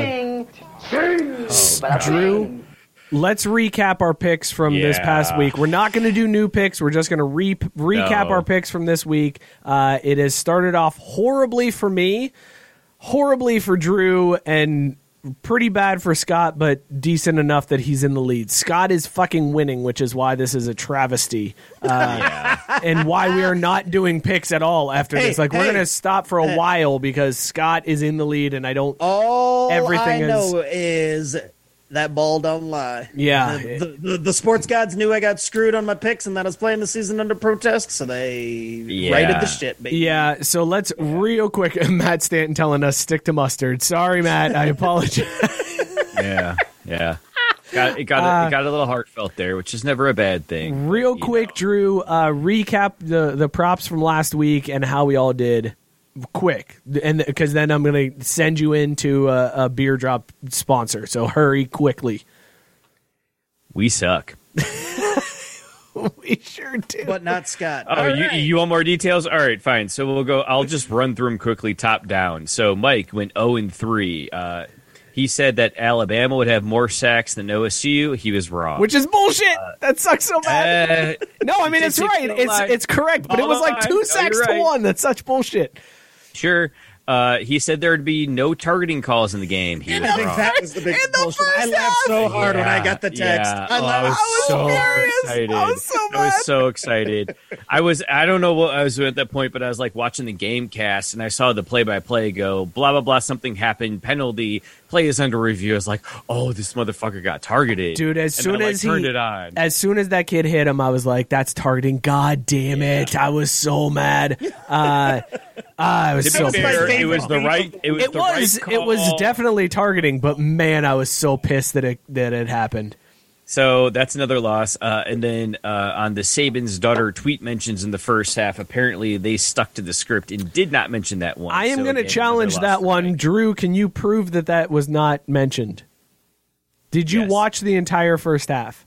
A: Drew, let's recap our picks from this past week. We're not going to do new picks. We're just going to re- recap
C: No.
A: our picks from this week. Uh, it has started off horribly for me, horribly for Drew, and pretty bad for Scott, but decent enough that he's in the lead. Scott is fucking winning, which is why this is a travesty. Uh, and why we are not doing picks at all after
B: Hey,
A: this. Like, we're going to stop for a while because Scott is in the lead, and I don't.
B: All
A: Everything
B: I
A: is-
B: know is that ball don't lie.
A: Yeah.
B: the, the, the, the sports gods knew I got screwed on my picks and that I was playing the season under protest, so they
C: Yeah.
B: righted the shit. Baby.
A: Yeah, so let's real quick. Matt Stanton telling us stick to mustard. Sorry, Matt. I apologize.
C: yeah, yeah. Got it got a, it got a little heartfelt there, which is never a bad thing.
A: real
C: you
A: quick,
C: know.
A: Drew. Uh, recap the the props from last week and how we all did. Quick, and because then I'm going to send you into a, a beer drop sponsor. So hurry quickly.
C: We suck.
A: We sure do.
B: but not Scott.
C: Oh,
B: All
C: you
B: right.
C: you want more details? All right, fine. So we'll go. I'll just run through them quickly, top down. So Mike went zero and three. Uh, he said that Alabama would have more sacks than OSU. He was wrong.
A: Which is bullshit. that sucks so bad.
C: Uh,
A: no, I mean it's
C: it's
A: right. It's
C: lie.
A: it's correct, but it was like two
C: No,
A: sacks
C: you're
A: to
C: right.
A: one. That's such bullshit.
C: Sure. Uh, he said there'd be no targeting calls in the game. He was
B: I think
C: wrong.
B: that was the biggest
A: In the
B: bullshit. I laughed so hard when I got the text.
C: Yeah.
B: I
C: Oh,
B: laughed
C: I was,
A: was
C: so
A: furious.
C: excited.
A: I was so
C: I was so excited. I was. I don't know what I was doing at that point, but I was like watching the game cast, and I saw the play-by-play go blah blah blah. Something happened. Penalty. Play is under review. I was like, oh, this motherfucker got targeted,
A: Dude, as
C: And
A: soon
C: then I, like,
A: as
C: turned
A: he
C: it on.
A: as soon as that kid hit him, I was like, "That's targeting." God damn it! I was so mad. Uh, I was so
C: be fair,
A: pissed.
C: it was the right. It was
A: It
C: the
A: was
C: right
A: it was definitely targeting, but man, I was so pissed that it that it happened.
C: So that's another loss. Uh, and then uh, on the Saban's daughter tweet mentions in the first half, apparently they stuck to the script and did not mention that one.
A: I am
C: So
A: going to challenge that one. Drew. Can you prove that that was not mentioned? Did you
C: Yes.
A: watch the entire first half?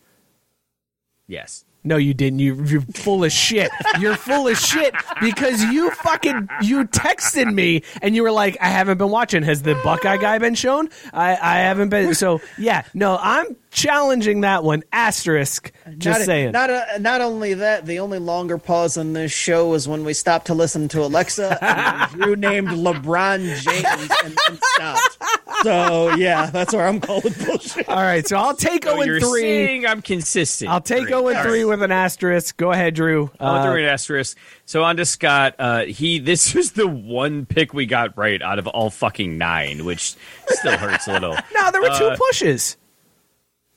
C: Yes.
A: No, you didn't. You, you're full of shit. You're full of shit because you fucking you texted me and you were like, "I haven't been watching. Has the Buckeye guy been shown? I I haven't been." So yeah, no, I'm challenging that one. Asterisk. Just
B: not,
A: saying.
B: Not uh, not only that, the only longer pause in this show was when we stopped to listen to Alexa and Drew named LeBron James and then stopped. So yeah, that's where I'm calling bullshit.
A: All right, so I'll take
C: So
A: 0
C: you're
A: and 3.
C: saying I'm consistent.
A: I'll take
C: Great.
A: 0 and
C: All
A: 3
C: right.
A: with an asterisk. Go ahead, Drew.
C: I'll
A: Uh,
C: throw an asterisk. So on to Scott. Uh, he this was the one pick we got right out of all fucking nine, which still hurts a little.
A: no, there were two
C: Uh,
A: pushes.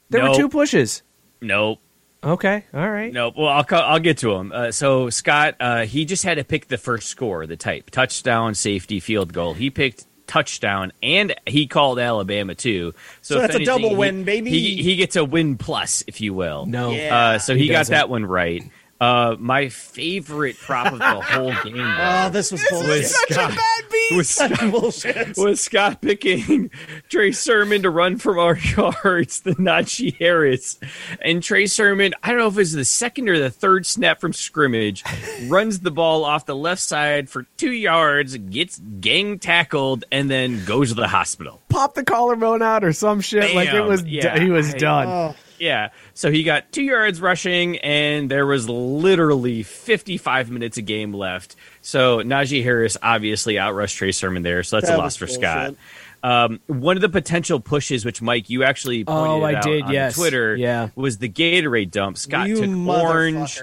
A: There were two pushes.
C: Nope.
A: Okay, all right.
C: Nope. Well, I'll co- I'll get to him. Uh, so Scott, uh, he just had to pick the first score, the type touchdown, safety, field goal. He picked touchdown, and he called Alabama too.
B: So
C: if
B: that's a
C: anything,
B: double
C: he-
B: win, baby.
C: He, he gets a win plus, if you will.
A: No.
B: Yeah.
C: Uh, so he,
A: He
C: got that one right. Uh, my favorite prop of the whole game.
B: Oh,
C: though,
B: this was
C: was
B: bullshit.
C: Scott, was Scott,
B: bullshit.
C: was Scott picking Trey Sermon to run from our yards, the Najee Harris. And Trey Sermon, I don't know if it was the second or the third snap from scrimmage, runs the ball off the left side for two yards, gets gang tackled, and then goes to the hospital.
A: Pop the collarbone out or some shit. like it was,
C: Yeah.
A: he was
C: I-
A: done.
B: Oh,
C: Yeah. So he got two yards rushing, and there was literally 55 minutes of game left. So Najee Harris obviously outrushed Trey Sermon there. So that's
B: That
C: a loss for Scott. Um, one of the potential pushes, which Mike, you actually pointed
A: Oh, I
C: out
A: did,
C: on
A: yes.
C: Twitter,
A: Yeah.
C: was the Gatorade dump. Scott
B: you
C: took orange.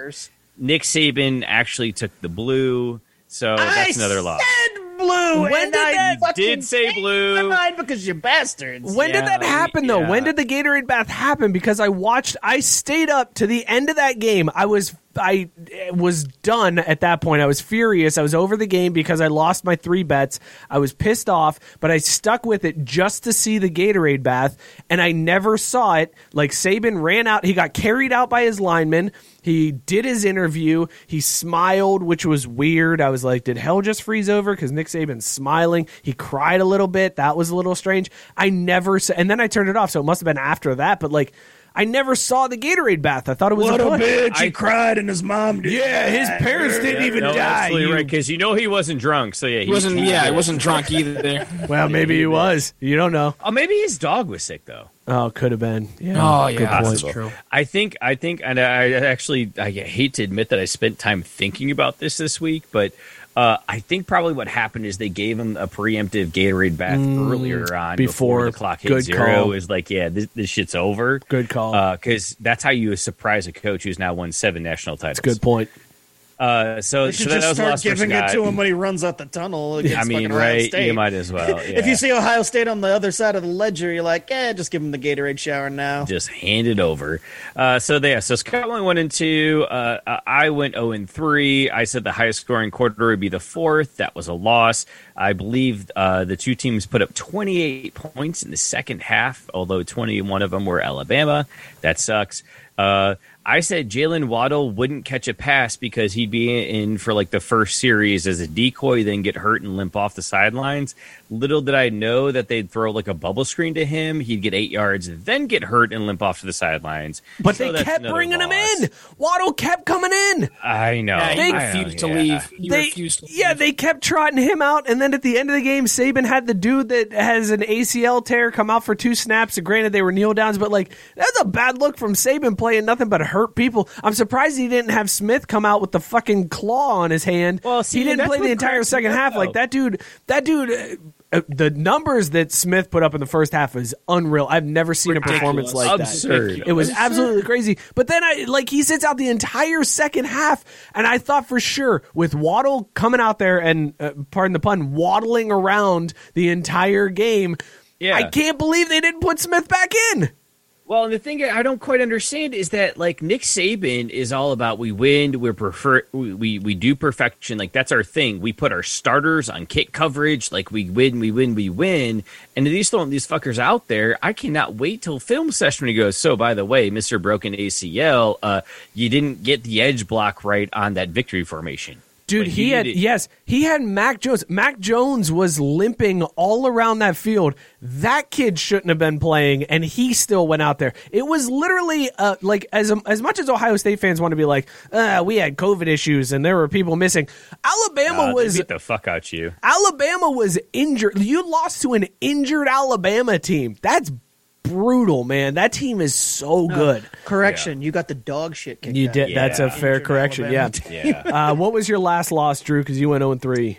C: Nick Saban actually took the blue. So that's
B: I
C: another loss.
B: said blue.
A: When
B: and
A: did
B: I
A: that-
B: fucking
C: Did say blue.
B: My mind because you bastards.
A: When did that happen though?
C: yeah.
A: When did the Gatorade bath happen? Because I watched, I stayed up to the end of that game. I was, I eh, was done at that point. I was furious. I was over the game because I lost my three bets. I was pissed off, but I stuck with it just to see the Gatorade bath, and I never saw it. Like Saban ran out, he got carried out by his lineman. He did his interview. He smiled, which was weird. I was like, did hell just freeze over? Because Nick Saban's smiling. He cried a little bit. That was a little strange. I never saw, and then I turned it off. So it must have been after that. But like, I never saw the Gatorade bath. I thought it was
B: What
A: a,
B: a
A: push.
B: bitch!
C: I-
B: He cried and his mom did.
A: Yeah, his parents didn't even
C: No,
A: die.
C: absolutely
A: you-
C: right. Because you know he wasn't drunk. So yeah,
E: He wasn't.
C: he-
E: Yeah, he wasn't drunk either.
A: Well, maybe he was. You don't know.
C: Oh, maybe his dog was sick though.
A: Oh, could have been. Yeah.
E: Oh yeah, that's true.
C: I think I think and I actually I hate to admit that I spent time thinking about this this week, but uh, I think probably what happened is they gave him a preemptive Gatorade bath earlier on
A: before.
C: the clock hit
A: Good
C: zero.
A: call.
C: Is like yeah, this, this shit's over.
A: Good call.
C: because that's how you surprise a coach who's now won seven national titles.
A: That's good point.
C: Uh, so,
B: They should
C: that
B: just
C: was a
B: start giving it to him when he runs out the tunnel. Against
C: I mean, right?
B: State.
C: You might as well.
B: If you see Ohio State on the other side of the ledger, you're like, yeah, just give him the Gatorade shower now.
C: just hand it over. Uh, so there, so Scott went one and two. Uh, uh, I went zero and three. I said the highest scoring quarter would be the fourth. That was a loss. I believe uh, the two teams put up 28 points in the second half, although 21 of them were Alabama. That sucks. Uh, I said Jaylen Waddle wouldn't catch a pass because he'd be in for like the first series as a decoy, then get hurt and limp off the sidelines. Little did I know that they'd throw like a bubble screen to him. He'd get eight yards, then get hurt and limp off to the sidelines.
A: But
C: So
A: they kept
C: another
A: bringing him in. Waddle kept coming in.
C: I know.
E: Yeah, he
C: I
E: refused
C: know,
E: to
C: yeah.
E: leave. He
A: they,
E: refused to
A: yeah, they kept trotting him out, and then at the end of the game, Saban had the dude that has an ACL tear come out for two snaps. And granted, they were kneel downs, but like that's a bad look from Saban playing nothing but hurt people. I'm surprised he didn't have Smith come out with the fucking claw on his hand.
C: Well, see,
A: he didn't play the entire second
C: up,
A: half. Like that dude, that dude. Uh, uh, the numbers that Smith put up in the first half is unreal. I've never seen a performance like that.
C: Absurd.
A: It was absolutely crazy. But then I like he sits out the entire second half, and I thought for sure with Waddle coming out there and uh, pardon the pun, waddling around the entire game.
C: Yeah.
A: I can't believe they didn't put Smith back in.
C: Well, and the thing I don't quite understand is that like Nick Saban is all about we win, we prefer we, we do perfection, like that's our thing. We put our starters on kick coverage, like we win, we win, we win. And these throwing these fuckers out there, I cannot wait till film session when he goes. So by the way, Mister Broken ACL, uh, you didn't get the edge block right on that victory formation.
A: Dude,
C: Like,
A: he had yes, he had Mac Jones. Mac Jones was limping all around that field. That kid shouldn't have been playing, and he still went out there. It was literally uh, like as as much as Ohio State fans want to be like, uh, we had COVID issues and there were people missing. Alabama was
C: beat the fuck out you.
A: Alabama was injured. You lost to an injured Alabama team. That's brutal, man. That team is so good.
B: Correction, you got the dog shit kicked
A: You
B: out.
A: did. That's a fair
B: Injured
A: correction. Yeah.
B: Alabama
C: Yeah.
A: Uh, what was your last loss, Drew? Because you went zero and three.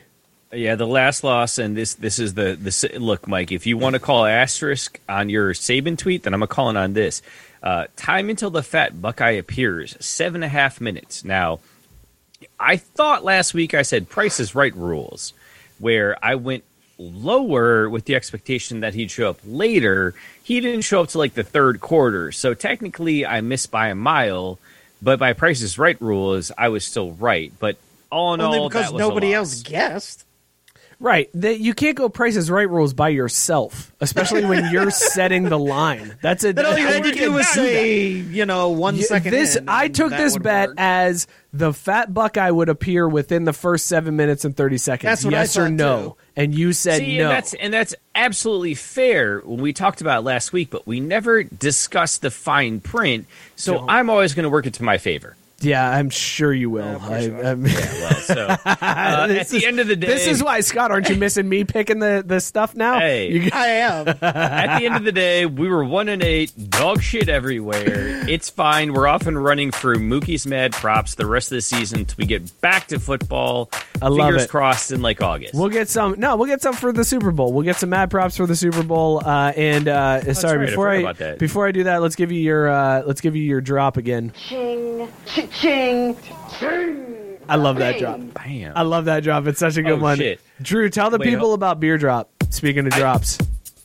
C: Yeah, the last loss, and this this is the the look, Mike. If you want to call asterisk on your Saban tweet, then I'm calling on this. Uh, time until the fat Buckeye appears, seven and a half minutes. Now, I thought last week I said Price is Right rules, where I went lower with the expectation that he'd show up later. He didn't show up to like the third quarter, so technically I missed by a mile. But by Price is Right rules, I was still right. But all in
B: Only
C: all,
B: because
C: that was a
B: nobody
C: loss.
B: else guessed.
A: Right. That you can't go prices right rules by yourself, especially when you're setting the line. That's a
B: Then all you had to do
A: can't
B: was
A: that.
B: say, you know, one
A: Yeah,
B: second.
A: This
B: in,
A: I took this bet
B: work.
A: as the fat Buckeye would appear within the first seven minutes and thirty seconds.
B: That's what I
A: yes or no?
B: too.
A: And you said
C: See,
A: no.
C: and that's and that's absolutely fair. When we talked about it last week, but we never discussed the fine print. So
A: Don't.
C: I'm always going to work it to my favor.
A: Yeah, I'm sure you will.
B: of course
A: I,
B: you are.
A: I'm-
C: Well, so uh, at
A: This
C: the
A: is-
C: end of the day,
A: This is why Scott, aren't you missing me picking the, the stuff now?
C: Hey.
A: You-
B: I am.
C: at the end of the day, we were one and eight, dog shit everywhere. It's fine. We're off and running through Mookie's mad props the rest of the season until we get back to football.
A: I love
C: Fingers
A: it.
C: crossed in like August.
A: We'll get some. No, we'll get some for the Super Bowl. We'll get some mad props for the Super Bowl. Uh, and uh, sorry,
C: right,
A: before
C: forgot
A: I, before I do that, let's give you your uh, let's give you your drop again.
G: Ching, ching,
A: I love that drop.
C: Bam.
A: I love that drop. It's such a good
C: Oh,
A: one.
C: shit.
A: Drew, tell the
C: Wait,
A: people
C: ho-
A: about beer drop. Speaking of drops,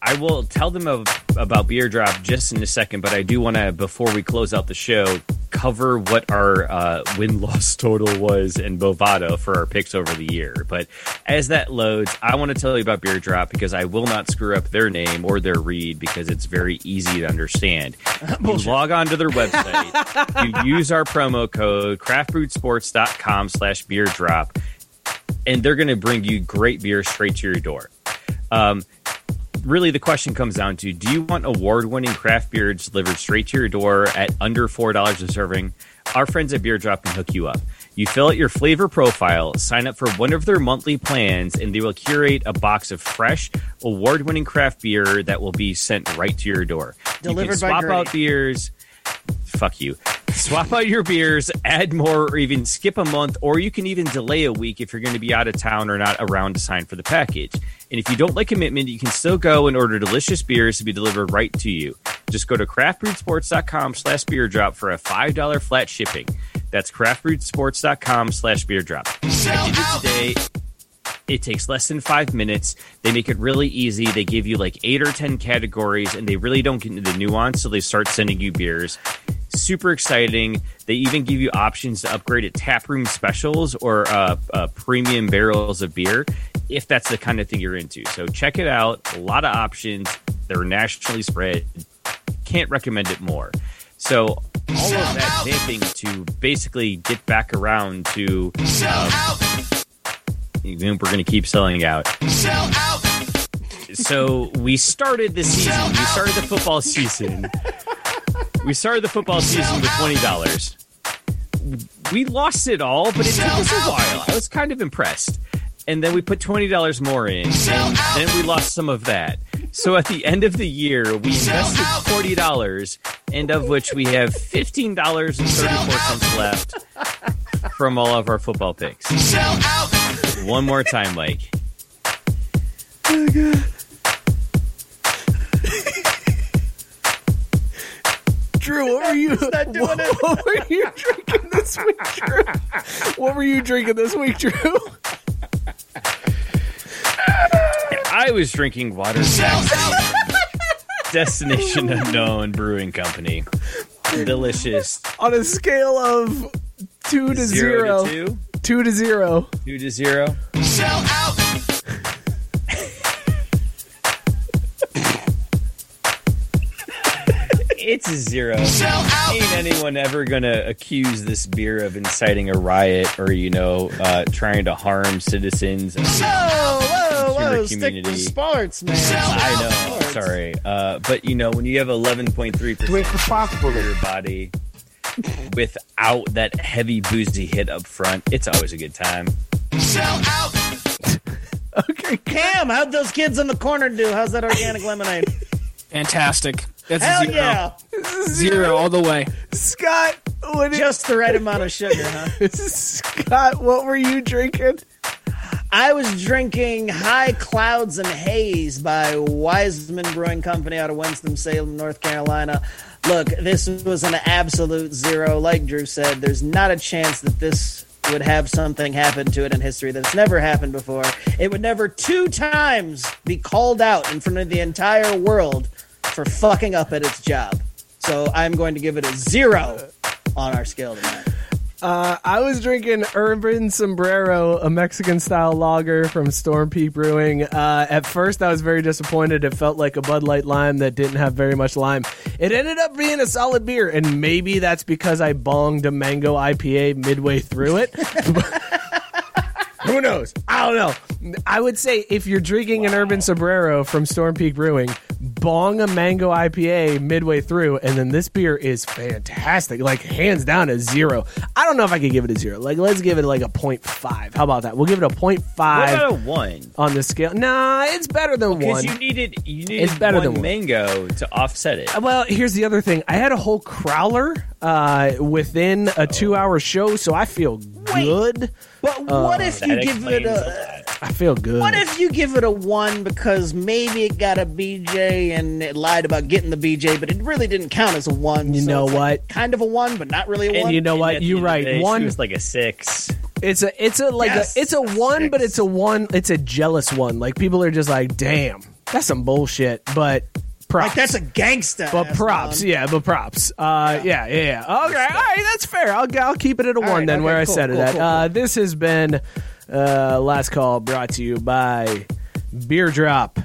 C: I will tell them of, about Beer Drop just in a second, but I do want to, before we close out the show, cover what our uh, win loss total was in Bovado for our picks over the year. But as that loads, I want to tell you about Beer Drop because I will not screw up their name or their read because it's very easy to understand. you log on to their website, you use our promo code craftbrewedsports.com slash beer drop, and they're going to bring you great beer straight to your door. Um, really the question comes down to do you want award-winning craft beer delivered straight to your door at under four dollars a serving? Our friends at beer drop can hook you up. You fill out your flavor profile sign up for one of their monthly plans and they will curate a box of fresh award-winning craft beer that will be sent right to your door. You
B: Delivered
C: can
B: by
C: swap out beers fuck you. Swap out your beers, add more, or even skip a month, or you can even delay a week if you're going to be out of town or not around to sign for the package. And if you don't like commitment, you can still go and order delicious beers to be delivered right to you. Just go to craftbrewedsports.com slash beer drop for a $5 flat shipping. That's craftbrewedsports.com slash beer drop. I did it today. It takes less than five minutes. They make it really easy. They give you like eight or 10 categories, and they really don't get into the nuance, so they start sending you beers. Super exciting. They even give you options to upgrade at taproom specials or uh, uh, premium barrels of beer if that's the kind of thing you're into. So check it out. A lot of options. They're nationally spread. Can't recommend it more. So all of that vamping to basically get back around to. Uh, we're going to keep selling out. So we started the season. We started the football season. We started the football season with twenty dollars. We lost it all, but it took us a while. I was kind of impressed. And then we put twenty dollars more in, and then we lost some of that. So at the end of the year, we invested forty dollars, and of which we have fifteen dollars and thirty-four cents left from all of our football picks. One more time, Mike.
A: Drew, what were you?
B: doing
A: what,
B: it.
A: what were you drinking this week, Drew? What were you drinking this week, Drew?
C: I was drinking water. Destination Unknown Brewing Company. Delicious.
A: On a scale of two to zero,
C: Zero to two.
A: two to zero.
C: Two to zero. It's a zero. Ain't anyone ever gonna accuse this beer of inciting a riot or, you know, uh, trying to harm citizens.
B: Whoa, whoa, whoa!
C: Consumer
B: Stick to sports, man.
C: I know.
B: Sports.
C: Sorry, uh, but you know when you have eleven point three percent of your body without that heavy boozy hit up front, it's always a good time. Sell out.
A: okay,
B: Cam, how'd those kids in the corner do? How's that organic lemonade?
E: Fantastic. That's
B: Hell
E: zero.
B: yeah!
E: Zero all the way.
A: Scott. What did,
B: Just the right amount of sugar, huh?
A: Scott? What were you drinking?
B: I was drinking High Clouds and Haze by Wiseman Brewing Company out of Winston-Salem, North Carolina. Look, this was an absolute zero. Like Drew said, there's not a chance that this would have something happen to it in history that's never happened before. It would never two times be called out in front of the entire world for fucking up at its job. So I'm going to give it a zero on our scale tonight.
A: Uh, I was drinking Urban Sombrero, a Mexican style lager from Storm Peak Brewing. Uh, at first, I was very disappointed. It felt like a Bud Light lime that didn't have very much lime. It ended up being a solid beer, and maybe that's because I bonged a mango IPA midway through it. Who knows? I don't know. I would say if you're drinking an Urban Sombrero from Storm Peak Brewing, bong a mango IPA midway through, and then this beer is fantastic. Like hands down a zero. I don't know if I could give it a zero. Like let's give it like a 0.5. How about that? We'll give it a 0.5
C: What about a one?
A: on the scale. Nah, it's better than
C: Because
A: one.
C: Because you needed you needed
A: It's better than one.
C: mango to offset it.
A: well, here's the other thing. I had a whole crowler uh, within a two-hour show, so I feel good.
B: But what if uh,
C: you
B: give it
C: explains
B: a
C: that.
A: I feel good.
B: What if you give it a one because maybe it got a BJ and it lied about getting the BJ, but it really didn't count as a one?
A: You
B: so
A: know
B: it's like
A: what?
B: kind of a one, but not really a one.
A: and you know
C: And
A: what? You're
C: end of the
A: right.
C: day,
A: One
C: was like a six.
A: It's a it's a like
B: Yes,
A: a it's a one, but it's a one. It's a jealous one. Like people are just like, damn, that's some bullshit. But props.
B: like that's a gangsta.
A: but props, yeah, but props. Uh, yeah, yeah, yeah. Okay, all right, that's fair. I'll I'll keep it at a one
B: right,
A: then,
B: okay,
A: where I
B: cool,
A: said it
B: cool,
A: at.
B: cool,
A: Uh, this has been uh, last call brought to you by Beer Drop.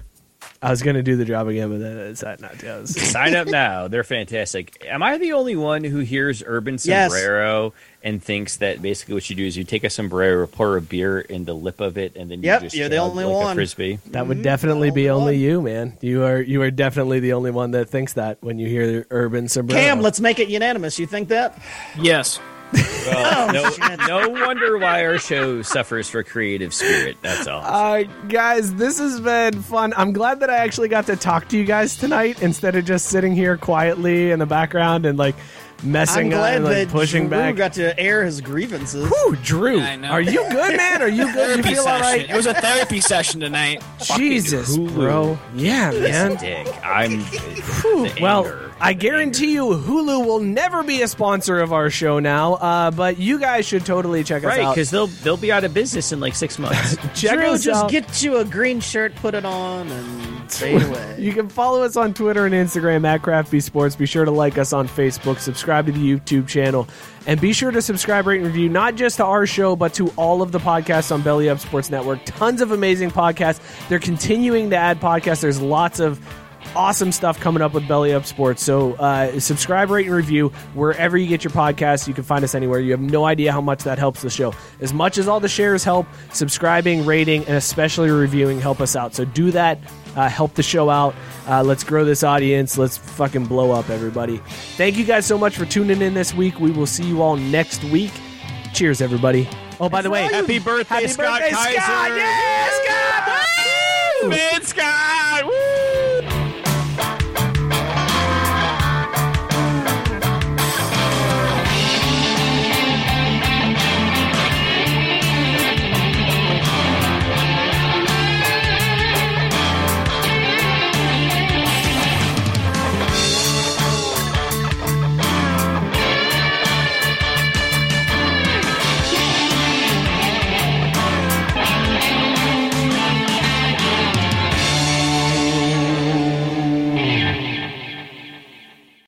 A: I was gonna do the drop again, but then I decided not to. Was-
C: Sign up now. They're fantastic. Am I the only one who hears urban
B: Yes.
C: sombrero and thinks that basically what you do is you take a sombrero, pour a beer in the lip of it, and then you
B: Yep,
C: just
B: you're the only
C: like
B: one.
C: a frisbee?
A: That would mm-hmm, definitely be
B: only
A: only
B: one.
A: you, man. You are you are definitely the only one that thinks that when you hear urban sombrero.
B: Cam, let's make it unanimous. You think that?
E: Yes.
C: Well, no, no wonder why our show suffers for creative spirit. That's all.
A: Uh, guys, this has been fun. I'm glad that I actually got to talk to you guys tonight instead of just sitting here quietly in the background and like
B: I'm
A: messing
B: glad
A: and like,
B: that
A: pushing
B: Drew
A: back.
B: got to air his grievances.
A: Whew, Drew,
E: Yeah, I know.
A: are you good, man? Are you good? You
E: Therapy
A: feel
E: session.
A: right?
E: It was a therapy session tonight.
A: Jesus, bro. Yeah, man.
C: Dick, I'm.
A: Whew.
C: the
A: Well,
C: anger.
A: I guarantee you, Hulu will never be a sponsor of our show now. Uh, but you guys should totally check us
C: Right,
A: out.
C: because they'll they'll be out of business in like six months.
A: Check
B: Drew,
A: us
B: just
A: out.
B: get you a green shirt, put it on, and fade away.
A: You can follow us on Twitter and Instagram at Crafty Sports. Be sure to like us on Facebook, subscribe to the YouTube channel, and be sure to subscribe, rate, and review not just to our show, but to all of the podcasts on Belly Up Sports Network. Tons of amazing podcasts. They're continuing to add podcasts. There's lots of awesome stuff coming up with Belly Up Sports. So uh, subscribe, rate, and review wherever you get your podcasts. You can find us anywhere. You have no idea how much that helps the show. As much as all the shares help, subscribing, rating, and especially reviewing help us out. So do that. Uh, help the show out. Uh, let's grow this audience. Let's fucking blow up, everybody. Thank you guys so much for tuning in this week. We will see you all next week. Cheers, everybody. Oh, by the way,
C: Happy birthday,
A: happy
C: Scott
A: birthday,
C: Kaiser!
A: Scott! Yeah, Scott! Woo!
C: Man, Scott!